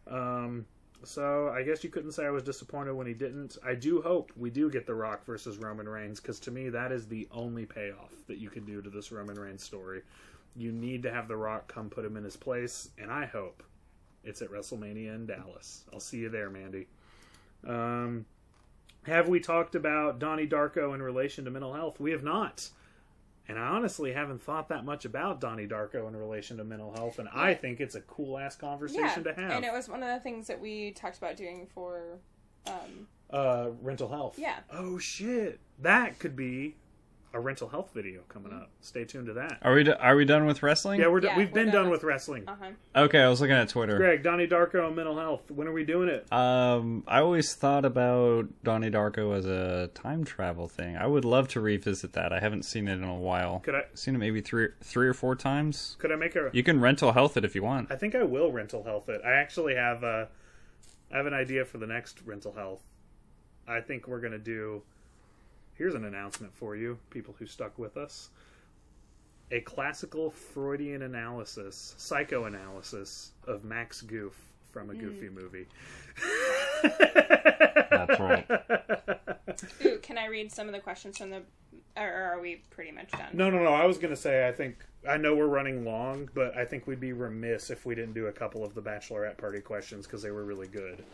Um, so I guess you couldn't say I was disappointed when he didn't. I do hope we do get The Rock versus Roman Reigns because to me that is the only payoff that you can do to this Roman Reigns story. You need to have The Rock come put him in his place, and I hope it's at WrestleMania in Dallas. I'll see you there, Mandy. Um, have we talked about Donnie Darko in relation to mental health? We have not. And I honestly haven't thought that much about Donnie Darko in relation to mental health, and I think it's a cool ass Yeah, conversation to have. and it was one of the things that we talked about doing for. Um, uh, rental health. Yeah. Oh shit, that could be a rental health video coming up. Stay tuned to that. Are we do- are we done with wrestling? Yeah, we're Yeah, we've we're been done done with- with wrestling. uh huh. Okay, I was looking at Twitter. Greg, Donnie Darko and mental health. When are we doing it? Um, I always thought about Donnie Darko as a time travel thing. I would love to revisit that. I haven't seen it in a while. Could I have Seen it maybe three, three or four times. could I make a? You can rental health it if you want. I think I will rental health it. I actually have uh, I have an idea for the next rental health. I think we're gonna do. Here's an announcement for you, people who stuck with us. A classical Freudian analysis, psychoanalysis of Max Goof from a Goofy mm. movie. That's right. Ooh, can I read some of the questions from the? Or are we pretty much done? No, no, no. I was gonna say I think I know we're running long, but I think we'd be remiss if we didn't do a couple of the bachelorette party questions because they were really good.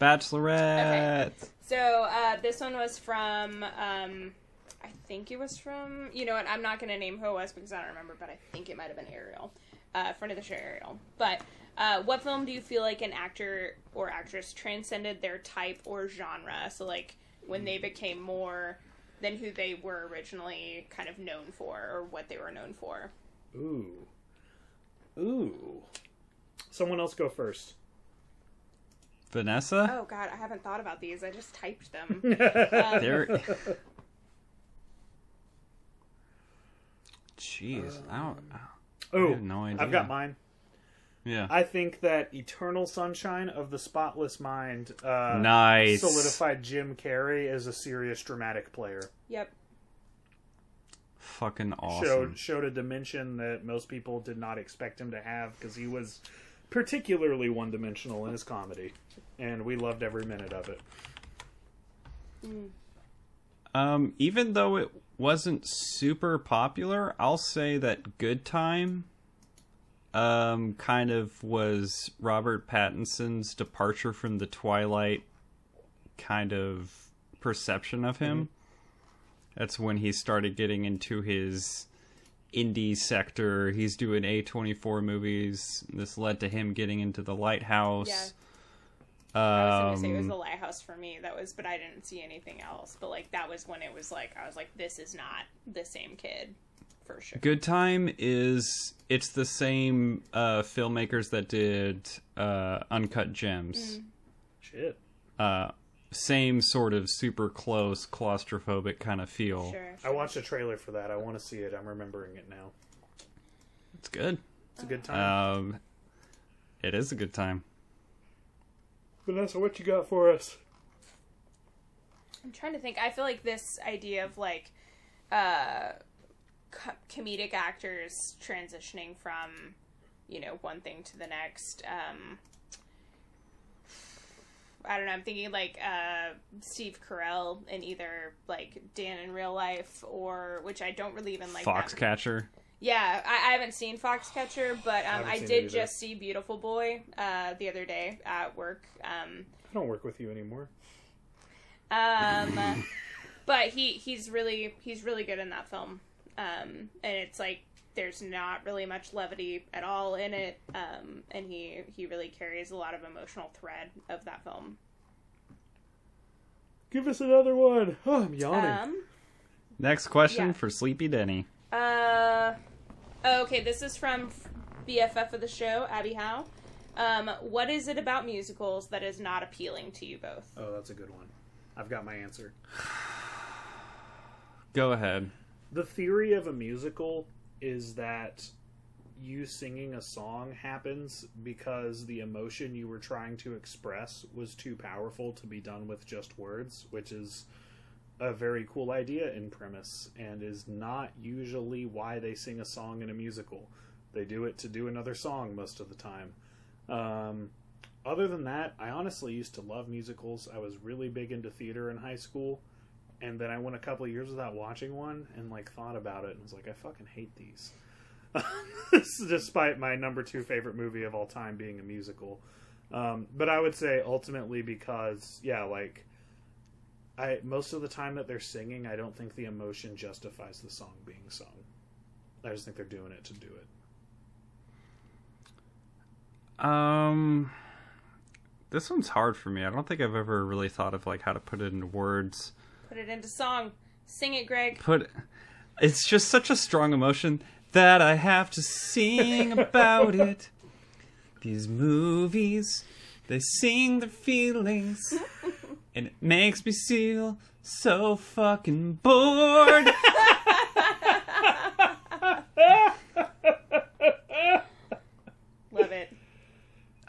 Bachelorette. Okay. So uh, this one was from. Um, I think it was from. You know what? I'm not going to name who it was because I don't remember, but I think it might have been Ariel, uh, friend of the show Ariel. But uh, what film do you feel like an actor or actress transcended their type or genre? So like when they became more than who they were originally kind of known for or what they were known for. Ooh, ooh. Someone else go first. Vanessa. Oh God, I haven't thought about these. I just typed them. There. Jeez, I don't. I Oh, have no idea. I've got mine. Yeah. I think that Eternal Sunshine of the Spotless Mind uh, Nice. solidified Jim Carrey as a serious dramatic player. Yep. Fucking awesome. Showed showed a dimension that most people did not expect him to have because he was particularly one dimensional in his comedy, and we loved every minute of it. Um, even though it wasn't super popular, I'll say that Good Time um kind of was Robert Pattinson's departure from the Twilight kind of perception of him. That's when he started getting into his indie sector. He's doing A24 movies. This led to him getting into The Lighthouse. Yeah. I was gonna say it was Um, the lighthouse for me. That was, but I didn't see anything else. But like that was when it was like I was like, this is not the same kid, for sure. Good Time is it's the same uh, filmmakers that did uh, Uncut Gems. Shit. Uh, same sort of super close claustrophobic kind of feel. Sure. I watched a trailer for that. I want to see it. I'm remembering it now. It's good. It's a good time. Um, it is a good time. Vanessa, what you got for us? I'm trying to think. I feel like this idea of like uh co- comedic actors transitioning from you know one thing to the next um I don't know. I'm thinking like uh, Steve Carell in either like Dan in Real Life or which I don't really even like. that- Foxcatcher. Yeah, I, I haven't seen Foxcatcher, but um, haven't I did just see Beautiful Boy uh, the other day at work. Um, I don't work with you anymore. um, but he he's really he's really good in that film. Um, and it's like there's not really much levity at all in it. Um, and he he really carries a lot of emotional thread of that film. Give us another one. Oh, I'm yawning. Um, Next question Yeah. for Sleepy Denny. uh, oh, okay, this is from BFF of the show, Abby Howe. Um, what is it about musicals that is not appealing to you both? oh, that's a good one. I've got my answer. Go ahead. The theory of a musical is that you singing a song happens because the emotion you were trying to express was too powerful to be done with just words, which is a very cool idea in premise and is not usually why they sing a song in a musical. They do it to do another song most of the time. Um, other than that, I honestly used to love musicals. I was really big into theater in high school and then I went a couple of years without watching one and like thought about it and was like, I fucking hate these. Despite my number two favorite movie of all time being a musical, um, but I would say ultimately because yeah, like I most of the time that they're singing, I don't think the emotion justifies the song being sung. I just think they're doing it to do it. Um, this one's hard for me. I don't think I've ever really thought of like how to put it into words. Put it into song. Sing it, Greg. Put it's just such a strong emotion that I have to sing about it. These movies, they sing their feelings, and it makes me feel so fucking bored. Love it.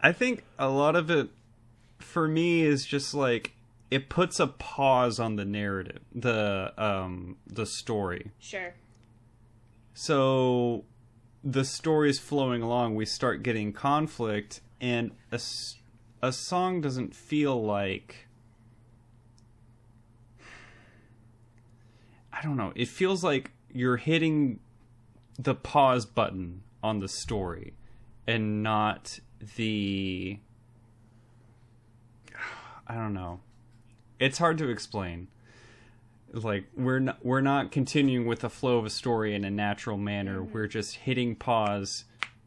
I think a lot of it for me is just like it puts a pause on the narrative, the um the story. Sure. So the story is flowing along, we start getting conflict and a a song doesn't feel like I don't know. It feels like you're hitting the pause button on the story and not the I don't know. It's hard to explain. Like we're not we're not continuing with the flow of a story in a natural manner. Mm-hmm. We're just hitting pause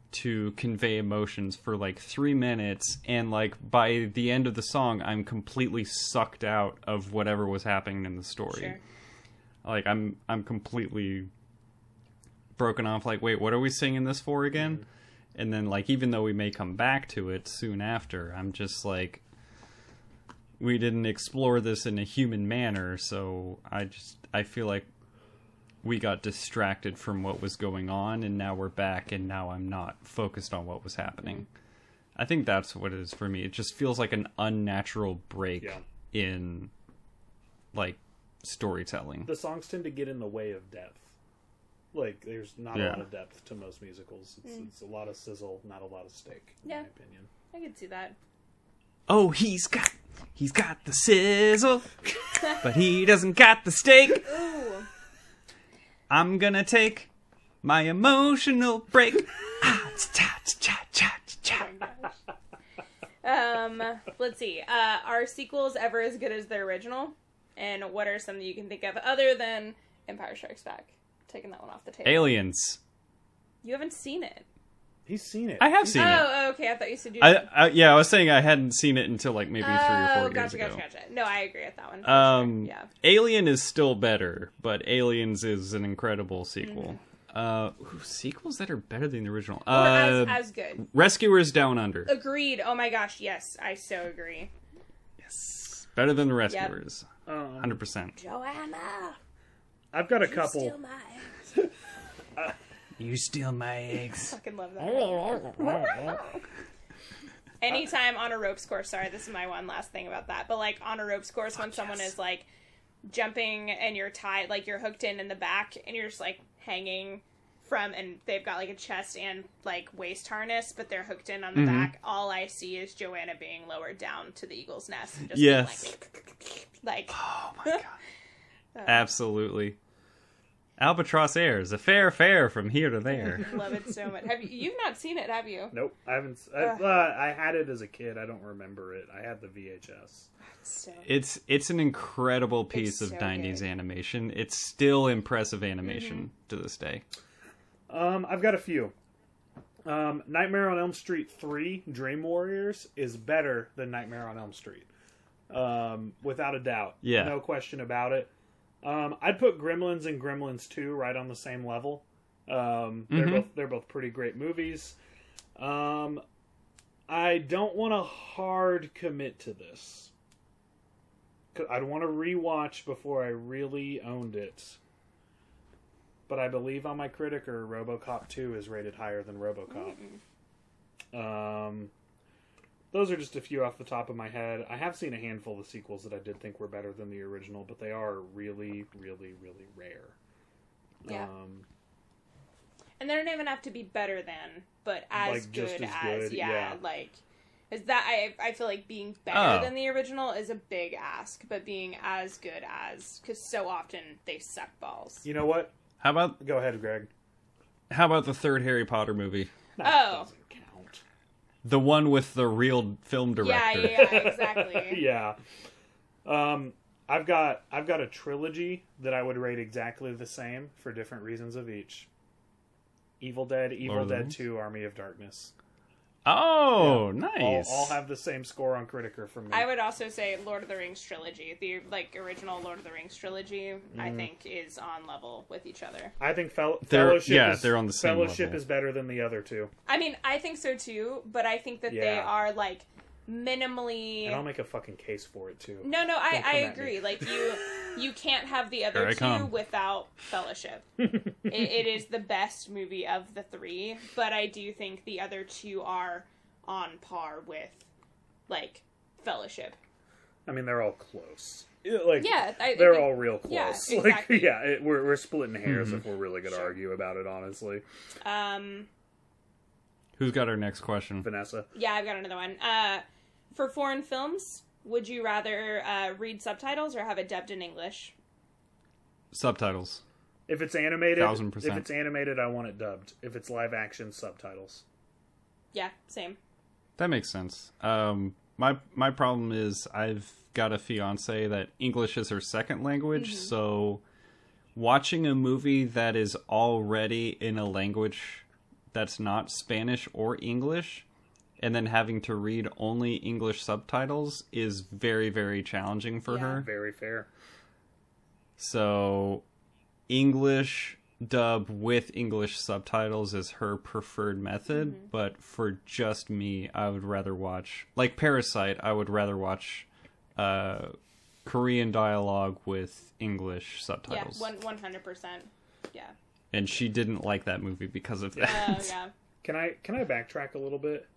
to convey emotions for like 3 minutes and like by the end of the song I'm completely sucked out of whatever was happening in the story Sure. like i'm i'm completely broken off like wait what are we singing this for again mm-hmm. and then like even though we may come back to it soon after i'm just like we didn't explore this in a human manner so i just i feel like we got distracted from what was going on and now we're back and now I'm not focused on what was happening. I think that's what it is for me. It just feels like an unnatural break Yeah. in like storytelling. The songs tend to get in the way of depth. Like, there's not a lot of depth to most musicals. It's, hmm. it's a lot of sizzle, not a lot of steak, in Yeah. my opinion. I could see that. Oh, he's got he's got the sizzle, but he doesn't got the steak. Ooh. I'm gonna take my emotional break. Ah, cha, cha, cha, cha. Um, let's see. Uh, are sequels ever as good as the original? And what are some that you can think of other than Empire Strikes Back? Taking that one off the table. Aliens. You haven't seen it. He's seen it. I have seen it. Oh, okay. I thought you said you. I, did. I yeah, I was saying I hadn't seen it until like maybe three or Oh, four gotcha, years gotcha, ago. gotcha. No, I agree with that one. Um, sure. Yeah. Alien is still better, but Aliens is an incredible sequel. Uh, ooh, sequels that are better than the original. Or Uh, as, as good. Rescuers Down Under. Agreed. Oh my gosh, yes, I so agree. Yes, better than the Rescuers. Um, Hundred percent. Joanna, I've got a couple. steal my. You steal my eggs. I fucking love that. Anytime on a ropes course, sorry, this is my one last thing about that, but like on a ropes course, when oh, someone is like jumping and you're tied, like you're hooked in in the back, and you're just like hanging from, and they've got like a chest and like waist harness, but they're hooked in on the mm-hmm. back. All I see is Joanna being lowered down to the eagle's nest. And just Yes. Like, like Oh my god. Uh. Absolutely. Albatross airs a fair fare from here to there. I love it so much. Have you? You've not seen it, have you? Nope, I haven't. s- I, uh, I had it as a kid. I don't remember it. I had the VHS. So It's it's an incredible piece of so 90s good. animation. It's still impressive animation Mm-hmm. to this day. Um, I've got a few. Um, Nightmare on Elm Street 3 Dream Warriors is better than Nightmare on Elm Street. Um, without a doubt. Yeah. No question about it. Um, I'd put Gremlins and Gremlins 2 right on the same level. Um, they're Mhm. both they're both pretty great movies. Um, I don't want to hard commit to this. I'd want to rewatch before I really owned it. But I believe on my Criticker, RoboCop 2 is rated higher than RoboCop. Um, those are just a few off the top of my head. I have seen a handful of sequels that I did think were better than the original, but they are really, really, really rare. Yeah. Um, and they don't even have to be better than, but as Like, good just as, as good, yeah, yeah. like is that I I feel like being better Oh. than the original is a big ask, but being as good as because so often they suck balls. you know what? How about Go ahead, Greg. how about the third Harry Potter movie? That Oh. Doesn't count. The one with the real film director. yeah, yeah, exactly. yeah. Um, I've got I've got a trilogy that I would rate exactly the same for different reasons of each. Evil Dead, Evil Lord Dead 2, Army of Darkness. Oh, All, nice. all have the same score on Criticker from me. I would also say Lord of the Rings trilogy, the like original Lord of the Rings trilogy, I Mm. think is on level with each other. I think fel- They're- Fellowship. yeah, is, they're on the same Fellowship level. is better than the other two, I mean, I think so too, but I think that they are like minimally and I'll make a fucking case for it too. No, no, I, Don't I come at me. agree. Like you, you can't have the other Here two come. without Fellowship. it, it is the best movie of the three, but I do think the other two are on par with like Fellowship. I mean, they're all close. Like, Yeah, I, I they're think- all real close. yeah, Like, exactly. yeah, it, we're we're splitting hairs Mm-hmm. if we're really going to Sure. argue about it. Honestly, Um, Who's got our next question? Vanessa. yeah, I've got another one. Uh, for foreign films, would you rather uh, read subtitles or have it dubbed in English? Subtitles. If it's animated, Thousand if it's animated, I want it dubbed. If it's live action, subtitles. Yeah, same. That makes sense. Um, my my problem is I've got a fiance that English is her second language, so watching a movie that is already in a language that's not Spanish or English and then having to read only English subtitles is very very challenging for Yeah. her. Very fair. So English dub with English subtitles is her preferred method, but for just me, I would rather watch like Parasite, I would rather watch uh Korean dialogue with English Yeah, subtitles. one one hundred percent. Yeah. and she didn't like that movie because of that. Oh yeah. Can I can I backtrack a little bit?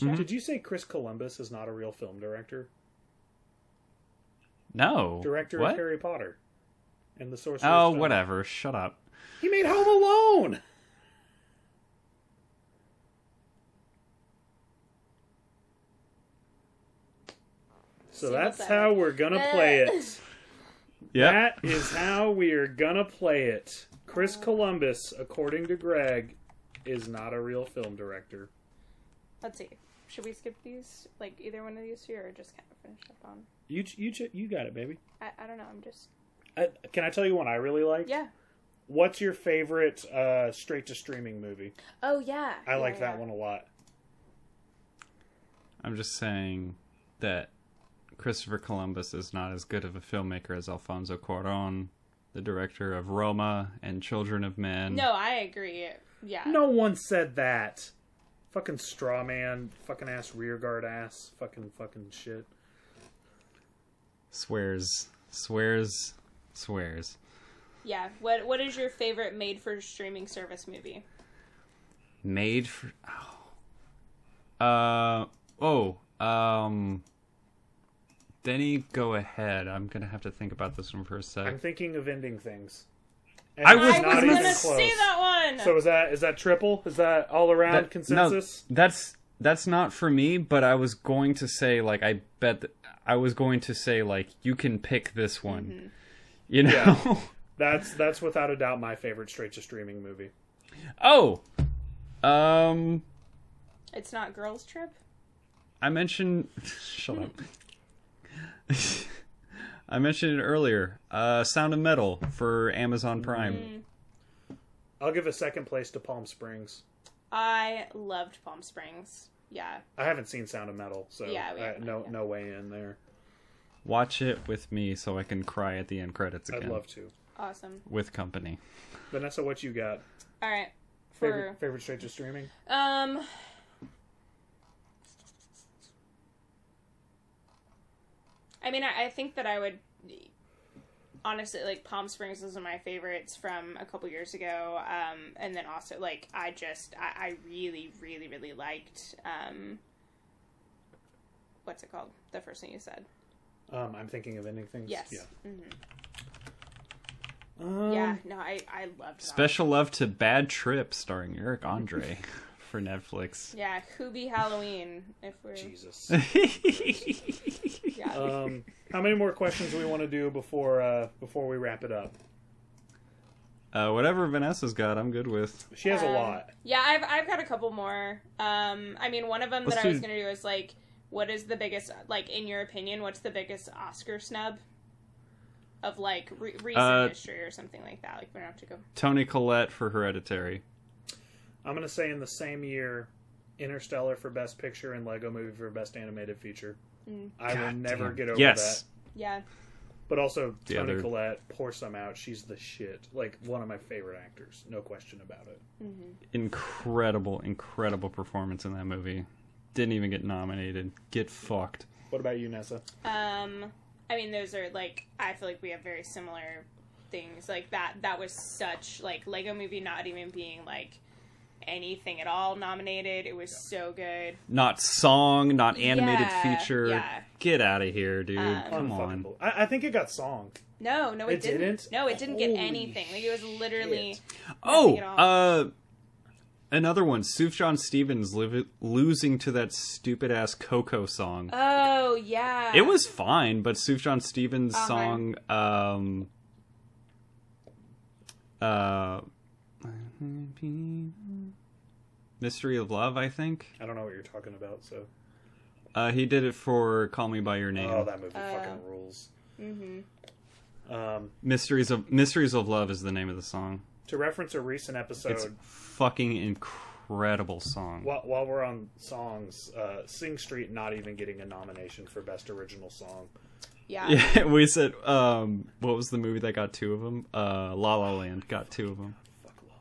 Sure. Mm-hmm. Did you say Chris Columbus is not a real film director? no, Director what? of Harry Potter and the Sorcerer's Oh, Stone. whatever. Shut up. He made Home Alone. So that's how we're gonna play eh. it. Yeah. That is how we are gonna play it. Chris Columbus, according to Greg, is not a real film director. Let's see. Should we skip these? Like either one of these two, or just kind of finish up on? You you you got it, baby. I, I don't know. I'm just. I, can I tell you one I really like? Yeah. What's your favorite uh, straight to streaming movie? Oh yeah. I like Yeah, that one a lot. I'm just saying that Christopher Columbus is not as good of a filmmaker as Alfonso Cuarón, the director of Roma and Children of Men. No, I agree. Yeah. No one said that. Fucking straw man, fucking ass rear guard ass, fucking fucking shit. Swears, swears, swears. Yeah. What What is your favorite made for streaming service movie? Made for. Oh. Uh. Oh. Um. Denny, go ahead. I'm gonna have to think about this one for a sec. I'm thinking of ending things. And I it's was not was even gonna close. say that one. So is that is that triple? Is that all around That- consensus? No, that's that's not for me. But I was going to say like I bet that, I was going to say like you can pick this one. Mm-hmm. You know. Yeah. That's that's without a doubt my favorite straight to streaming movie. oh. Um. it's not Girls Trip. I mentioned. Shut up. I mentioned it earlier. Uh, Sound of Metal for Amazon Prime. Mm. I'll give a second place to Palm Springs. I loved Palm Springs. Yeah. I haven't seen Sound of Metal, so Yeah, I- no yeah. no way in there. Watch it with me so I can cry at the end credits again. I'd love to. Awesome. With company. Vanessa, what you got? All right. For Favorite favorite straight to streaming? um. I mean, I, I think that I would honestly like Palm Springs is one of my favorites from a couple years ago. Um, and then also like I just I, I really really really liked um. What's it called? The first thing you said. Um, I'm thinking of ending things. Yes. Yeah. hmm Um, Yeah. No, I I loved that. Special love to Bad Trip starring Eric Andre for Netflix. Yeah, Hubie Halloween. If we're Jesus. yeah. um, how many more questions do we want to do before uh, before we wrap it up? uh, whatever Vanessa's got, I'm good with. She has a Um, lot. Yeah, I've I've got a couple more. Um, I mean, one of them Let's that I was gonna do is like, what is the biggest like in your opinion? What's the biggest Oscar snub of like re- recent Uh, history or something like that? Like we don't have to go. Toni Collette for Hereditary. I'm gonna say in the same year, Interstellar for Best Picture and Lego Movie for Best Animated Feature. Mm. I will never damn. get over yes. that. Yeah, But also The Toni other- Collette, pour some out. She's the shit. Like one of my favorite actors, no question about it. Incredible, incredible performance in that movie. Didn't even get nominated. Get fucked. What about you, Nessa? Um, I mean, those are like I feel like we have very similar things. Like that. That was such like Lego Movie not even being like anything at all nominated. It was so good. Not song, not animated Yeah, feature. yeah. Get out of here, dude. Um, Come on. Unfuckable. I, I think it got song. No, no, it, It didn't. didn't? No, it didn't get Holy anything. Like it was literally. shit. Oh, at all. uh, another one. Sufjan Stevens liv- losing to that stupid ass Coco song. Oh yeah. it was fine, but Sufjan Stevens' Uh-huh. song, um, uh, Mystery of Love, I think. I don't know what you're talking about. So, Uh, he did it for Call Me by Your Name. oh, that movie Uh, fucking rules. hmm Um, Mysteries of Mysteries of Love is the name of the song. to reference a recent episode, It's fucking incredible song. while, while we're on songs, uh, Sing Street not even getting a nomination for Best Original Song. Yeah. Yeah, we said um, what was the movie that got two of them? Uh, La La Land got two of them. Fuck La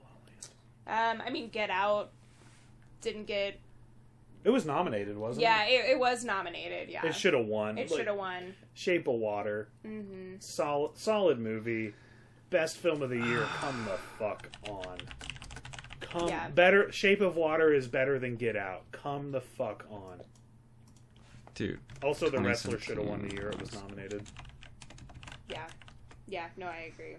La Land. Um, I mean, Get Out didn't get. It was nominated, wasn't Yeah, it? it, it was nominated. Yeah. It should have won. It Like, should have won. Shape of Water, hmm solid, solid movie. best film of the year. Come the fuck on. Come Yeah. better. Shape of Water is better than Get Out. Come the fuck on. Dude, Also, The Wrestler should have won the year it was nominated. Yeah. Yeah, no, I agree.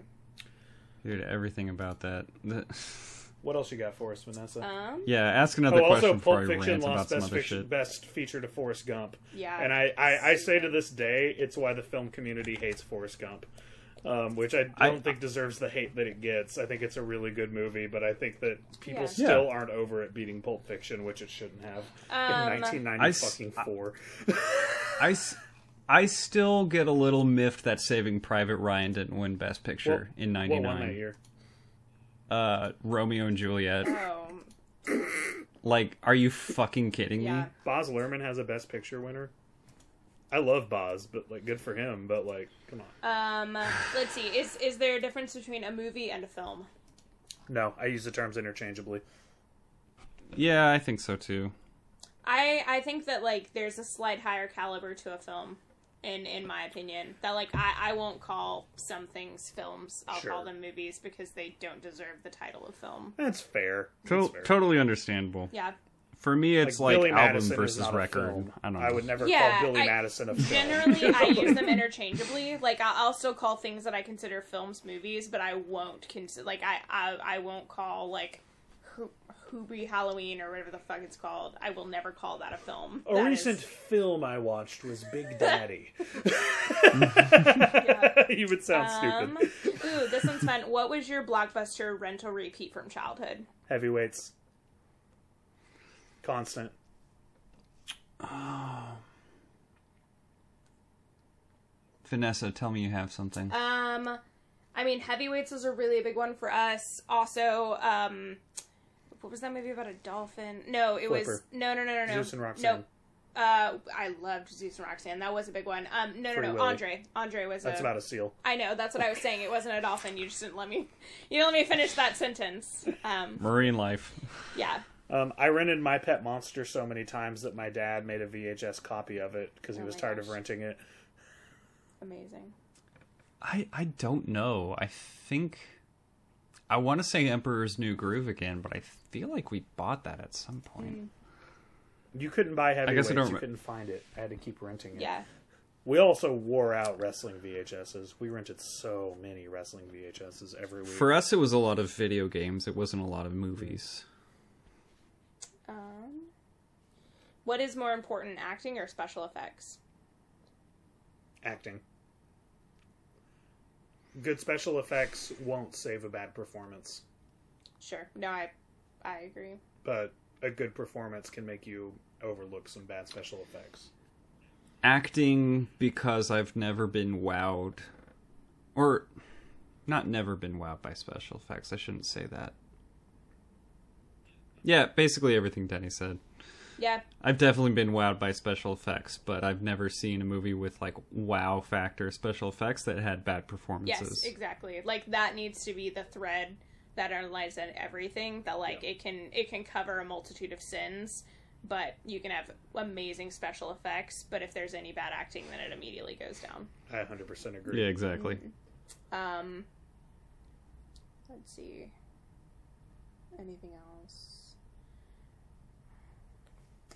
dude, everything about that. The- What else you got for us, Vanessa? Um, yeah, ask another oh, question also, before Pulp I Fiction rant about lost best, other fiction, best feature to Forrest Gump. yeah. And I, I, I say to this day, it's why the film community hates Forrest Gump. Um, which I don't I- think deserves the hate that it gets. I think it's a really good movie, but I think that people Yeah. still Yeah. aren't over it beating Pulp Fiction, which it shouldn't have Um, in 1990 I s- fucking four. I, s- I still get a little miffed that Saving Private Ryan didn't win Best Picture in What won that '99. year? Uh, Romeo and Juliet. oh, Like, are you fucking kidding yeah. me? Baz Luhrmann has a Best Picture winner. I love Boz, but like, good for him. But like, come on. Um, let's see. Is is there a difference between a movie and a film? No, I use the terms interchangeably. Yeah, I think so too. I I think that like there's a slight higher caliber to a film, in in my opinion. That like I I won't call some things films. I'll Sure. call them movies because they don't deserve the title of film. That's fair. To- That's fair. totally understandable. Yeah. For me, it's like, Billy album Madison versus record. I don't know. I would never Yeah, call Billy I- Madison a film. Generally, I use them interchangeably. Like I'll, I'll still call things that I consider films movies, but I won't consider like I I, I won't call like. Ho- Hubie Halloween or whatever the fuck it's called. I will never call that a film. A That recent is- film I watched was Big Daddy. you would sound Um, stupid. ooh, this one's fun. What was your blockbuster rental repeat from childhood? Heavyweights. Constant. Vanessa, tell me you have something. Um, I mean, Heavyweights was a really big one for us. Also, um, what was that movie about a dolphin? No, it was no, no, no, no, no. Zeus and Roxanne. No, uh, I loved Zeus and Roxanne. That was a big one. Um, no, no, Free no. Willy. Andre. Andre was That's a. about a seal. I know. That's what I was saying. It wasn't a dolphin. You just didn't let me. You didn't let me finish that sentence. Um, Marine life. yeah. Um, I rented My Pet Monster so many times that my dad made a VHS copy of it because he Oh was tired gosh. of renting it. Amazing. I I don't know. I think I want to say Emperor's New Groove again, but I feel like we bought that at some point. You couldn't buy heavyweights. I guess I don't you couldn't find it. I had to keep renting it. Yeah. We also wore out wrestling VHSs. We rented so many wrestling VHSs every week. For us, it was a lot of video games. It wasn't a lot of movies. Um, what is more important, acting or special effects? acting. Good special effects won't save a bad performance, Sure. No, I, I agree. but a good performance can make you overlook some bad special effects. Acting because I've never been wowed, or not never been wowed by special effects. I shouldn't say that. Yeah, basically everything Denny said. Yeah. I've definitely been wowed by special effects, but I've never seen a movie with like wow factor special effects that had bad performances. Yes, exactly. Like that needs to be the thread that underlies everything. That like it can it can cover a multitude of sins, but you can have amazing special effects. But if there's any bad acting, then it immediately goes down. I 100% agree. Yeah, exactly. Um, let's see. Anything else?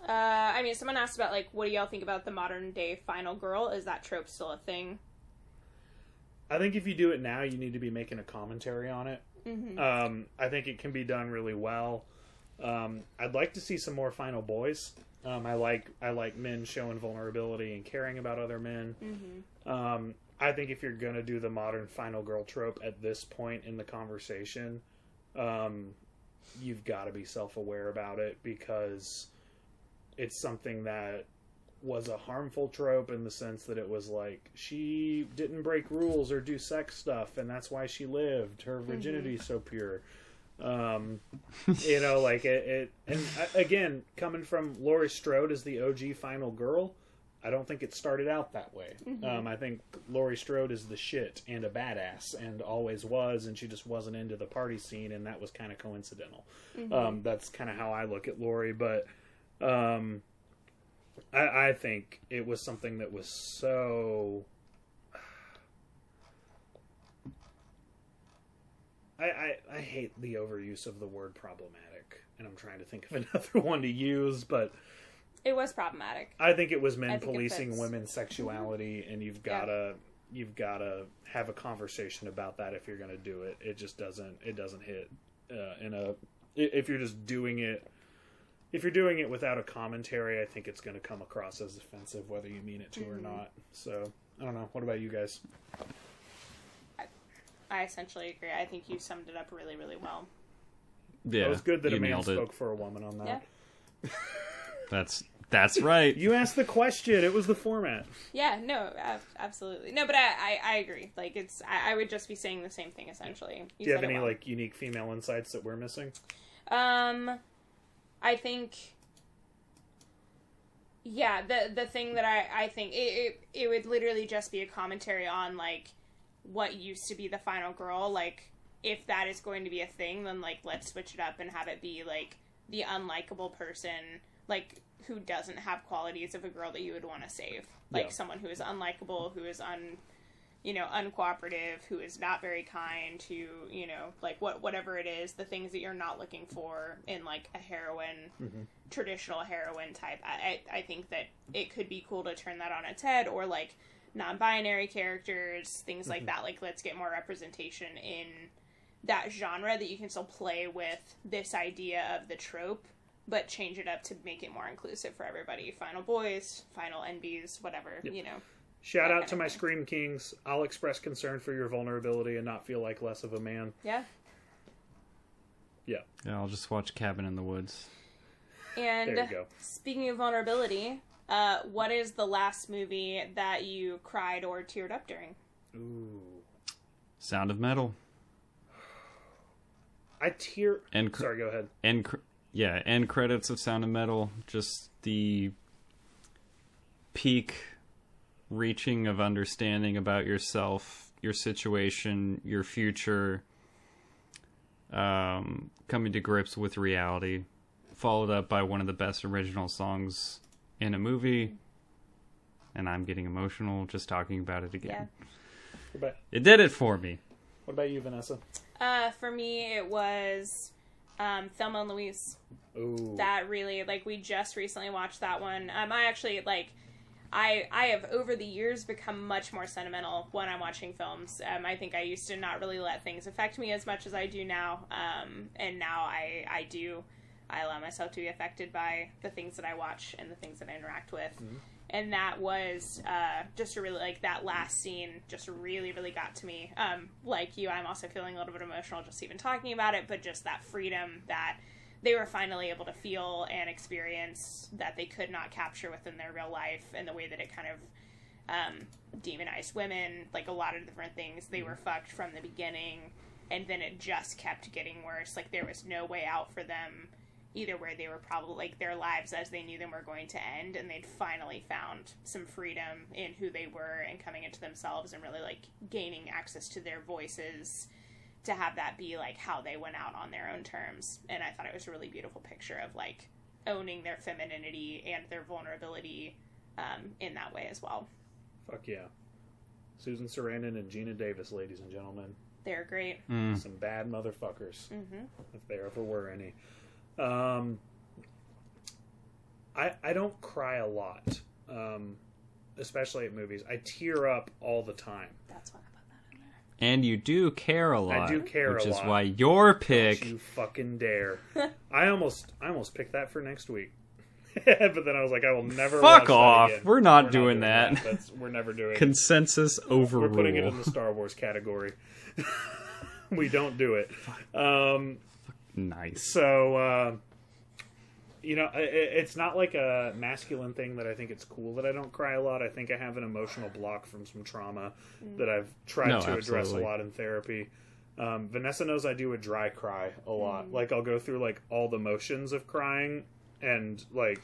Uh, I mean, someone asked about like, what do y'all think about the modern day final girl? Is that trope still a thing? I think if you do it now, you need to be making a commentary on it. Mm-hmm. Um, I think it can be done really well. Um, I'd like to see some more final boys. Um, I like I like men showing vulnerability and caring about other men. Mm-hmm. Um, I think if you're gonna do the modern final girl trope at this point in the conversation, um, you've got to be self aware about it because it's something that was a harmful trope in the sense that it was like she didn't break rules or do sex stuff and that's why she lived. Her virginity's so pure. Um you know like it, it and again coming from Laurie Strode as the OG final girl I don't think it started out that way. Um, I think Laurie Strode is the shit and a badass and always was, and she just wasn't into the party scene, and that was kind of coincidental. Um, that's kind of how I look at Laurie, but um, I, I think it was something that was so I, I I hate the overuse of the word problematic, and I'm trying to think of another one to use, but It was problematic. I think it was men policing women's sexuality, and you've gotta you've gotta have a conversation about that if you're gonna do it. It just doesn't it doesn't hit uh, in a if you're just doing it. If you're doing it without a commentary, I think it's going to come across as offensive, whether you mean it to or Mm-hmm. not. So I don't know. What about you guys? I essentially agree. I think you summed it up really, really well. Yeah, it was good that a man nailed it. spoke for a woman on that. Yeah. That's that's right. You asked the question. It was the format. Yeah, no, absolutely. No, but I, I, I agree. Like, it's, I, I would just be saying the same thing, essentially. Do you have any well. like unique female insights that we're missing? Um, I think. Yeah, the the thing that I I think it, it it would literally just be a commentary on like what used to be the final girl. Like, if that is going to be a thing, then like let's switch it up and have it be like the unlikable person, like who doesn't have qualities of a girl that you would want to save, like Yeah. someone who is unlikable, who is un you know, uncooperative, who is not very kind, who, you know, like what whatever it is, the things that you're not looking for in like a heroine, mm-hmm. traditional heroine type. I, I I think that it could be cool to turn that on its head, or like non-binary characters, things like mm-hmm. that. Like let's get more representation in that genre that you can still play with this idea of the trope. But change it up to make it more inclusive for everybody. Final boys, final NBs, whatever, you know. Shout out to my. Scream Kings. I'll express concern for your vulnerability and not feel like less of a man. Yeah. Yeah, Yeah, I'll just watch Cabin in the Woods. And there you go. speaking of vulnerability, uh, what is the last movie that you cried or teared up during? Ooh, Sound of Metal. I tear. And cr- Sorry, go ahead. End cr- yeah, end credits of Sound of Metal. Just the peak reaching of understanding about yourself, your situation, your future. Um, coming to grips with reality, followed up by one of the best original songs in a movie. And I'm getting emotional just talking about it again. What about, It did it for me. what about you, Vanessa? Uh, for me, it was um, Thelma and Louise. Ooh, That really, like, we just recently watched that one. Um, I actually like. I, I have over the years become much more sentimental when I'm watching films. Um, I think I used to not really let things affect me as much as I do now, um, and now I, I do. I allow myself to be affected by the things that I watch and the things that I interact with. And that was uh, just a really like that last scene just really really got to me. Um, like you, I'm also feeling a little bit emotional just even talking about it, but just that freedom that they were finally able to feel and experience that they could not capture within their real life, and the way that it kind of um, demonized women, like a lot of different things. They were fucked from the beginning, and then it just kept getting worse. Like there was no way out for them, either where they were probably like their lives as they knew them were going to end, and they'd finally found some freedom in who they were and coming into themselves and really like gaining access to their voices to have that be like how they went out on their own terms. And I thought it was a really beautiful picture of like owning their femininity and their vulnerability um, in that way as well. fuck yeah. Susan Sarandon and Geena Davis, ladies and gentlemen, They're great. Mm. some bad motherfuckers, hmm if there ever were any. Um, I I don't cry a lot, um, especially at movies. I tear up all the time. That's why I put that in there. And you do care a lot. do care which is lot. why your Don't pick you fucking dare! I almost I almost picked that for next week, but then I was like, I will never. Fuck watch that off. again. We're not doing that. That's, we're never doing. consensus overrule. We're putting it in the Star Wars category. we don't do it. Um, nice. so uh, you know, i- i it's not like a masculine thing that I think it's cool that I don't cry a lot. I think I have an emotional block from some trauma that I've tried No, to address a lot in therapy. Um, Vanessa knows I do a dry cry a lot. Like I'll go through like all the motions of crying, and like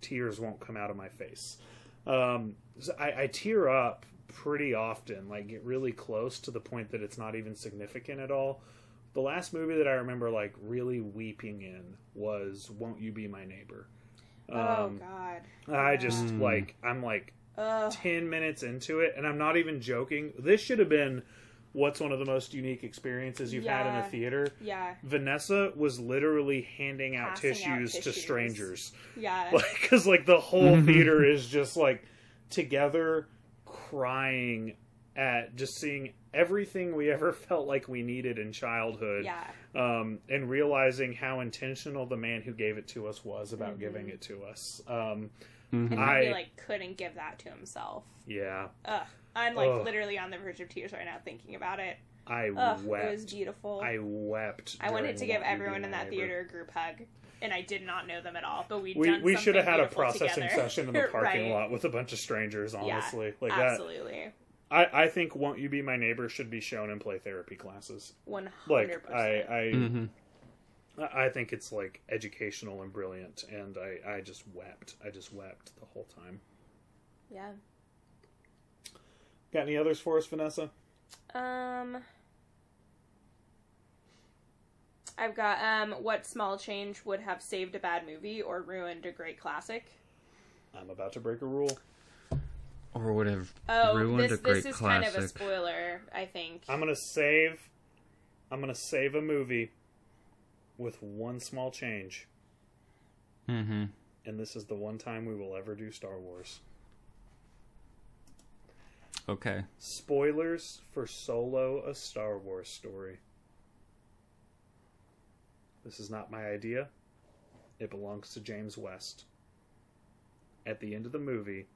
tears won't come out of my face. Um, so I, I tear up pretty often, like get really close to the point that it's not even significant at all. The last movie that I remember like really weeping in was "Won't You Be My Neighbor." oh Um, God. I just Mm. like I'm like Ugh. 10 minutes into it and I'm not even joking. This should have been what's one of the most unique experiences you've had in a theater? Yeah. Vanessa was literally handing out Passing out tissues, to strangers. Yeah. Like, because like the whole theater is just like together crying at just seeing everything we ever felt like we needed in childhood. yeah. Um, and realizing how intentional the man who gave it to us was about Mm-hmm. giving it to us. Um, And I- he like couldn't give that to himself. yeah, Ugh. I'm like Ugh. literally on the verge of tears right now thinking about it. I Ugh, wept. it was beautiful. I wept. I wanted to give Won't You Be everyone in that Neighbor. theater a group hug, and I did not know them at all. But we We we should have had a processing together. session in the parking Right. lot with a bunch of strangers. Honestly, yeah, like that. Absolutely, I I think "Won't You Be My Neighbor" should be shown in play therapy classes. one Like hundred I percent. I. Mm-hmm. I I think it's like educational and brilliant, and I, I just wept. I just wept the whole time. Yeah. Got any others for us, Vanessa? Um. I've got um. What small change would have saved a bad movie or ruined a great classic? I'm about to break a rule. Or would have Oh, ruined this a great this is classic. kind of a spoiler. I think. I'm gonna save. I'm gonna save a movie with one small change, mm-hmm. and this is the one time we will ever do Star Wars. Okay. Spoilers for Solo: A Star Wars Story. This is not my idea. It belongs to James West. At the end of the movie, t-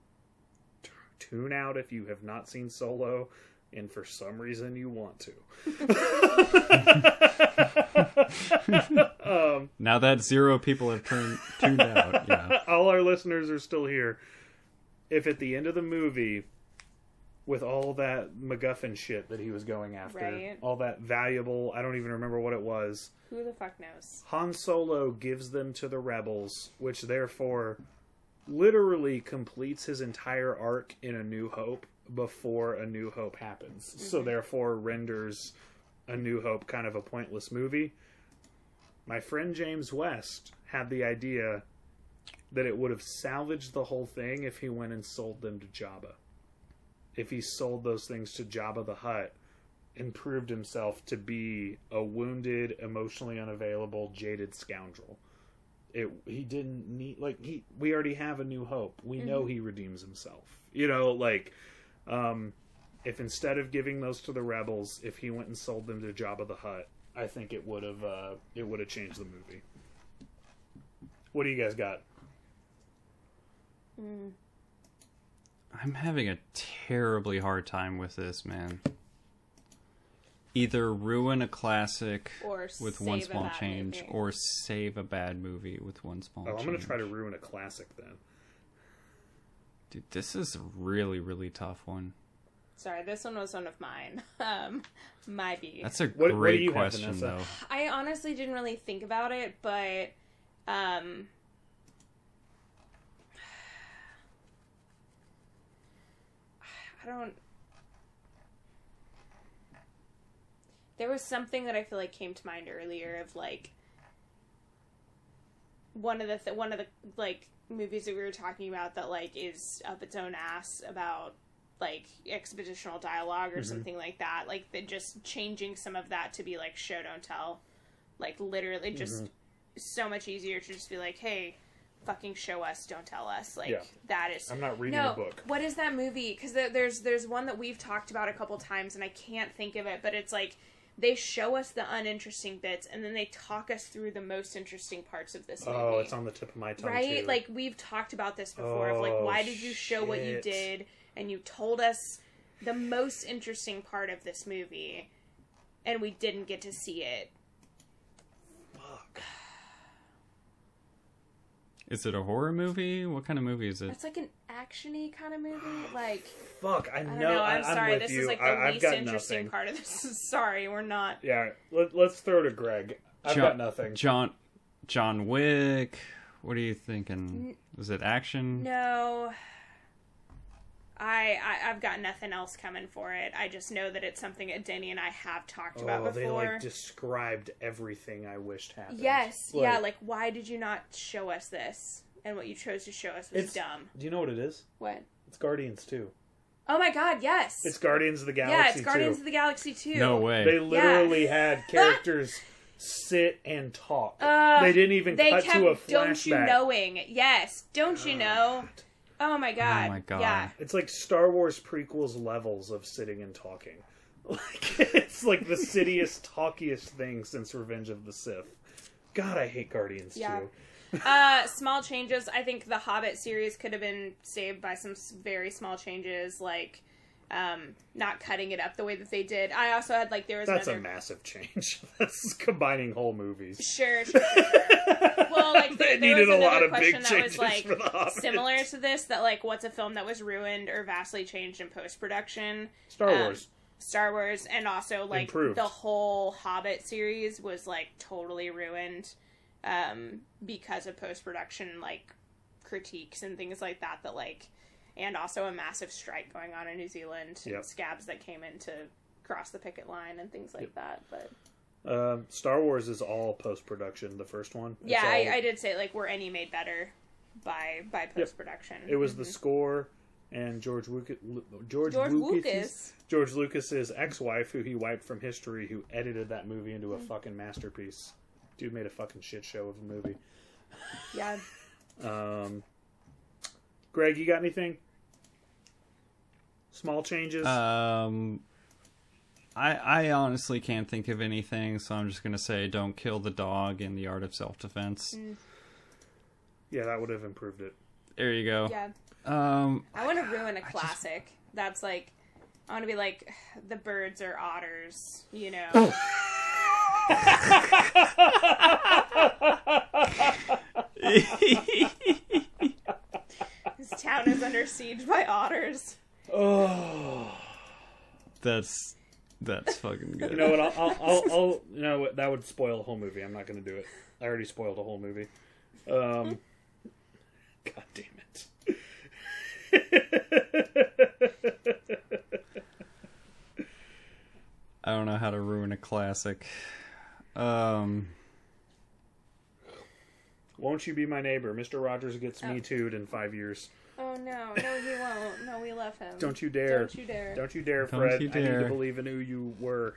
tune out if you have not seen Solo and for some reason you want to. um, Now that zero people have turned tuned out, yeah. all our listeners are still here. If at the end of the movie, with all that MacGuffin shit that he was going after, Right. all that valuable, I don't even remember what it was, Who the fuck knows? Han Solo gives them to the rebels, which therefore literally completes his entire arc in A New Hope before A New Hope happens. So mm-hmm. therefore renders A New Hope kind of a pointless movie. My friend James West had the idea that it would have salvaged the whole thing if he went and sold them to Jabba. If he sold those things to Jabba the Hutt and proved himself to be a wounded, emotionally unavailable, jaded scoundrel. It he didn't need like he we already have a new hope. We know he redeems himself. You know, like um if instead of giving those to the rebels, if he went and sold them to Jabba the Hutt, I think it would have uh it would have changed the movie. What do you guys got? I'm having a terribly hard time with this, man. Either ruin a classic Or with one small change, movie. or save a bad movie with one small change. Oh, I'm change. going to try to ruin a classic then. Dude, this is a really, really tough one. Sorry, this one was one of mine. Um, my B. That's a What- what great you have, question, Vanessa? though. I honestly didn't really think about it, but um I don't There was something that I feel like came to mind earlier of like one of the th- one of the like movies that we were talking about that like is up its own ass about like expositional dialogue or mm-hmm. something like that like the, just changing some of that to be like show don't tell. Like literally just mm-hmm. so much easier to just be like hey fucking show us don't tell us. Like Yeah. that is I'm not reading no a book. what is that movie? Because there, there's there's one that we've talked about a couple times and i can't think of it but it's like they show us the uninteresting bits and then they talk us through the most interesting parts of this oh, movie. Oh, it's on the tip of my tongue right? too. like we've talked about this before of like Oh, why did you show what you oh, did and you told us the most interesting part of this movie and we didn't get to see it fuck. Is it a horror movie? What kind of movie is it? it's like an actiony kind of movie like Fuck, I i know. don't know i'm I, sorry with this you. is like the I, least interesting nothing. part of this sorry we're not Yeah, let, let's throw to Greg. I've John, got nothing. John, John Wick. What are you thinking? Is it action? No. I, I I've got nothing else coming for it. I just know that it's something that Denny and I have talked about oh, they like described everything I wished happened. yes, yeah, like why did you not show us this? And what you chose to show us was it's dumb. Do you know what it is? What? It's Guardians too. Oh my god, yes. It's Guardians of the Galaxy. yeah, it's Guardians 2. of the Galaxy too. No way. They literally had characters sit and talk. Uh, they didn't even They cut kept to a flashback. don't you knowing. Yes, don't you know? Oh my god. my God. Yeah. It's like Star Wars prequels levels of sitting and talking. Like it's like the cittiest, talkiest thing since Revenge of the Sith. God, I hate Guardians Yeah. too. Uh, small changes. I think the Hobbit series could have been saved by some very small changes, like um, not cutting it up the way that they did. I also had like there was That's a massive change. That's combining whole movies. Sure, sure, sure. Well, like They there, was a lot another of question that was like for the Hobbit. similar to this. That like, what's a film that was ruined or vastly changed in post production? Star Um, Wars. Star Wars, and also like Improved. the whole Hobbit series was like totally ruined um, because of post production like critiques and things like that. That like, and also a massive strike going on in New Zealand. Yep. Scabs that came in to cross the picket line and things like that. But Um, Star Wars is all post production. The first one. It's yeah, all- I, I did say like were any made better by by post production. It was the score and George Lucas, George, George Lucas's- Lucas. George Lucas's ex-wife, who he wiped from history, who edited that movie into a Mm. fucking masterpiece. Dude made a fucking shit show of a movie. Yeah. Um, Greg, you got anything? Small changes. Um, I I honestly can't think of anything, so I'm just gonna say don't kill the dog in the art of self defense. yeah, that would have improved it. There you go. Yeah. Um, I want to ruin a classic. That's like, I want to be like, the birds are otters, you know. this town is under siege by otters. Oh, that's that's fucking good. you know what? I'll, I'll, I'll, I'll you know what? That would spoil the whole movie. I'm not going to do it. I already spoiled the whole movie. Um, God damn it. I don't know how to ruin a classic. Um, Won't you be my neighbor? Mr. Rogers gets Oh. me too'd in five years. Oh no, no, he won't. No, we love him. Don't you dare. Don't you dare. Don't you dare, Fred. you I need to believe in who you were.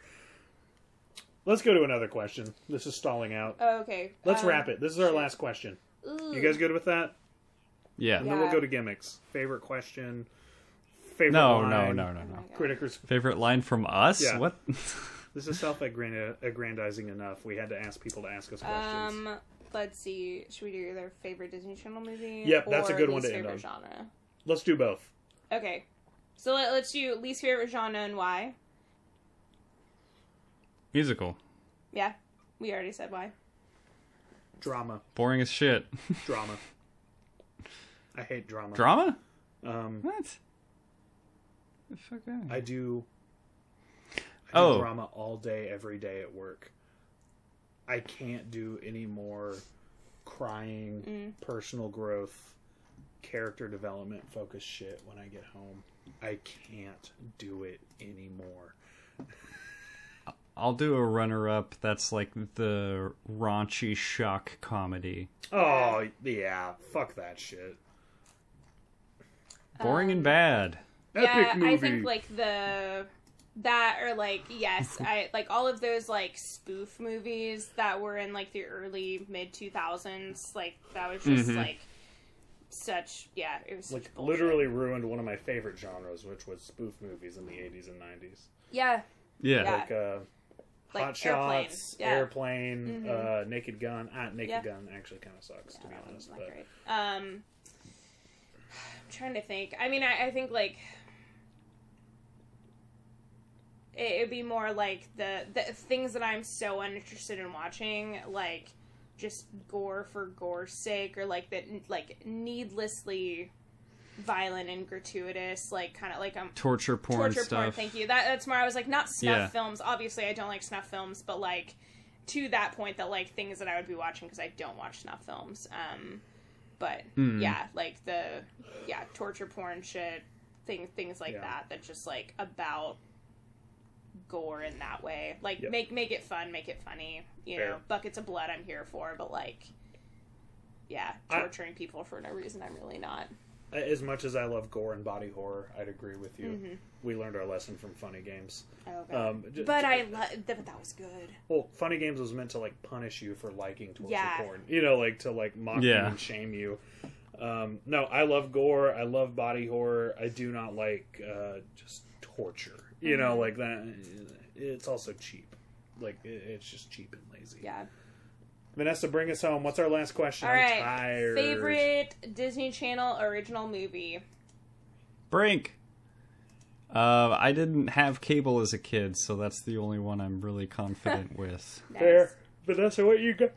Let's go to another question. This is stalling out. Oh, okay. Let's um, wrap it. This is our last question. ooh. You guys good with that? yeah. And then we'll go to gimmicks. Favorite question. Favorite No, line, no, no, no, Oh no. my God. Criticers. Favorite line from us? Yeah. What? This is self-aggrandizing enough. We had to ask people to ask us questions. Um, let's see. Should we do their favorite Disney Channel movie? Yep, that's a good one to end on. genre. Let's do both. Okay, so let, let's do least favorite genre and why. Musical. Yeah, we already said why. Drama. Boring as shit. Drama. I hate drama. Drama? Um, What? The fuck. I do. I do Oh. drama all day, every day at work. I can't do any more crying, Mm. personal growth, character development focused shit when I get home. I can't do it anymore. I'll do a runner up that's like the raunchy shock comedy. Oh yeah, fuck that shit. Boring and bad. Epic yeah, movie. I think like the that or like yes, I like all of those like spoof movies that were in like the early mid two thousands. Like that was just Mhm. like such yeah, it was such like bullshit. literally ruined one of my favorite genres, which was spoof movies in the eighties and nineties. yeah Yeah. Yeah. Like uh like Hot airplane. Shots, yeah. Airplane, Mhm. uh, Naked Gun. Ah, Naked Yeah. Gun actually kind of sucks to be honest. But great. Um, I'm trying to think. I mean, I, I think like it would be more like the the things that I'm so uninterested in watching, like just gore for gore's sake, or like that like needlessly violent and gratuitous, like kind of like um Torture porn torture stuff. porn. Thank you. That that's more. I was like not snuff Yeah. films. Obviously, I don't like snuff films, but like to that point, that like things that I would be watching because I don't watch snuff films. Um, but Hmm. yeah, like the yeah torture porn shit, thing things like Yeah. that. That just like about gore in that way. Like Yep. make make it fun, make it funny. You Fair. know, buckets of blood. I'm here for, but like. Yeah, I- torturing people for no reason. I'm really not. As much as I love gore and body horror, I'd agree with you. Mm-hmm. We learned our lesson from Funny Games. Oh, Um, j- but I lo- th- but that was good. Well, Funny Games was meant to like punish you for liking torture Yeah. porn. You know, like to like mock you and shame you. Um, no, I love gore. I love body horror. I do not like uh, just torture. You know, like that. It's also cheap. Like it, it's just cheap and lazy. Yeah. Vanessa, bring us home. What's our last question? All I'm right. tired. Favorite Disney Channel original movie? Brink. Uh, I didn't have cable as a kid, so that's the only one I'm really confident with. Fair. Vanessa, what you got?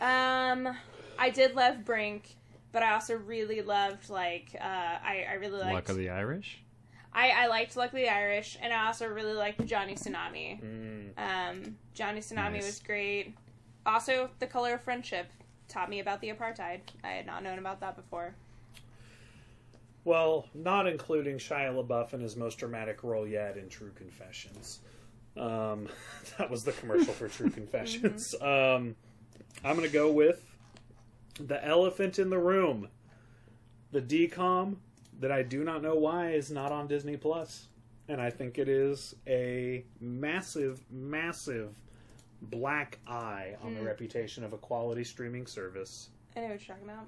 Um, I did love Brink, but I also really loved like uh, I I really liked Luck of the Irish. I I liked Luck of the Irish, and I also really liked Johnny Tsunami. Mm. Um, Johnny Tsunami Nice. was great. Also, The Color of Friendship taught me about the apartheid. I had not known about that before. Well, not including Shia LaBeouf in his most dramatic role yet in True Confessions. Um, that was the commercial for True Confessions. Um, I'm going to go with The Elephant in the Room, the DCOM that I do not know why is not on Disney Plus, and I think it is a massive, massive black eye on the reputation of a quality streaming service. I know what you're talking about.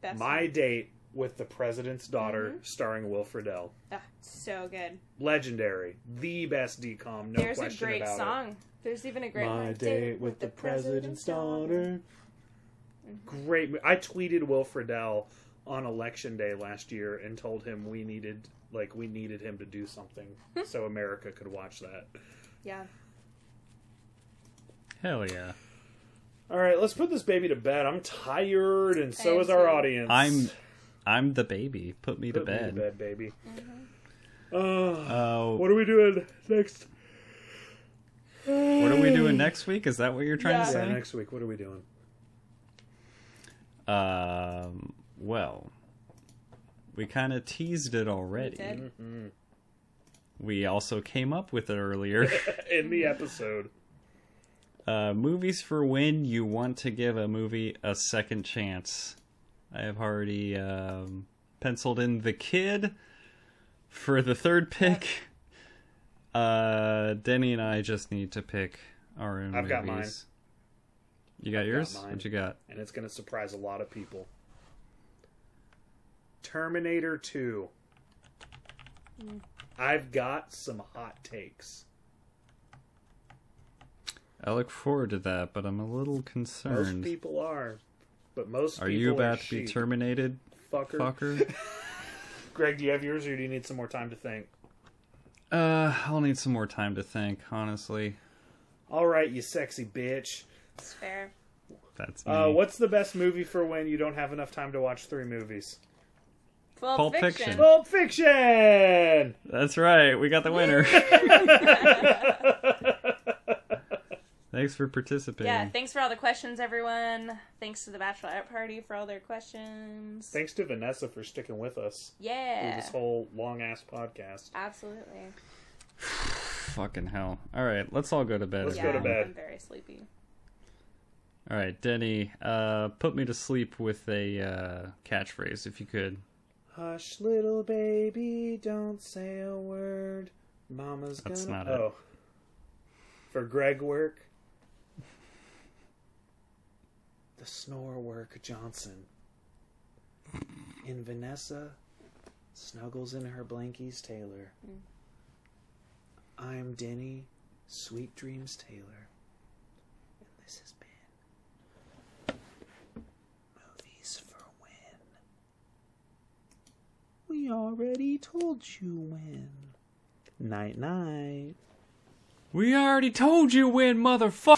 Best My one. Date with the President's Daughter, Mm-hmm. starring Will Friedle. Ah, so good. Legendary, the best DCOM, no There's a great about song. There's even a great My one. date with the President's Daughter. Great. I tweeted Will Friedle on election day last year and told him we needed, like, we needed him to do something so America could watch that. Yeah. Hell yeah. All right, let's put this baby to bed. I'm tired, and so I am is our too. audience. I'm I'm the baby. Put me to Put me bed. to bed, baby. Uh, Uh, what are we doing next? what are we doing next week? Is that what you're trying Yeah. to Yeah, say? next week. What are we doing? Um, well, we kind of teased it already. did. We also came up with it earlier. In the episode. uh, movies for when you want to give a movie a second chance. I have already um, penciled in The Kid for the third pick. Uh, Denny and I just need to pick our own movies. I've movies. got mine. You got yours? mine. What you got? and it's going to surprise a lot of people. Terminator 2. I've got some hot takes. I look forward to that, but I'm a little concerned. Most people are, but most Are people you are about to be sheep. terminated, fucker? fucker? Greg, do you have yours, or do you need some more time to think? uh, I'll need some more time to think, honestly. All right, you sexy bitch. It's fair. That's me. Uh, what's the best movie for when you don't have enough time to watch three movies? Pulp, Pulp Fiction. Fiction. Pulp Fiction. That's right. We got the winner. Thanks for participating. Yeah, thanks for all the questions, everyone. Thanks to the bachelorette party for all their questions. Thanks to Vanessa for sticking with us through yeah, this whole long ass podcast. absolutely. Fucking hell. All right, let's all go to bed. Let's yeah, go to bed. I'm very sleepy. All right, Denny, uh, put me to sleep with a uh, catchphrase if you could. Hush, little baby, don't say a word. Mama's That's gonna. not it. oh, for Greg work, the snore work Johnson. In Vanessa, snuggles in her blankies Taylor. Mm. I'm Denny, Sweet Dreams Taylor, and this has been movies for when. We already told you when. Night night. We already told you when, motherfucker.